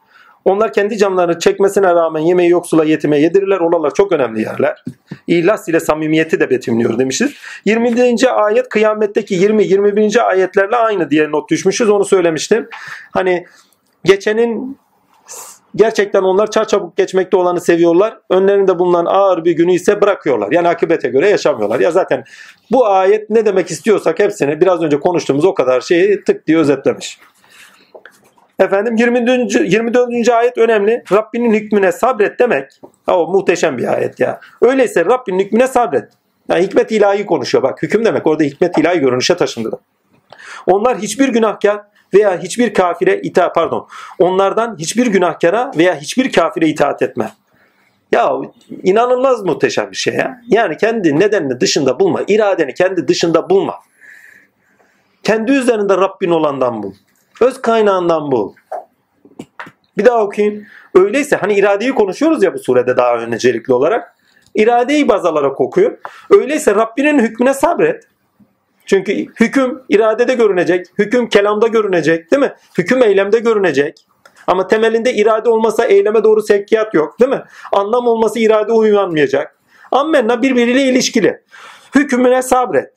Onlar kendi canlarını çekmesine rağmen yemeği yoksula yetime yedirirler. Oralar çok önemli yerler. İhlas ile samimiyeti de betimliyor demişiz. 20. ayet kıyametteki 20-21. ayetlerle aynı diye not düşmüşüz. Onu söylemiştim. Hani geçenin gerçekten onlar çarçabuk geçmekte olanı seviyorlar. Önlerinde bulunan ağır bir günü ise bırakıyorlar. Yani akıbete göre yaşamıyorlar. Ya zaten bu ayet ne demek istiyorsak hepsini biraz önce konuştuğumuz o kadar şeyi tık diye özetlemiş. Efendim 24. 24. ayet önemli. Rabbinin hükmüne sabret demek. O muhteşem bir ayet ya. Öyleyse Rabbinin hükmüne sabret. Yani hikmet ilahi konuşuyor bak. Hüküm demek orada hikmet ilahi görünüşe taşındı. Onlar hiçbir günahkar veya hiçbir kafire itaat pardon. Onlardan hiçbir günahkara veya hiçbir kafire itaat etme. Ya inanılmaz muhteşem bir şey ya. Yani kendi nedenini dışında bulma. iradeni kendi dışında bulma. Kendi üzerinde Rabbin olandan bul. Öz kaynağından bul. Bir daha okuyayım. Öyleyse hani iradeyi konuşuyoruz ya bu surede daha öncelikli olarak. İradeyi baz alarak okuyor. Öyleyse Rabbinin hükmüne sabret. Çünkü hüküm iradede görünecek. Hüküm kelamda görünecek değil mi? Hüküm eylemde görünecek. Ama temelinde irade olmasa eyleme doğru sevkiyat yok değil mi? Anlam olması irade uyanmayacak. Ammenna birbiriyle ilişkili. Hükmüne sabret.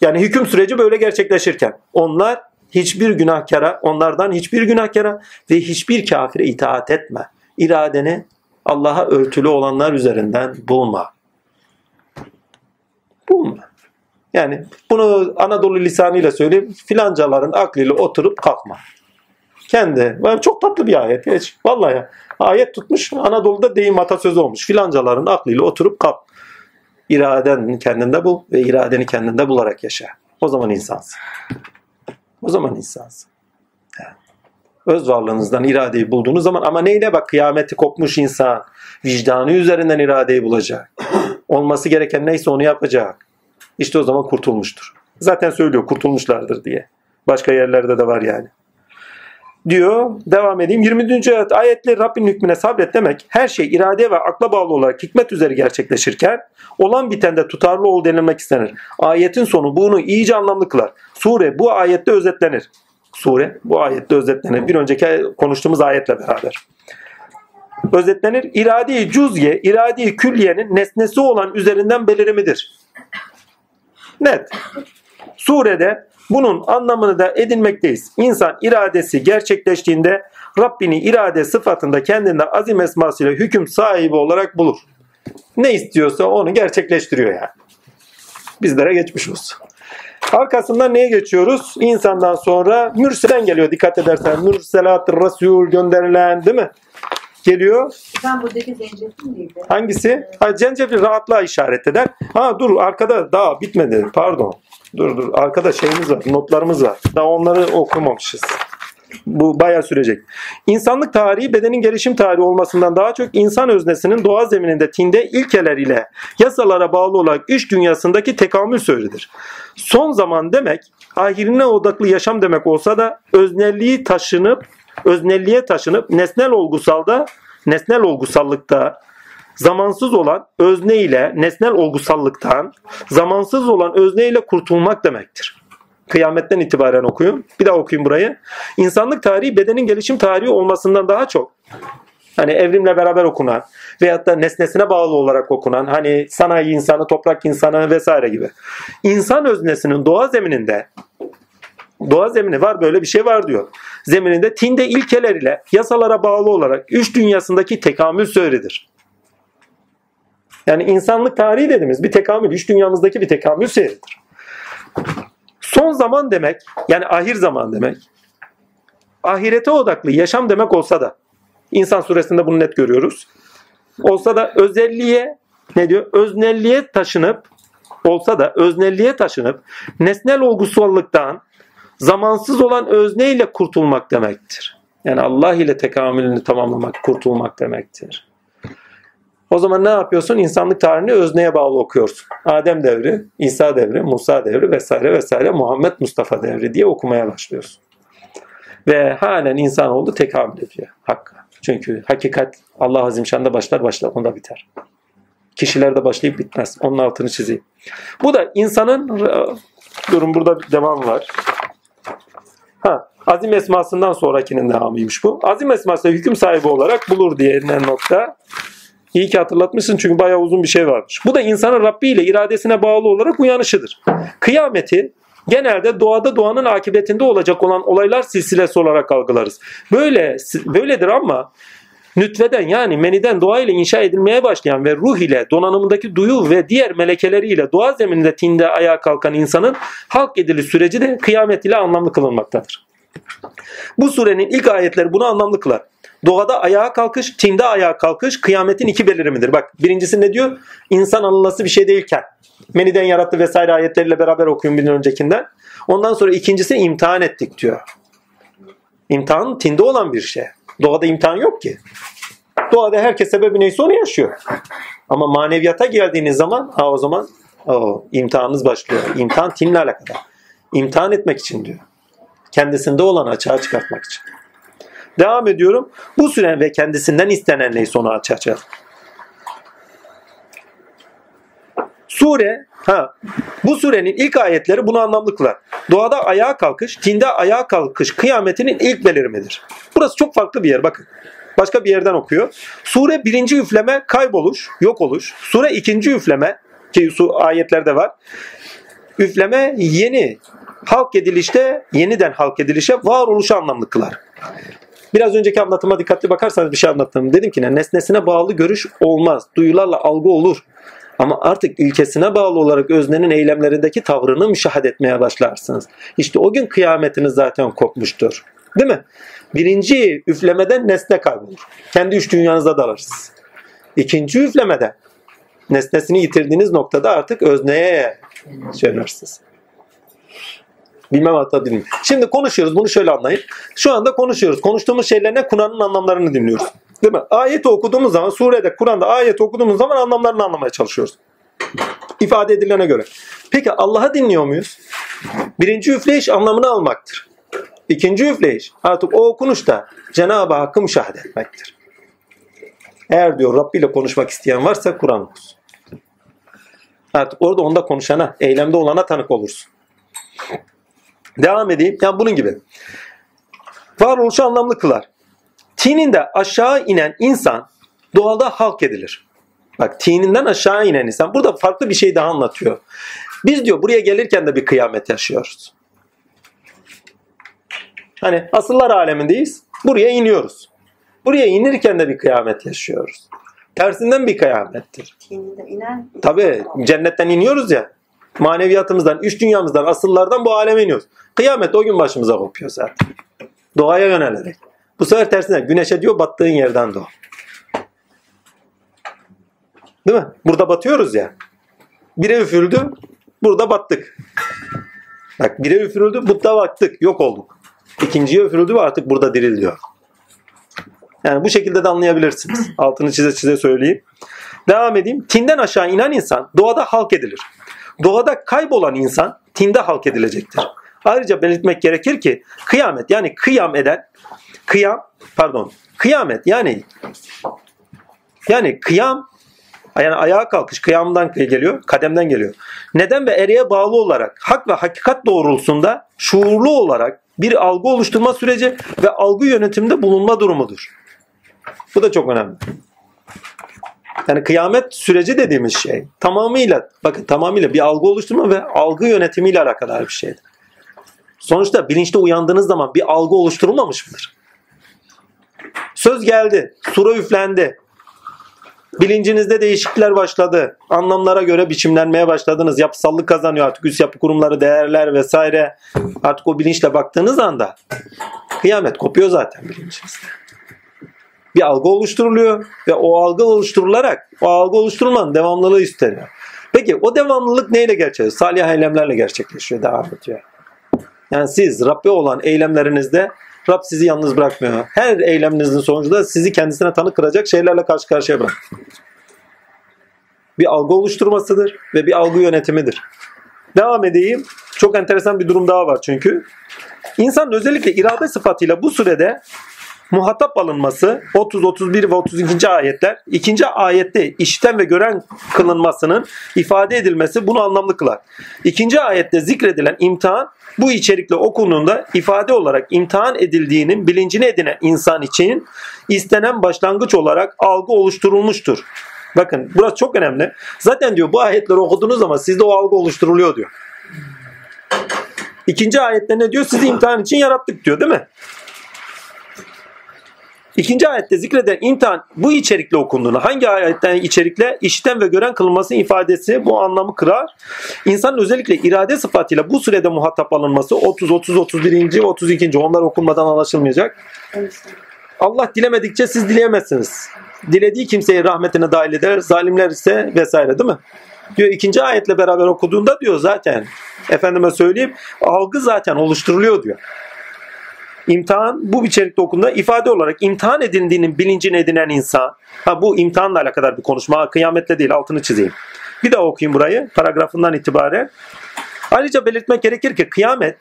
Yani hüküm süreci böyle gerçekleşirken. Onlar hiçbir günahkara, onlardan hiçbir günahkara ve hiçbir kafire itaat etme. İradeni Allah'a örtülü olanlar üzerinden bulma. Bulma. Yani bunu Anadolu lisanıyla söyleyeyim. Filancaların aklıyla oturup kalkma. Kendi. Çok tatlı bir ayet. Hiç, vallahi ya. Ayet tutmuş. Anadolu'da deyim atasözü olmuş. Filancaların aklıyla oturup kalk. İraden kendinde bul ve iradeni kendinde bularak yaşa. O zaman insansın. O zaman insansın. Öz varlığınızdan iradeyi bulduğunuz zaman ama neyle bak kıyameti kopmuş insan vicdanı üzerinden iradeyi bulacak. Olması gereken neyse onu yapacak. İşte o zaman kurtulmuştur. Zaten söylüyor kurtulmuşlardır diye. Başka yerlerde de var yani. Diyor devam edeyim. 20. ayet ayetle Rabbin hükmüne sabret demek her şey irade ve akla bağlı olarak hikmet üzeri gerçekleşirken olan bitende tutarlı ol denilmek istenir. Ayetin sonu bunu iyice anlamlı kılar. Sure bu ayette özetlenir. Sure bu ayette özetlenir. Bir önceki konuştuğumuz ayetle beraber. Özetlenir. İrade-i cüzye, irade-i külliyenin nesnesi olan üzerinden belirimidir. Net. Surede bunun anlamını da edinmekteyiz. İnsan iradesi gerçekleştiğinde Rabbini irade sıfatında kendinde azim esmasıyla hüküm sahibi olarak bulur. Ne istiyorsa onu gerçekleştiriyor yani. Bizlere geçmiş olsun. Arkasından neye geçiyoruz? İnsandan sonra mürselen geliyor dikkat edersen. Mürselat, Resul gönderilen değil mi? geliyor. Ben buradaki zencefil miydi? Hangisi? Ha, zencefil rahatlığa işaret eder. Ha dur arkada daha bitmedi. Pardon. Dur dur. Arkada şeyimiz var. Notlarımız var. Daha onları okumamışız. Bu bayağı sürecek. İnsanlık tarihi bedenin gelişim tarihi olmasından daha çok insan öznesinin doğa zemininde tinde ilkeler ile yasalara bağlı olarak iş dünyasındaki tekamül söyledirir. Son zaman demek ahirine odaklı yaşam demek olsa da öznelliği taşınıp öznelliğe taşınıp nesnel olgusalda nesnel olgusallıkta zamansız olan özne ile nesnel olgusallıktan zamansız olan özne ile kurtulmak demektir. Kıyametten itibaren okuyun. Bir daha okuyun burayı. İnsanlık tarihi bedenin gelişim tarihi olmasından daha çok hani evrimle beraber okunan veyahut da nesnesine bağlı olarak okunan hani sanayi insanı, toprak insanı vesaire gibi. İnsan öznesinin doğa zemininde doğa zemini var böyle bir şey var diyor. Zemininde tinde ilkeler ile yasalara bağlı olarak üç dünyasındaki tekamül seyridir. Yani insanlık tarihi dediğimiz bir tekamül, üç dünyamızdaki bir tekamül seyridir. Son zaman demek, yani ahir zaman demek, ahirete odaklı yaşam demek olsa da, İnsan suresinde bunu net görüyoruz. Olsa da özelliğe, ne diyor? Öznelliğe taşınıp, olsa da öznelliğe taşınıp, nesnel olgusallıktan, zamansız olan özne ile kurtulmak demektir. Yani Allah ile tekamülünü tamamlamak, kurtulmak demektir. O zaman ne yapıyorsun? İnsanlık tarihini özneye bağlı okuyorsun. Adem devri, İsa devri, Musa devri vesaire vesaire Muhammed Mustafa devri diye okumaya başlıyorsun. Ve halen insanoğlu tekamül ediyor hakka. Çünkü hakikat Allah Azimşan'da başlar başlar onda biter. Kişilerde başlayıp bitmez. Onun altını çizeyim. Bu da insanın durum burada bir devam var. Ha, azim esmasından sonrakinin devamıymış bu. Azim esması hüküm sahibi olarak bulur diyenen nokta. İyi ki hatırlatmışsın çünkü bayağı uzun bir şey varmış. Bu da insanın Rabbi ile iradesine bağlı olarak uyanışıdır. Kıyameti genelde doğada doğanın akıbetinde olacak olan olaylar silsilesi olarak algılarız. Böyle böyledir ama nütveden yani meniden doğa ile inşa edilmeye başlayan ve ruh ile donanımındaki duyu ve diğer melekeleriyle doğa zemininde tinde ayağa kalkan insanın halk edili süreci de kıyamet ile anlamlı kılınmaktadır. Bu surenin ilk ayetleri bunu anlamlı kılar. Doğada ayağa kalkış, tinde ayağa kalkış kıyametin iki belirimidir. Bak birincisi ne diyor? İnsan anılası bir şey değilken. Meniden yarattı vesaire ayetleriyle beraber okuyun bir öncekinden. Ondan sonra ikincisi imtihan ettik diyor. İmtihan tinde olan bir şey. Doğada imtihan yok ki. Doğada herkes sebebi neyse onu yaşıyor. Ama maneviyata geldiğiniz zaman ha o zaman o, imtihanınız başlıyor. İmtihan tinle alakalı. İmtihan etmek için diyor. Kendisinde olan açığa çıkartmak için. Devam ediyorum. Bu süren ve kendisinden istenen neyse onu açacağız. Sure, ha, bu surenin ilk ayetleri bunu anlamlı kılar. Doğada ayağa kalkış, tinde ayağa kalkış kıyametinin ilk belirimidir. Burası çok farklı bir yer bakın. Başka bir yerden okuyor. Sure birinci üfleme kayboluş, yok oluş. Sure ikinci üfleme ki su ayetlerde var. Üfleme yeni halk edilişte yeniden halk edilişe varoluşu anlamlı kılar. Biraz önceki anlatıma dikkatli bakarsanız bir şey anlattım. Dedim ki ne, nesnesine bağlı görüş olmaz. Duyularla algı olur. Ama artık ilkesine bağlı olarak öznenin eylemlerindeki tavrını müşahede etmeye başlarsınız. İşte o gün kıyametiniz zaten kopmuştur. Değil mi? Birinci üflemeden nesne kaybolur. Kendi üç dünyanıza dalırsınız. İkinci üflemede nesnesini yitirdiğiniz noktada artık özneye dönürsünüz. Bilmem hatta bilmem. Şimdi konuşuyoruz. Bunu şöyle anlayın. Şu anda konuşuyoruz. Konuştuğumuz şeyler ne? Kur'an'ın anlamlarını dinliyoruz. Değil mi? Ayeti okuduğumuz zaman, surede, Kur'an'da ayet okuduğumuz zaman anlamlarını anlamaya çalışıyoruz. İfade edilene göre. Peki Allah'ı dinliyor muyuz? Birinci üfleyiş anlamını almaktır. İkinci üfleyiş artık o okunuşta Cenab-ı Hakk'ı müşahede etmektir. Eğer diyor Rabbi ile konuşmak isteyen varsa Kur'an olsun. Artık orada onda konuşana, eylemde olana tanık olursun. Devam edeyim. Yani bunun gibi. Varoluşu anlamlı kılar. Tininde aşağı inen insan doğada halk edilir. Bak tininden aşağı inen insan. Burada farklı bir şey daha anlatıyor. Biz diyor buraya gelirken de bir kıyamet yaşıyoruz. Hani asıllar alemindeyiz. Buraya iniyoruz. Buraya inirken de bir kıyamet yaşıyoruz. Tersinden bir kıyamettir. İnen Tabii cennetten iniyoruz ya. Maneviyatımızdan, üç dünyamızdan, asıllardan bu aleme iniyoruz. Kıyamet o gün başımıza kopuyor zaten. Doğaya yönelerek. Bu sefer tersine güneşe diyor battığın yerden doğ. Değil mi? Burada batıyoruz ya. Bire üfürüldü, burada battık. Bak bire üfürüldü, burada battık, yok olduk. İkinciye üfürüldü ve artık burada diriliyor. Yani bu şekilde de anlayabilirsiniz. Altını çize çize söyleyeyim. Devam edeyim. Tinden aşağı inen insan doğada halk edilir. Doğada kaybolan insan tinde halk edilecektir. Ayrıca belirtmek gerekir ki kıyamet yani kıyam eden kıyam pardon kıyamet yani yani kıyam yani ayağa kalkış kıyamdan geliyor, kademden geliyor. Neden ve ereğe bağlı olarak hak ve hakikat doğrultusunda şuurlu olarak bir algı oluşturma süreci ve algı yönetiminde bulunma durumudur. Bu da çok önemli. Yani kıyamet süreci dediğimiz şey tamamıyla bakın tamamıyla bir algı oluşturma ve algı yönetimiyle alakalı bir şeydir. Sonuçta bilinçte uyandığınız zaman bir algı oluşturulmamış mıdır? Söz geldi, sura üflendi. Bilincinizde değişiklikler başladı. Anlamlara göre biçimlenmeye başladınız. Yapısallık kazanıyor artık üst yapı kurumları, değerler vesaire. Artık o bilinçle baktığınız anda kıyamet kopuyor zaten bilincinizde bir algı oluşturuluyor ve o algı oluşturularak o algı oluşturulmanın devamlılığı isteniyor. Peki o devamlılık neyle gerçekleşiyor? Salih eylemlerle gerçekleşiyor, devam ediyor. Yani siz Rabbe olan eylemlerinizde Rab sizi yalnız bırakmıyor. Her eyleminizin sonucunda sizi kendisine tanık kıracak şeylerle karşı karşıya bırakıyor. Bir algı oluşturmasıdır ve bir algı yönetimidir. Devam edeyim. Çok enteresan bir durum daha var çünkü. İnsanın özellikle irade sıfatıyla bu sürede muhatap alınması 30, 31 ve 32. ayetler ikinci ayette işiten ve gören kılınmasının ifade edilmesi bunu anlamlı kılar. İkinci ayette zikredilen imtihan bu içerikle okunduğunda ifade olarak imtihan edildiğinin bilincini edinen insan için istenen başlangıç olarak algı oluşturulmuştur. Bakın burası çok önemli. Zaten diyor bu ayetleri okuduğunuz zaman sizde o algı oluşturuluyor diyor. İkinci ayette ne diyor? Sizi imtihan için yarattık diyor değil mi? İkinci ayette zikreden imtihan bu içerikle okunduğunu, hangi ayetten içerikle işiten ve gören kılınması ifadesi bu anlamı kırar. İnsanın özellikle irade sıfatıyla bu sürede muhatap alınması 30, 30, 31. 32. onlar okunmadan anlaşılmayacak. Allah dilemedikçe siz dileyemezsiniz. Dilediği kimseyi rahmetine dahil eder, zalimler ise vesaire değil mi? Diyor ikinci ayetle beraber okuduğunda diyor zaten efendime söyleyeyim algı zaten oluşturuluyor diyor. İmtihan bu içerikte okunduğunda ifade olarak imtihan edildiğinin bilincini edinen insan. Ha bu imtihanla alakalı bir konuşma. Kıyametle değil altını çizeyim. Bir daha okuyayım burayı paragrafından itibaren. Ayrıca belirtmek gerekir ki kıyamet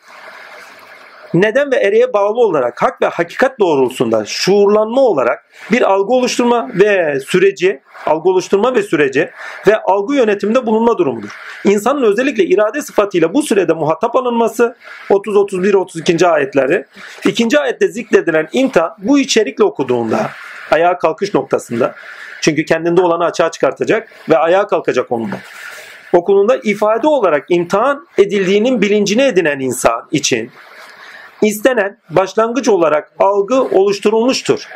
neden ve ereğe bağlı olarak hak ve hakikat doğrultusunda şuurlanma olarak bir algı oluşturma ve süreci, algı oluşturma ve süreci ve algı yönetiminde bulunma durumudur. İnsanın özellikle irade sıfatıyla bu sürede muhatap alınması 30 31 32. ayetleri. ikinci ayette zikredilen imtihan bu içerikle okuduğunda ayağa kalkış noktasında çünkü kendinde olanı açığa çıkartacak ve ayağa kalkacak onunla. Okulunda ifade olarak imtihan edildiğinin bilincini edinen insan için istenen başlangıç olarak algı oluşturulmuştur.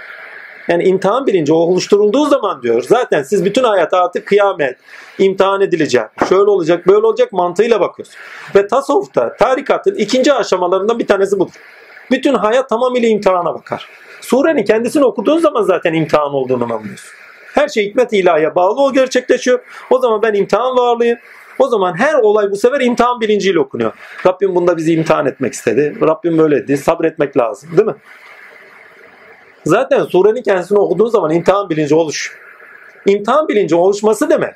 Yani imtihan bilinci oluşturulduğu zaman diyor zaten siz bütün hayata artık kıyamet, imtihan edilecek, şöyle olacak, böyle olacak mantığıyla bakıyorsun. Ve tasavvufta tarikatın ikinci aşamalarından bir tanesi budur. Bütün hayat tamamıyla imtihana bakar. Surenin kendisini okuduğun zaman zaten imtihan olduğunu anlıyorsun. Her şey hikmet ilahiye bağlı o gerçekleşiyor. O zaman ben imtihan varlıyım. O zaman her olay bu sefer imtihan bilinciyle okunuyor. Rabbim bunda bizi imtihan etmek istedi. Rabbim böyle dedi. Sabretmek lazım değil mi? Zaten surenin kendisini okuduğun zaman imtihan bilinci oluş. İmtihan bilinci oluşması demek.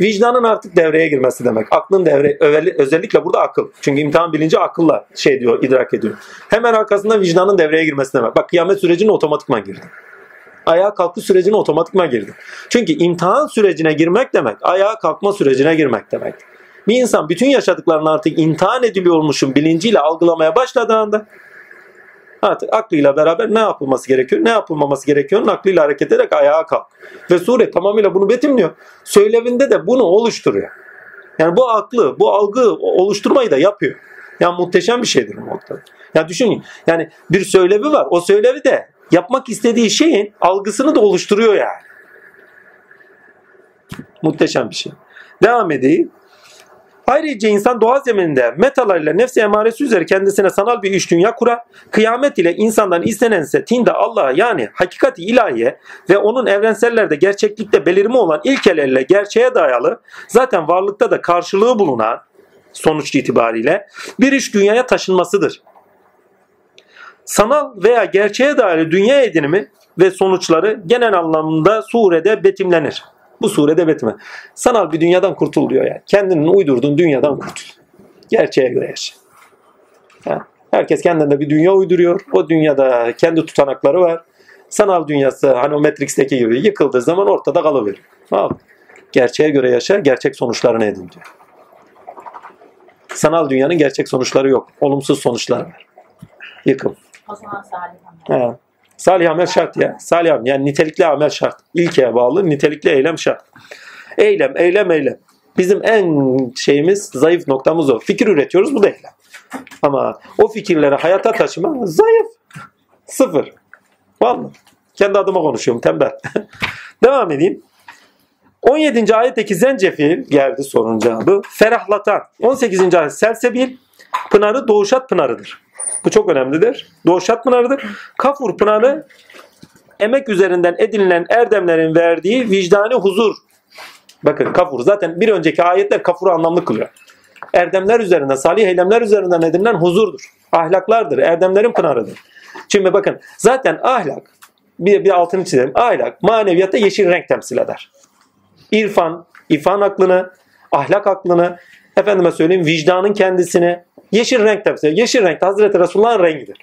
Vicdanın artık devreye girmesi demek. Aklın devre özellikle burada akıl. Çünkü imtihan bilinci akılla şey diyor, idrak ediyor. Hemen arkasında vicdanın devreye girmesi demek. Bak kıyamet sürecine otomatikman girdi ayağa kalkma sürecine otomatikman girdi. Çünkü imtihan sürecine girmek demek ayağa kalkma sürecine girmek demek. Bir insan bütün yaşadıklarını artık imtihan ediliyormuşum bilinciyle algılamaya başladığında artık aklıyla beraber ne yapılması gerekiyor, ne yapılmaması gerekiyor aklıyla hareket ederek ayağa kalk. Ve sure tamamıyla bunu betimliyor. Söylevinde de bunu oluşturuyor. Yani bu aklı, bu algı oluşturmayı da yapıyor. Yani muhteşem bir şeydir bu noktada. Yani düşünün yani bir söylevi var. O söylevi de yapmak istediği şeyin algısını da oluşturuyor yani. Muhteşem bir şey. Devam edeyim. Ayrıca insan doğa zemininde metalarıyla nefsi emaresi üzere kendisine sanal bir üç dünya kurar. Kıyamet ile insandan istenense tinde Allah'a yani hakikati ilahiye ve onun evrensellerde gerçeklikte belirimi olan ilkelerle gerçeğe dayalı zaten varlıkta da karşılığı bulunan sonuç itibariyle bir iş dünyaya taşınmasıdır. Sanal veya gerçeğe dair dünya edinimi ve sonuçları genel anlamda surede betimlenir. Bu surede betime. Sanal bir dünyadan kurtul diyor yani. Kendinin uydurduğun dünyadan kurtul. Gerçeğe göre yaşa. Ha, Herkes kendine bir dünya uyduruyor. O dünyada kendi tutanakları var. Sanal dünyası hani o Matrix'teki gibi yıkıldığı zaman ortada kalıveriyor. Al. Gerçeğe göre yaşa, gerçek sonuçlarını edin diyor. Sanal dünyanın gerçek sonuçları yok. Olumsuz sonuçlar var. Yıkım. O Salih Amel. Salih amel şart ya. Salih amel yani nitelikli amel şart. İlkeye bağlı nitelikli eylem şart. Eylem, eylem, eylem. Bizim en şeyimiz, zayıf noktamız o. Fikir üretiyoruz bu da eylem. Ama o fikirleri hayata taşıma zayıf. Sıfır. Vallahi. Kendi adıma konuşuyorum tembel. Devam edeyim. 17. ayetteki zencefil geldi sorunun cevabı. Ferahlatan. 18. ayet selsebil. Pınarı doğuşat pınarıdır. Bu çok önemlidir. Doğuşat pınarıdır. Kafur pınarı emek üzerinden edinilen erdemlerin verdiği vicdani huzur. Bakın kafur zaten bir önceki ayetler kafuru anlamlı kılıyor. Erdemler üzerinden, salih eylemler üzerinden edinilen huzurdur. Ahlaklardır, erdemlerin pınarıdır. Şimdi bakın zaten ahlak, bir, bir altını çizelim. Ahlak maneviyatta yeşil renk temsil eder. İrfan, irfan aklını, ahlak aklını, efendime söyleyeyim vicdanın kendisini, yeşil renk temsil eder. Yeşil renk Hazreti Resulullah'ın rengidir.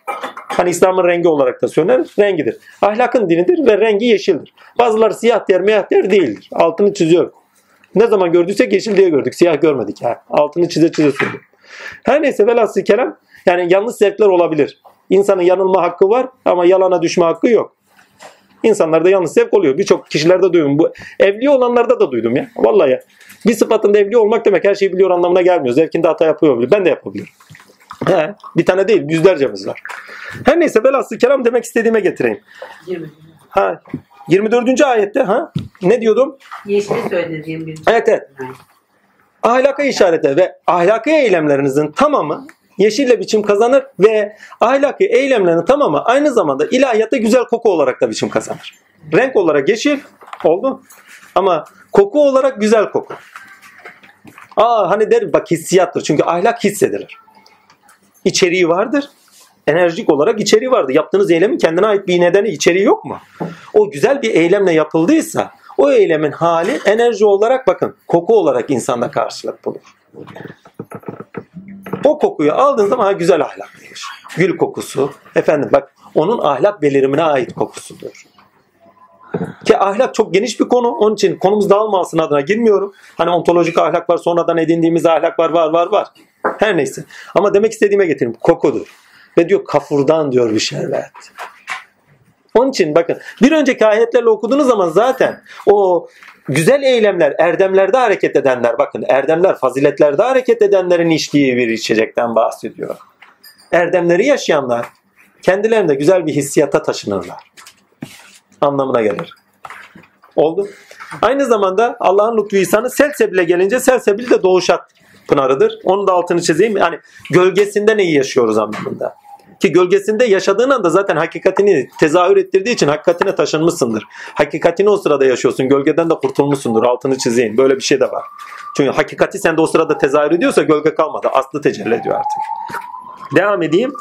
Hani İslam'ın rengi olarak da söylenir, rengidir. Ahlakın dinidir ve rengi yeşildir. Bazıları siyah der, miyah der değildir. Altını çiziyorum. Ne zaman gördüysek yeşil diye gördük. Siyah görmedik. Ha. Altını çize çize söylüyorum. Her neyse velhasıl kelam yani yanlış zevkler olabilir. İnsanın yanılma hakkı var ama yalana düşme hakkı yok. İnsanlarda yanlış zevk oluyor. Birçok kişilerde duydum. Bu evli olanlarda da duydum ya. Vallahi ya. Bir sıfatında evli olmak demek her şeyi biliyor anlamına gelmiyor. Zevkinde hata yapıyor. Ben de yapabilirim. He, bir tane değil yüzlercemiz var. Her neyse velhasıl kelam demek istediğime getireyim. 20. Ha 24. ayette ha ne diyordum? Yeşili söylediğim bir. Evet evet. ahlaka işaret eder ve ahlaki eylemlerinizin tamamı yeşille biçim kazanır ve ahlaki eylemlerin tamamı aynı zamanda ilahiyatta güzel koku olarak da biçim kazanır. Renk olarak yeşil oldu ama koku olarak güzel koku. Aa hani der bak hissiyattır çünkü ahlak hissedilir. İçeriği vardır. Enerjik olarak içeriği vardır. Yaptığınız eylemin kendine ait bir nedeni içeriği yok mu? O güzel bir eylemle yapıldıysa o eylemin hali enerji olarak bakın koku olarak insanda karşılık bulur. O kokuyu aldığın zaman güzel ahlaklıymış. Gül kokusu. Efendim bak onun ahlak belirimine ait kokusudur. Ki ahlak çok geniş bir konu. Onun için konumuz dağılmasın adına girmiyorum. Hani ontolojik ahlak var, sonradan edindiğimiz ahlak var, var, var, var. Her neyse. Ama demek istediğime getireyim. Kokudur. Ve diyor kafurdan diyor bir şerbet. Onun için bakın bir önceki ayetlerle okuduğunuz zaman zaten o güzel eylemler, erdemlerde hareket edenler bakın erdemler, faziletlerde hareket edenlerin içtiği bir içecekten bahsediyor. Erdemleri yaşayanlar kendilerinde güzel bir hissiyata taşınırlar. Anlamına gelir. Oldu. Aynı zamanda Allah'ın lütfu ihsanı Selsebil'e gelince Selsebil de doğuşat pınarıdır. Onun da altını çizeyim. Yani gölgesinde neyi yaşıyoruz anlamında. Ki gölgesinde yaşadığın anda zaten hakikatini tezahür ettirdiği için hakikatine taşınmışsındır. Hakikatini o sırada yaşıyorsun. Gölgeden de kurtulmuşsundur. Altını çizeyim. Böyle bir şey de var. Çünkü hakikati sende o sırada tezahür ediyorsa gölge kalmadı. Aslı tecelli ediyor artık. Devam edeyim.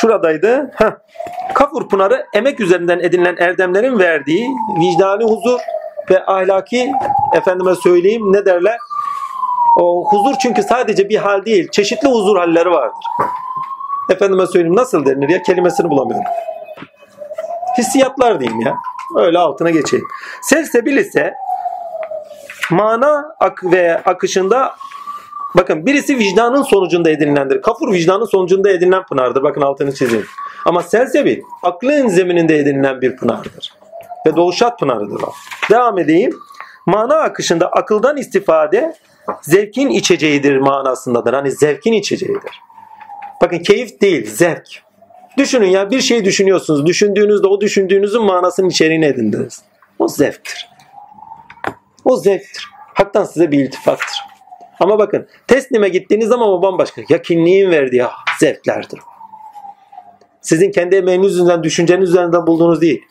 Şuradaydı. Heh. Kafur Pınarı emek üzerinden edinilen erdemlerin verdiği vicdani huzur ve ahlaki efendime söyleyeyim ne derler? O huzur çünkü sadece bir hal değil, çeşitli huzur halleri vardır. Efendime söyleyeyim nasıl denir ya kelimesini bulamıyorum. Hissiyatlar diyeyim ya. Öyle altına geçeyim. Selsebil ise mana ak ve akışında bakın birisi vicdanın sonucunda edinilendir. Kafur vicdanın sonucunda edinilen pınardır. Bakın altını çizeyim. Ama selsebil aklın zemininde edinilen bir pınardır. Ve doğuşat pınarıdır. Devam edeyim. Mana akışında akıldan istifade zevkin içeceğidir manasındadır. Hani zevkin içeceğidir. Bakın keyif değil, zevk. Düşünün ya bir şey düşünüyorsunuz. Düşündüğünüzde o düşündüğünüzün manasının içeriğini edindiniz. O zevktir. O zevktir. Hak'tan size bir iltifattır. Ama bakın teslime gittiğiniz zaman o bambaşka. Yakinliğin verdiği zevklerdir. Sizin kendi emeğiniz yüzünden, düşünceniz üzerinden bulduğunuz değil.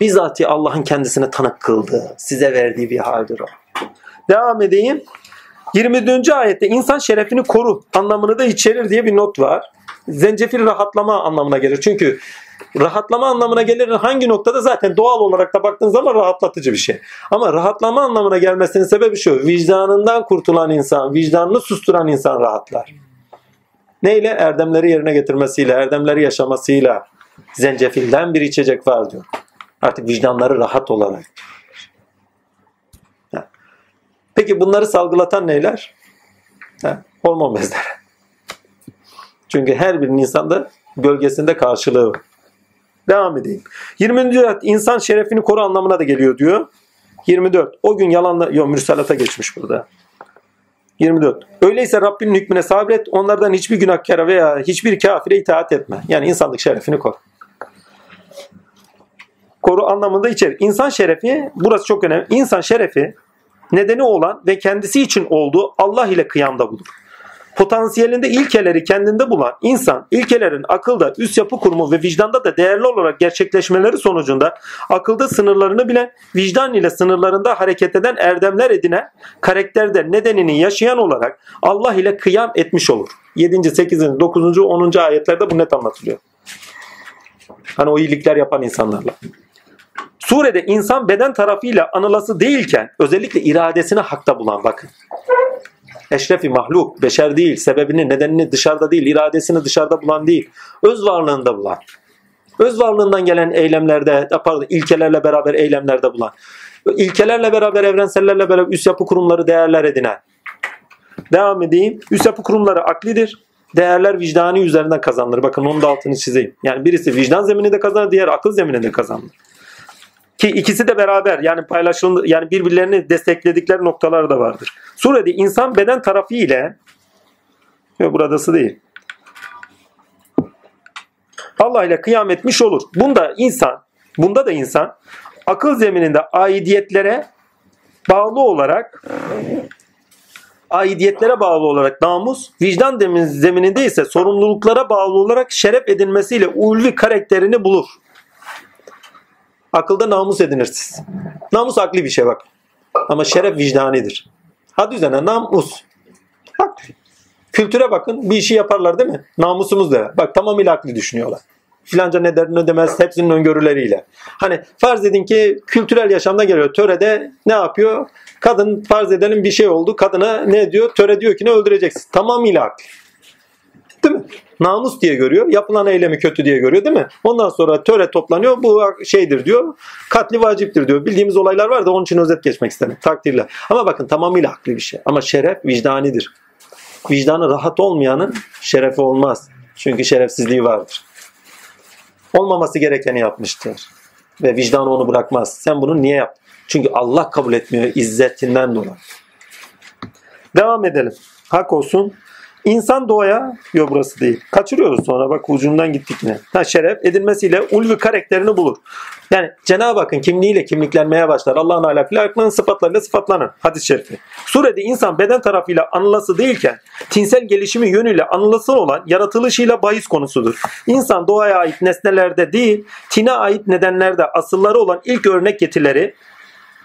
Bizzati Allah'ın kendisine tanık kıldığı, size verdiği bir haldir o. Devam edeyim. 24. ayette insan şerefini koru anlamını da içerir diye bir not var. Zencefil rahatlama anlamına gelir. Çünkü rahatlama anlamına gelir hangi noktada zaten doğal olarak da baktığın zaman rahatlatıcı bir şey. Ama rahatlama anlamına gelmesinin sebebi şu. Vicdanından kurtulan insan, vicdanını susturan insan rahatlar. Neyle? Erdemleri yerine getirmesiyle, erdemleri yaşamasıyla. Zencefilden bir içecek var diyor. Artık vicdanları rahat olarak. Peki bunları salgılatan neyler? Ha, hormon bezleri. Çünkü her bir insanda gölgesinde karşılığı var. Devam edeyim. 20. ayet insan şerefini koru anlamına da geliyor diyor. 24. O gün yalanla... Yok mürsalata geçmiş burada. 24. Öyleyse Rabbinin hükmüne sabret. Onlardan hiçbir günahkara veya hiçbir kafire itaat etme. Yani insanlık şerefini koru. Koru anlamında içerir. İnsan şerefi, burası çok önemli. İnsan şerefi nedeni olan ve kendisi için olduğu Allah ile kıyamda bulur. Potansiyelinde ilkeleri kendinde bulan insan, ilkelerin akılda, üst yapı kurumu ve vicdanda da değerli olarak gerçekleşmeleri sonucunda akılda sınırlarını bilen, vicdan ile sınırlarında hareket eden erdemler edinen, karakterde nedenini yaşayan olarak Allah ile kıyam etmiş olur. 7. 8. 9. 10. ayetlerde bu net anlatılıyor. Hani o iyilikler yapan insanlarla. Surede insan beden tarafıyla anılası değilken özellikle iradesini hakta bulan bakın. Eşrefi mahluk, beşer değil, sebebini, nedenini dışarıda değil, iradesini dışarıda bulan değil, öz varlığında bulan. Öz varlığından gelen eylemlerde, pardon, ilkelerle beraber eylemlerde bulan. İlkelerle beraber, evrensellerle beraber üst yapı kurumları değerler edinen. Devam edeyim. Üst yapı kurumları aklidir. Değerler vicdani üzerinden kazanılır. Bakın onun da altını çizeyim. Yani birisi vicdan zemininde kazanır, diğer akıl zemininde kazanır. Ki ikisi de beraber yani paylaşılır yani birbirlerini destekledikleri noktalar da vardır. Surede insan beden tarafı ile yok buradası değil. Allah ile kıyam etmiş olur. Bunda insan, bunda da insan akıl zemininde aidiyetlere bağlı olarak aidiyetlere bağlı olarak namus, vicdan zemininde ise sorumluluklara bağlı olarak şeref edinmesiyle ulvi karakterini bulur. Akılda namus edinirsiniz. Namus akli bir şey bak. Ama şeref vicdanidir. Hadi üzerine namus. Akli. Kültüre bakın bir işi yaparlar değil mi? Namusumuz da. Bak tamamıyla akli düşünüyorlar. Filanca ne der ne demez hepsinin öngörüleriyle. Hani farz edin ki kültürel yaşamda geliyor. Törede ne yapıyor? Kadın farz edelim bir şey oldu. Kadına ne diyor? Töre diyor ki ne öldüreceksin. Tamamıyla akli. Değil mi? Namus diye görüyor. Yapılan eylemi kötü diye görüyor değil mi? Ondan sonra töre toplanıyor. Bu şeydir diyor. Katli vaciptir diyor. Bildiğimiz olaylar var da onun için özet geçmek istedim. Takdirle. Ama bakın tamamıyla akli bir şey. Ama şeref vicdanidir. Vicdanı rahat olmayanın şerefi olmaz. Çünkü şerefsizliği vardır. Olmaması gerekeni yapmıştır. Ve vicdanı onu bırakmaz. Sen bunu niye yaptın? Çünkü Allah kabul etmiyor izzetinden dolayı. Devam edelim. Hak olsun. İnsan doğaya, yok burası değil. Kaçırıyoruz sonra bak ucundan gittik yine. Ha, şeref edilmesiyle ulvi karakterini bulur. Yani Cenab-ı Hakk'ın kimliğiyle kimliklenmeye başlar. Allah'ın ahlakıyla aklının sıfatlarıyla sıfatlanır. Hadis-i şerifi. Surede insan beden tarafıyla anılası değilken tinsel gelişimi yönüyle anılası olan yaratılışıyla bahis konusudur. İnsan doğaya ait nesnelerde değil, tine ait nedenlerde asılları olan ilk örnek getirileri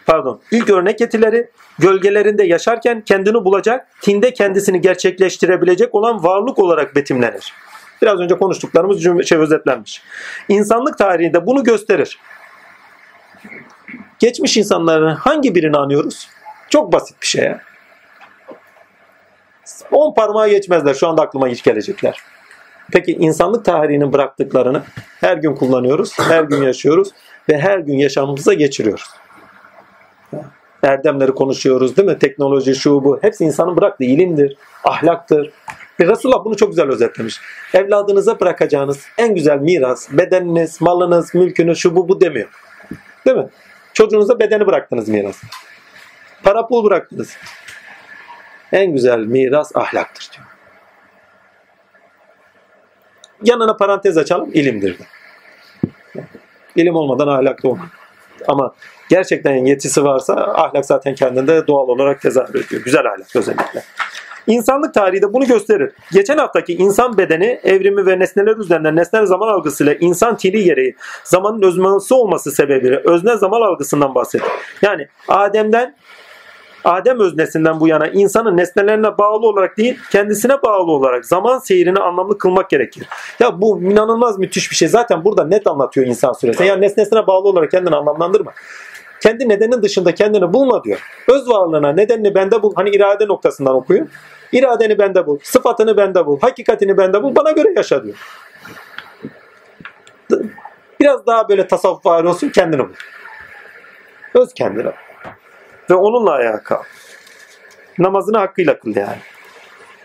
pardon ilk örnek etileri gölgelerinde yaşarken kendini bulacak, tinde kendisini gerçekleştirebilecek olan varlık olarak betimlenir. Biraz önce konuştuklarımız cümle, şey özetlenmiş. İnsanlık tarihinde bunu gösterir. Geçmiş insanların hangi birini anıyoruz? Çok basit bir şey ya. 10 parmağı geçmezler. Şu anda aklıma hiç gelecekler. Peki insanlık tarihinin bıraktıklarını her gün kullanıyoruz, her gün yaşıyoruz ve her gün yaşamımıza geçiriyoruz erdemleri konuşuyoruz değil mi? Teknoloji, şu bu. Hepsi insanın bıraktığı ilimdir, ahlaktır. Ve Resulullah bunu çok güzel özetlemiş. Evladınıza bırakacağınız en güzel miras, bedeniniz, malınız, mülkünüz, şu bu bu demiyor. Değil mi? Çocuğunuza bedeni bıraktınız miras. Para pul bıraktınız. En güzel miras ahlaktır diyor. Yanına parantez açalım, ilimdir de. İlim olmadan ahlak da olmaz. Ama gerçekten yetisi varsa ahlak zaten kendinde doğal olarak tezahür ediyor. Güzel ahlak özellikle. İnsanlık tarihi de bunu gösterir. Geçen haftaki insan bedeni evrimi ve nesneler üzerinden nesnel zaman algısıyla insan tili gereği zamanın özmesi olması sebebiyle özne zaman algısından bahsettik. Yani Adem'den Adem öznesinden bu yana insanın nesnelerine bağlı olarak değil, kendisine bağlı olarak zaman seyrini anlamlı kılmak gerekir. Ya bu inanılmaz müthiş bir şey. Zaten burada net anlatıyor insan suresi. Yani nesnesine bağlı olarak kendini anlamlandırma. Kendi nedenin dışında kendini bulma diyor. Öz varlığına nedenini bende bul. Hani irade noktasından okuyor. İradeni bende bul. Sıfatını bende bul. Hakikatini bende bul. Bana göre yaşa diyor. Biraz daha böyle tasavvuf var olsun kendini bul. Öz kendine. Ve onunla ayağa kalk. Namazını hakkıyla kıl yani.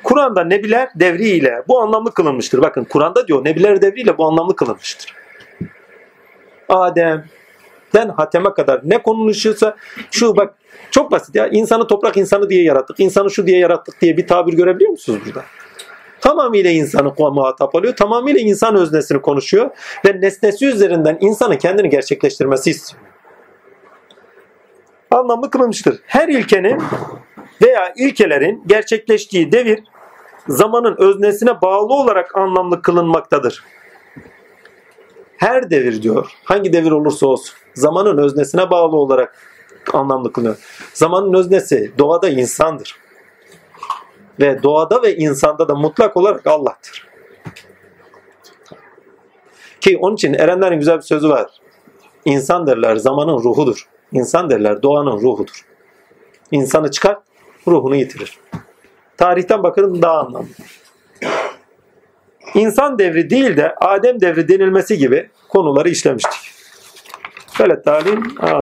Kur'an'da nebiler devriyle bu anlamlı kılınmıştır. Bakın Kur'an'da diyor nebiler devriyle bu anlamlı kılınmıştır. Adem'den Hatem'e kadar ne konuşuyorsa şu bak çok basit ya insanı toprak insanı diye yarattık. insanı şu diye yarattık diye bir tabir görebiliyor musunuz burada? Tamamıyla insanı muhatap alıyor. Tamamıyla insan öznesini konuşuyor. Ve nesnesi üzerinden insanı kendini gerçekleştirmesi istiyor. Anlamlı kılınmıştır. Her ilkenin veya ilkelerin gerçekleştiği devir zamanın öznesine bağlı olarak anlamlı kılınmaktadır. Her devir diyor. Hangi devir olursa olsun. Zamanın öznesine bağlı olarak anlamlı kılınıyor. Zamanın öznesi doğada insandır. Ve doğada ve insanda da mutlak olarak Allah'tır. Ki onun için erenlerin güzel bir sözü var. İnsan derler zamanın ruhudur. İnsan derler doğanın ruhudur. İnsanı çıkar, ruhunu yitirir. Tarihten bakın daha anlamlı. İnsan devri değil de Adem devri denilmesi gibi konuları işlemiştik. Böyle talim